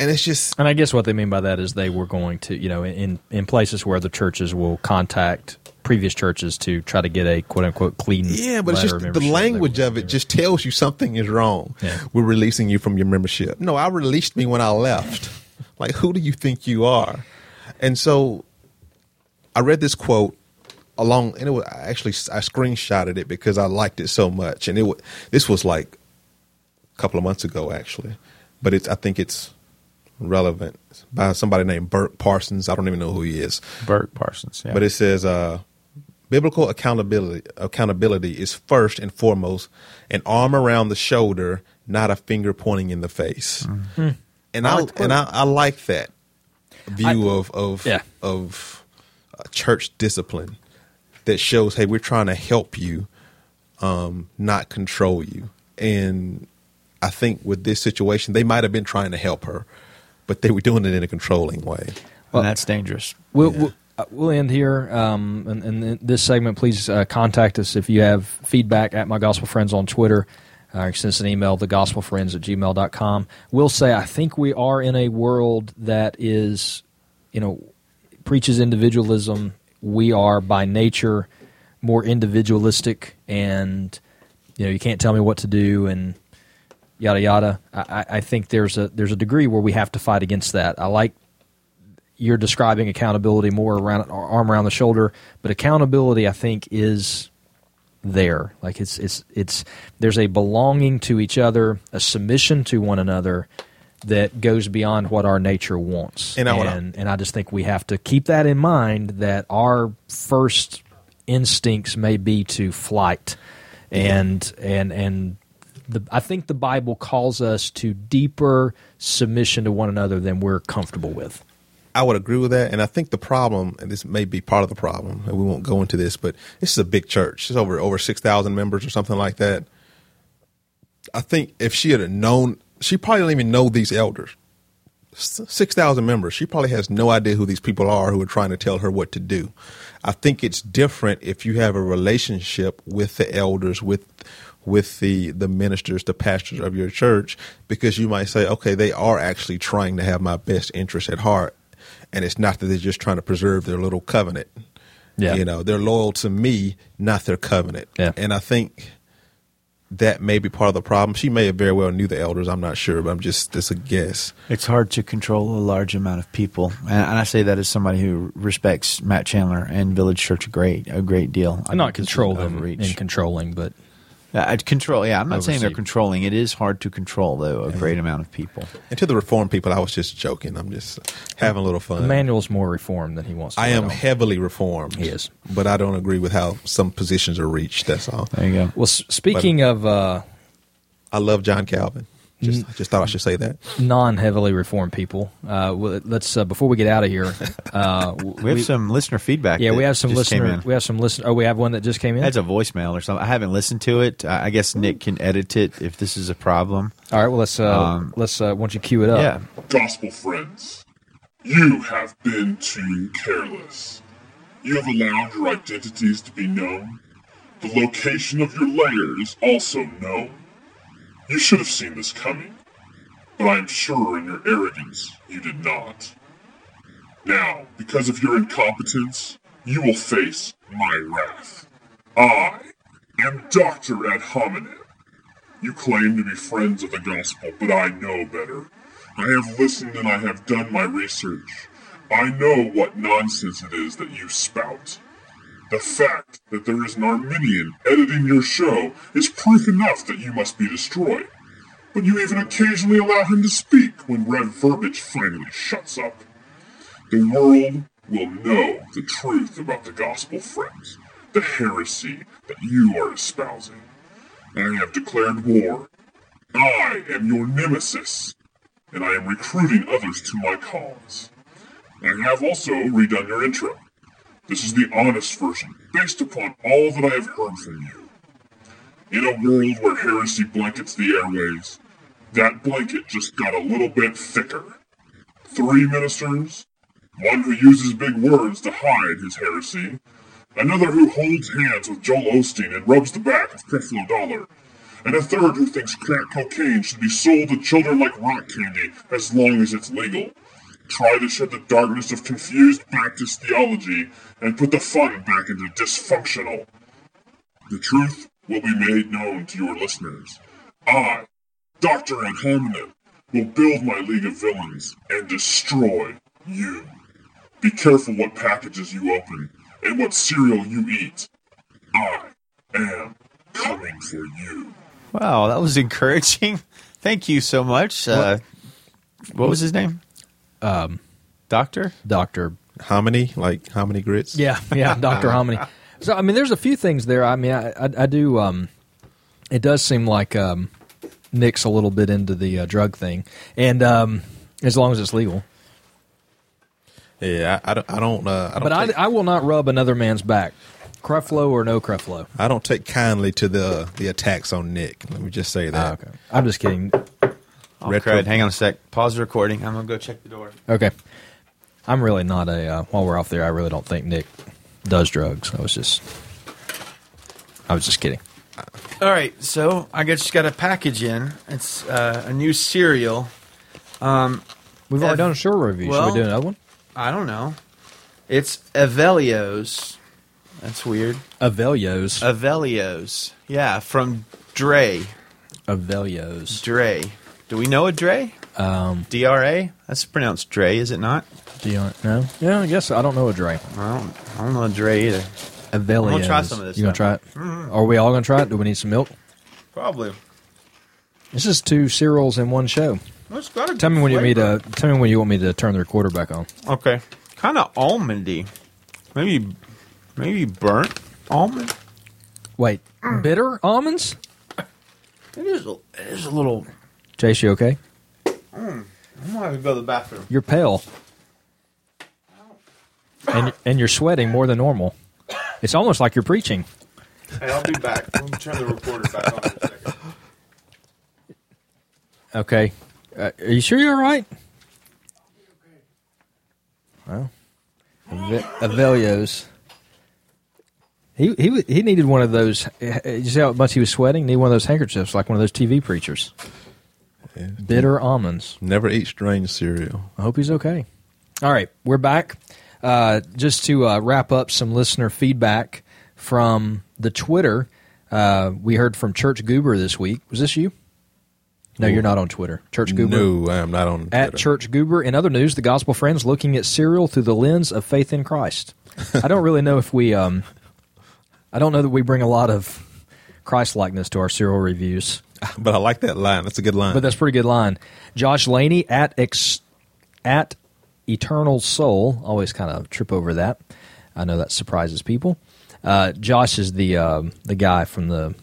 And it's just, And I guess what they mean by that is they were going to, you know, in in places where the churches will contact previous churches to try to get a quote unquote clean. Yeah, but it's just the language of it just tells you something is wrong. Yeah. We're releasing you from your membership. No, I released me when I left. like, who do you think you are? And so I read this quote along, and it was I actually I screenshotted it because I liked it so much. And it wa- this was like a couple of months ago, actually, but it's I think it's relevant It's by somebody named Burke Parsons. I don't even know who he is. Burke Parsons. Yeah. But it says uh, biblical accountability accountability is first and foremost an arm around the shoulder, not a finger pointing in the face. And I, like and I, I like that view of of Yeah. of uh, church discipline that shows, hey, we're trying to help you, um, not control you. And I think with this situation, they might have been trying to help her, but they were doing it in a controlling way. and that's dangerous. We'll, we'll, uh, we'll end here. Um, and, and in this segment, please uh, contact us if you have feedback at My Gospel Friends on Twitter. Uh, send us an email, thegospelfriends at gmail.com. We'll say, I think we are in a world that is, you know, preaches individualism. We are by nature more individualistic, and, you know, you can't tell me what to do, and yada yada. I, I- think there's a there's a degree where we have to fight against that. I like you're describing accountability more around arm around the shoulder, but accountability I think is there. Like it's it's it's there's a belonging to each other, a submission to one another that goes beyond what our nature wants. And I and, and I just think we have to keep that in mind that our first instincts may be to flight and and and the, I think the Bible calls us to deeper submission to one another than we're comfortable with. I would agree with that, and I think the problem, and this may be part of the problem, and we won't go into this, but this is a big church. It's over over six thousand members or something like that. I think if she had known, she probably didn't even know these elders. Six thousand members. She probably has no idea who these people are who are trying to tell her what to do. I think it's different if you have a relationship with the elders, with with the the ministers, the pastors of your church, because you might say, okay, they are actually trying to have my best interest at heart, and it's not that they're just trying to preserve their little covenant. Yeah. you know, they're loyal to me, not their covenant. Yeah. and I think that may be part of the problem. She may have very well knew the elders. I'm not sure, but I'm just just a guess. It's hard to control a large amount of people, and, and I say that as somebody who respects Matt Chandler and Village Church a great a great deal. I not think this control them overreach. in controlling, but Uh, I'd control. Yeah, I'm not saying they're controlling. It is hard to control though a great amount of people. And to the reformed people, I was just joking. I'm just having a little fun. Emmanuel's more reformed than he wants. to I am on. heavily reformed. He is. but I don't agree with how some positions are reached. That's all. There you go. Well, s- speaking of uh, I love John Calvin. Just, I just thought I should say that. non-heavily reformed people, uh, let's uh, before we get out of here, uh, We have some listener feedback. Yeah, we have some listener. We have some listener. Oh, we have one that just came in. That's a voicemail or something. I haven't listened to it. I I guess Nick can edit it if this is a problem. All right. Well, let's uh, Um, let's uh, once you cue it up. Yeah. Gospel friends, you have been too careless. You have allowed your identities to be known, the location of your layers also known. You should have seen this coming. but I am sure in your arrogance you did not. Now, because of your incompetence, you will face my wrath. I am Dr. Ad hominem. You claim to be friends of the gospel, but I know better. I have listened and I have done my research. I know what nonsense it is that you spout. The fact that there is an Arminian editing your show is proof enough that you must be destroyed. But you even occasionally allow him to speak when Rev Verbiage finally shuts up. The world will know the truth about the gospel, friends, the heresy that you are espousing. I have declared war. I am your nemesis, and I am recruiting others to my cause. I have also redone your intro. This is the honest version, based upon all that I have heard from you. In a world where heresy blankets the airways, that blanket just got a little bit thicker. Three ministers, one who uses big words to hide his heresy, another who holds hands with Joel Osteen and rubs the back of Creflo Dollar, and a third who thinks crack cocaine should be sold to children like rock candy as long as it's legal try to shed the darkness of confused Baptist theology and put the fun back into dysfunctional. The truth will be made known to your listeners. I, Dr. Ad hominem, will build my League of Villains and destroy you. Be careful what packages you open and what cereal you eat. I am coming for you. Wow, that was encouraging. Thank you so much. Uh, what was his name? Um, Doctor? Doctor. Hominy, like hominy grits. Yeah, yeah, Doctor Hominy. So I mean, there's a few things there. I mean, I, I, I do. Um, it does seem like um, Nick's a little bit into the uh, drug thing, and um, as long as it's legal. Yeah, I, I don't. I don't. Uh, I don't But take, I, I will not rub another man's back, Creflo or no Creflo. I don't take kindly to the the attacks on Nick. Let me just say that. Ah, okay, I'm just kidding. Oh, Retro- crud. Hang on a sec. Pause the recording. I'm going to go check the door. Okay, I'm really not a. Uh, while we're off there, I really don't think Nick does drugs. I was just, I was just kidding. All right, so I just got a package in. It's uh, a new cereal. Um, We've already Ev- done a short review. Should well- we do another one? I don't know. It's Avelios. That's weird. Avelios. Avelios. Yeah, from Dre. Avelios. Dre. Do we know a Dre? Um, D-R-A? That's pronounced Dre, is it not? do you know? Yeah, I guess I don't know a Dre. I don't, I don't know a Dre either. Avelios. I'm gonna try some of this You gonna try it? Are we all gonna try it? Do we need some milk? Probably. This is two cereals in one show. It's got a Tell me when you want me to. Tell me when you want me to turn the recorder back on. Okay. Kind of almondy. Maybe, maybe burnt almond. Wait, bitter almonds? It is. A, it is a little. Chase, you okay? I'm gonna have to go to the bathroom. You're pale, and and you're sweating more than normal. It's almost like you're preaching. Hey, I'll be back. Let me turn the recorder back on in a second. Okay, uh, are you sure you're all right? Well, Ave- Avelios. He he he needed one of those. You see how much he was sweating? Need one of those handkerchiefs, like one of those TV preachers. Bitter almonds. Never eat strange cereal. I hope he's okay. All right, we're back. Uh, just to uh, wrap up some listener feedback from the Twitter. Uh, we heard from Church Goober this week. Was this you? No, you're not on Twitter. Church Goober. No, I am not on At Church Goober. In other news, the Gospel Friends looking at cereal through the lens of faith in Christ. I don't really know if we. Um, I don't know that we bring a lot of Christ likeness to our cereal reviews. But I like that line. That's a good line. But that's a pretty good line. Josh Laney at ex, at Eternal Soul. Always kind of trip over that. I know that surprises people. Uh, Josh is the um, the guy from the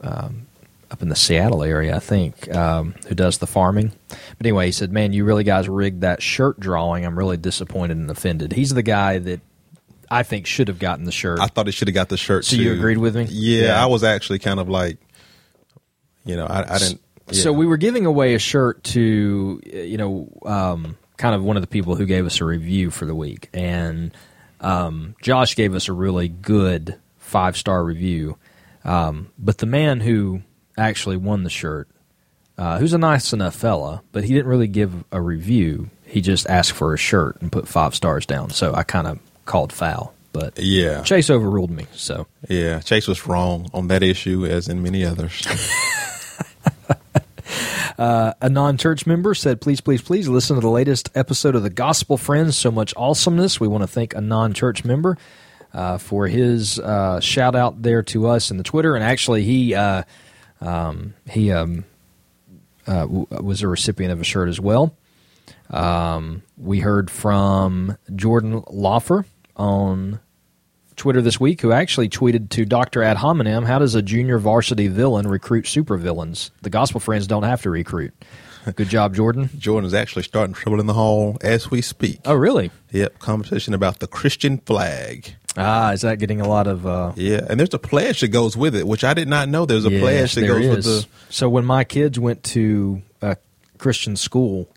um, up in the Seattle area, I think, um, who does the farming. But anyway, he said, "Man, you really guys rigged that shirt drawing. I'm really disappointed and offended." He's the guy that I think should have gotten the shirt. I thought he should have got the shirt. So you agreed with me? Yeah, Yeah. I was actually kind of like, you know, I, I didn't. So yeah. we were giving away a shirt to you know um, kind of one of the people who gave us a review for the week, and um, Josh gave us a really good five star review. Um, but the man who actually won the shirt uh, who's a nice enough fella, but he didn't really give a review. He just asked for a shirt and put five stars down. So I kind of called foul. But Yeah. Chase overruled me. So Yeah, Chase was wrong on that issue, as in many others. a non-church member said, "Please, please, please listen to the latest episode of the Gospel Friends. So much awesomeness. We want to thank a non-church member uh, for his uh, shout out there to us in the Twitter. And actually, he uh, um, he um, uh, w- was a recipient of a shirt as well. Um, we heard from Jordan Loffer on Twitter this week, who actually tweeted to Dr. Ad hominem, How does a junior varsity villain recruit supervillains? The gospel friends don't have to recruit. Good job, Jordan. Jordan is actually starting trouble in the hall as we speak. Oh, really? Yep, conversation about the Christian flag. Ah, is that getting a lot of. Uh, Yeah, and there's a pledge that goes with it, which I did not know. There's a yes, pledge that goes with the. So when my kids went to a Christian school,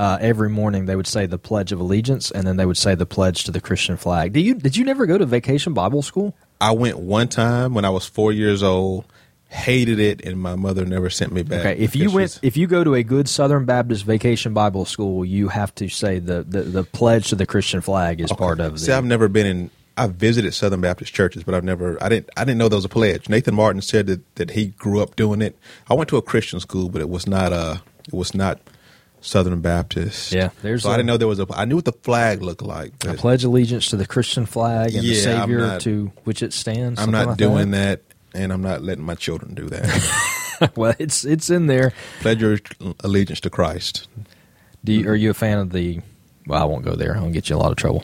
uh, every morning they would say the Pledge of Allegiance, and then they would say the pledge to the Christian flag. Did you did you never go to Vacation Bible School? I went one time when I was four years old, hated it, and my mother never sent me back. Okay, if you went, if you go to a good Southern Baptist Vacation Bible School, you have to say the the, the pledge to the Christian flag is part of See, the. I've never been in. I've visited Southern Baptist churches, but I've never. I didn't. I didn't know there was a pledge. Nathan Martin said that, that he grew up doing it. I went to a Christian school, but it was not. Uh, it was not Southern Baptist. Yeah, there's So I a- didn't know there was a. I knew what the flag looked like. I pledge allegiance to the Christian flag and the Yeah, I'm Savior not- to which it stands. I'm not like doing that. and I'm not letting my children do that. well, it's it's in there. Pledge your allegiance to Christ. Do you, are you a fan of the? Well, I won't go there. I'll get you a lot of trouble.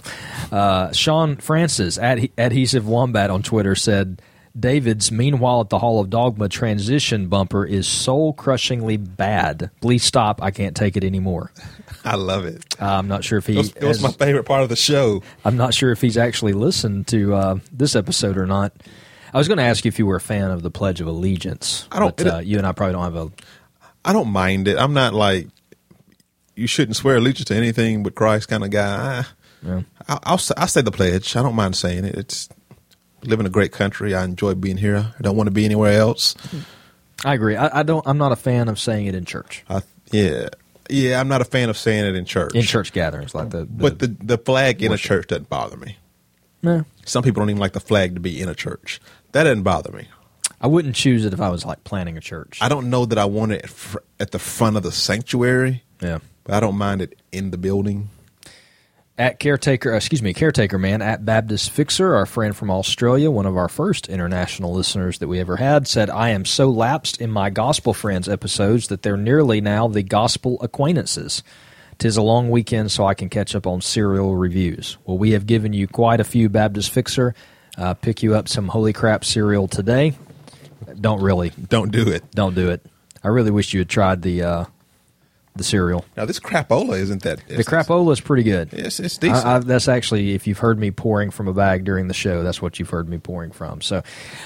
Uh, Sean Francis, ad, adhesive wombat on Twitter, said David's "Meanwhile at the Hall of Dogma" transition bumper is soul crushingly bad. Please stop. I can't take it anymore. I love it. Uh, I'm not sure if he. It was, it was has- my favorite part of the show. I'm not sure if he's actually listened to uh, this episode or not. I was going to ask you if you were a fan of the Pledge of Allegiance. I don't- But, uh, you and I probably don't have a. I don't mind it. I'm not like you shouldn't swear allegiance to anything but Christ kind of guy. Ah, Yeah. I, I'll I'll say the pledge. I don't mind saying it. It's live in a great country. I enjoy being here. I don't want to be anywhere else. I agree. I, I don't. I'm not a fan of saying it in church, I, yeah, yeah. I'm not a fan of saying it in church. in church gatherings like the. the but the the flag in a church doesn't bother me. no, Some people don't even like the flag to be in a church. That doesn't bother me. I wouldn't choose it if I was like planning a church. I don't know that I want it at at the front of the sanctuary, yeah. but I don't mind it in the building. At caretaker, uh, excuse me, caretaker man at Baptist Fixer, our friend from Australia, one of our first international listeners that we ever had, said, "I am so lapsed in my Gospel Friends episodes that they're nearly now the Gospel Acquaintances. Tis a long weekend, so I can catch up on cereal reviews. Well, we have given you quite a few Baptist Fixer. Uh, pick you up some Holy Crap cereal today. Don't really, Don't do it. don't do it. I really wish you had tried the uh, the cereal. Now this crapola isn't that The crapola is pretty good. It's, it's decent. I, I, that's actually, if you've heard me pouring from a bag during the show, that's what you've heard me pouring from. So,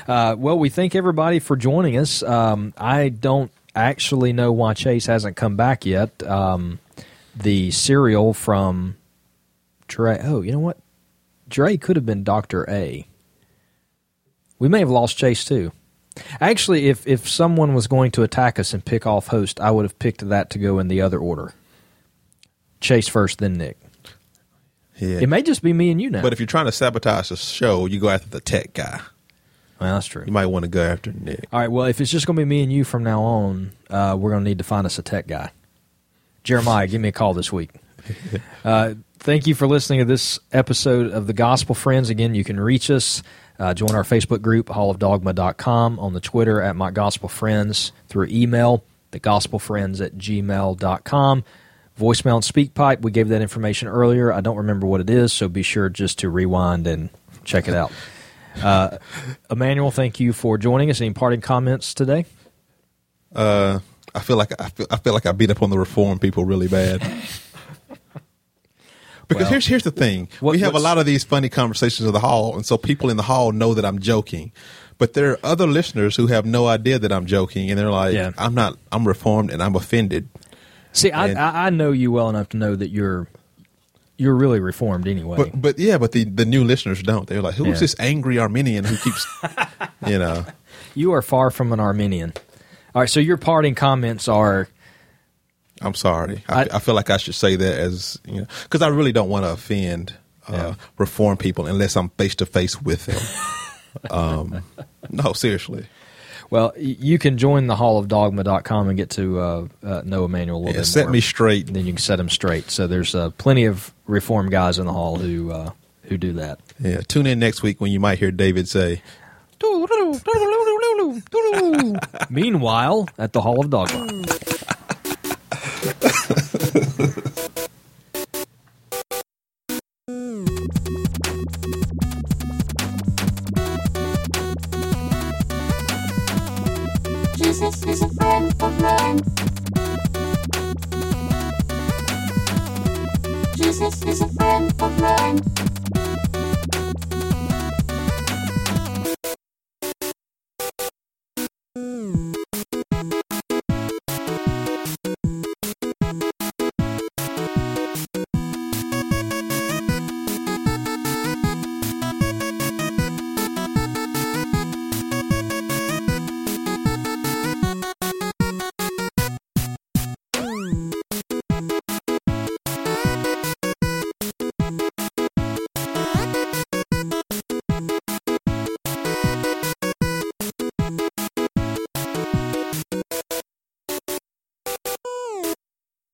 uh, well, we thank everybody for joining us. Um, I don't actually know why Chase hasn't come back yet. Um, the cereal from Dre. Oh, you know what? Dre could have been Doctor A. We may have lost Chase too. Actually, if if someone was going to attack us and pick off host, I would have picked that to go in the other order. Chase first, then Nick. yeah. It may just be me and you now. but if you're trying to sabotage the show, you go after the tech guy. well, that's true. You might want to go after Nick. All right. Well, if it's just going to be me and you from now on, uh, we're going to need to find us a tech guy. Jeremiah, give me a call this week. Uh, thank you for listening to this episode of the Gospel Friends. Again, you can reach us. Uh, join our Facebook group, hallofdogma.com, on the Twitter at My Gospel Friends, through email, thegospelfriends at gmail.com. Voicemail and speak pipe, we gave that information earlier. I don't remember what it is, so be sure just to rewind and check it out. Uh, Emmanuel, thank you for joining us. Any parting comments today? Uh, I feel like I feel, I feel like I beat up on the reform people really bad. Because Well, here's here's the thing: what- we have a lot of these funny conversations in the hall, and so people in the hall know that I'm joking. But there are other listeners who have no idea that I'm joking, and they're like, Yeah. "I'm not. I'm reformed, and I'm offended." See, I, And- I I know you well enough to know that you're you're really reformed anyway. But but yeah, but the the new listeners don't. They're like, "Who's Yeah. this angry Arminian who keeps?" you know, you are far from an Arminian. All right, so your parting comments are I'm sorry. I, I- I feel like I should say that as you know, because I really don't want to offend uh, Yeah. reform people unless I'm face to face with them. um, no, seriously. well, you can join the hallofdogma.com and get to uh, uh, know Emmanuel a little Yeah, bit set more. me straight. And then you can set him straight. So there's uh, plenty of reform guys in the hall who uh, who do that. Yeah, tune in next week when you might hear David say, Meanwhile, at the Hall of Dogma. Jesus is a friend of mine. Jesus is a friend.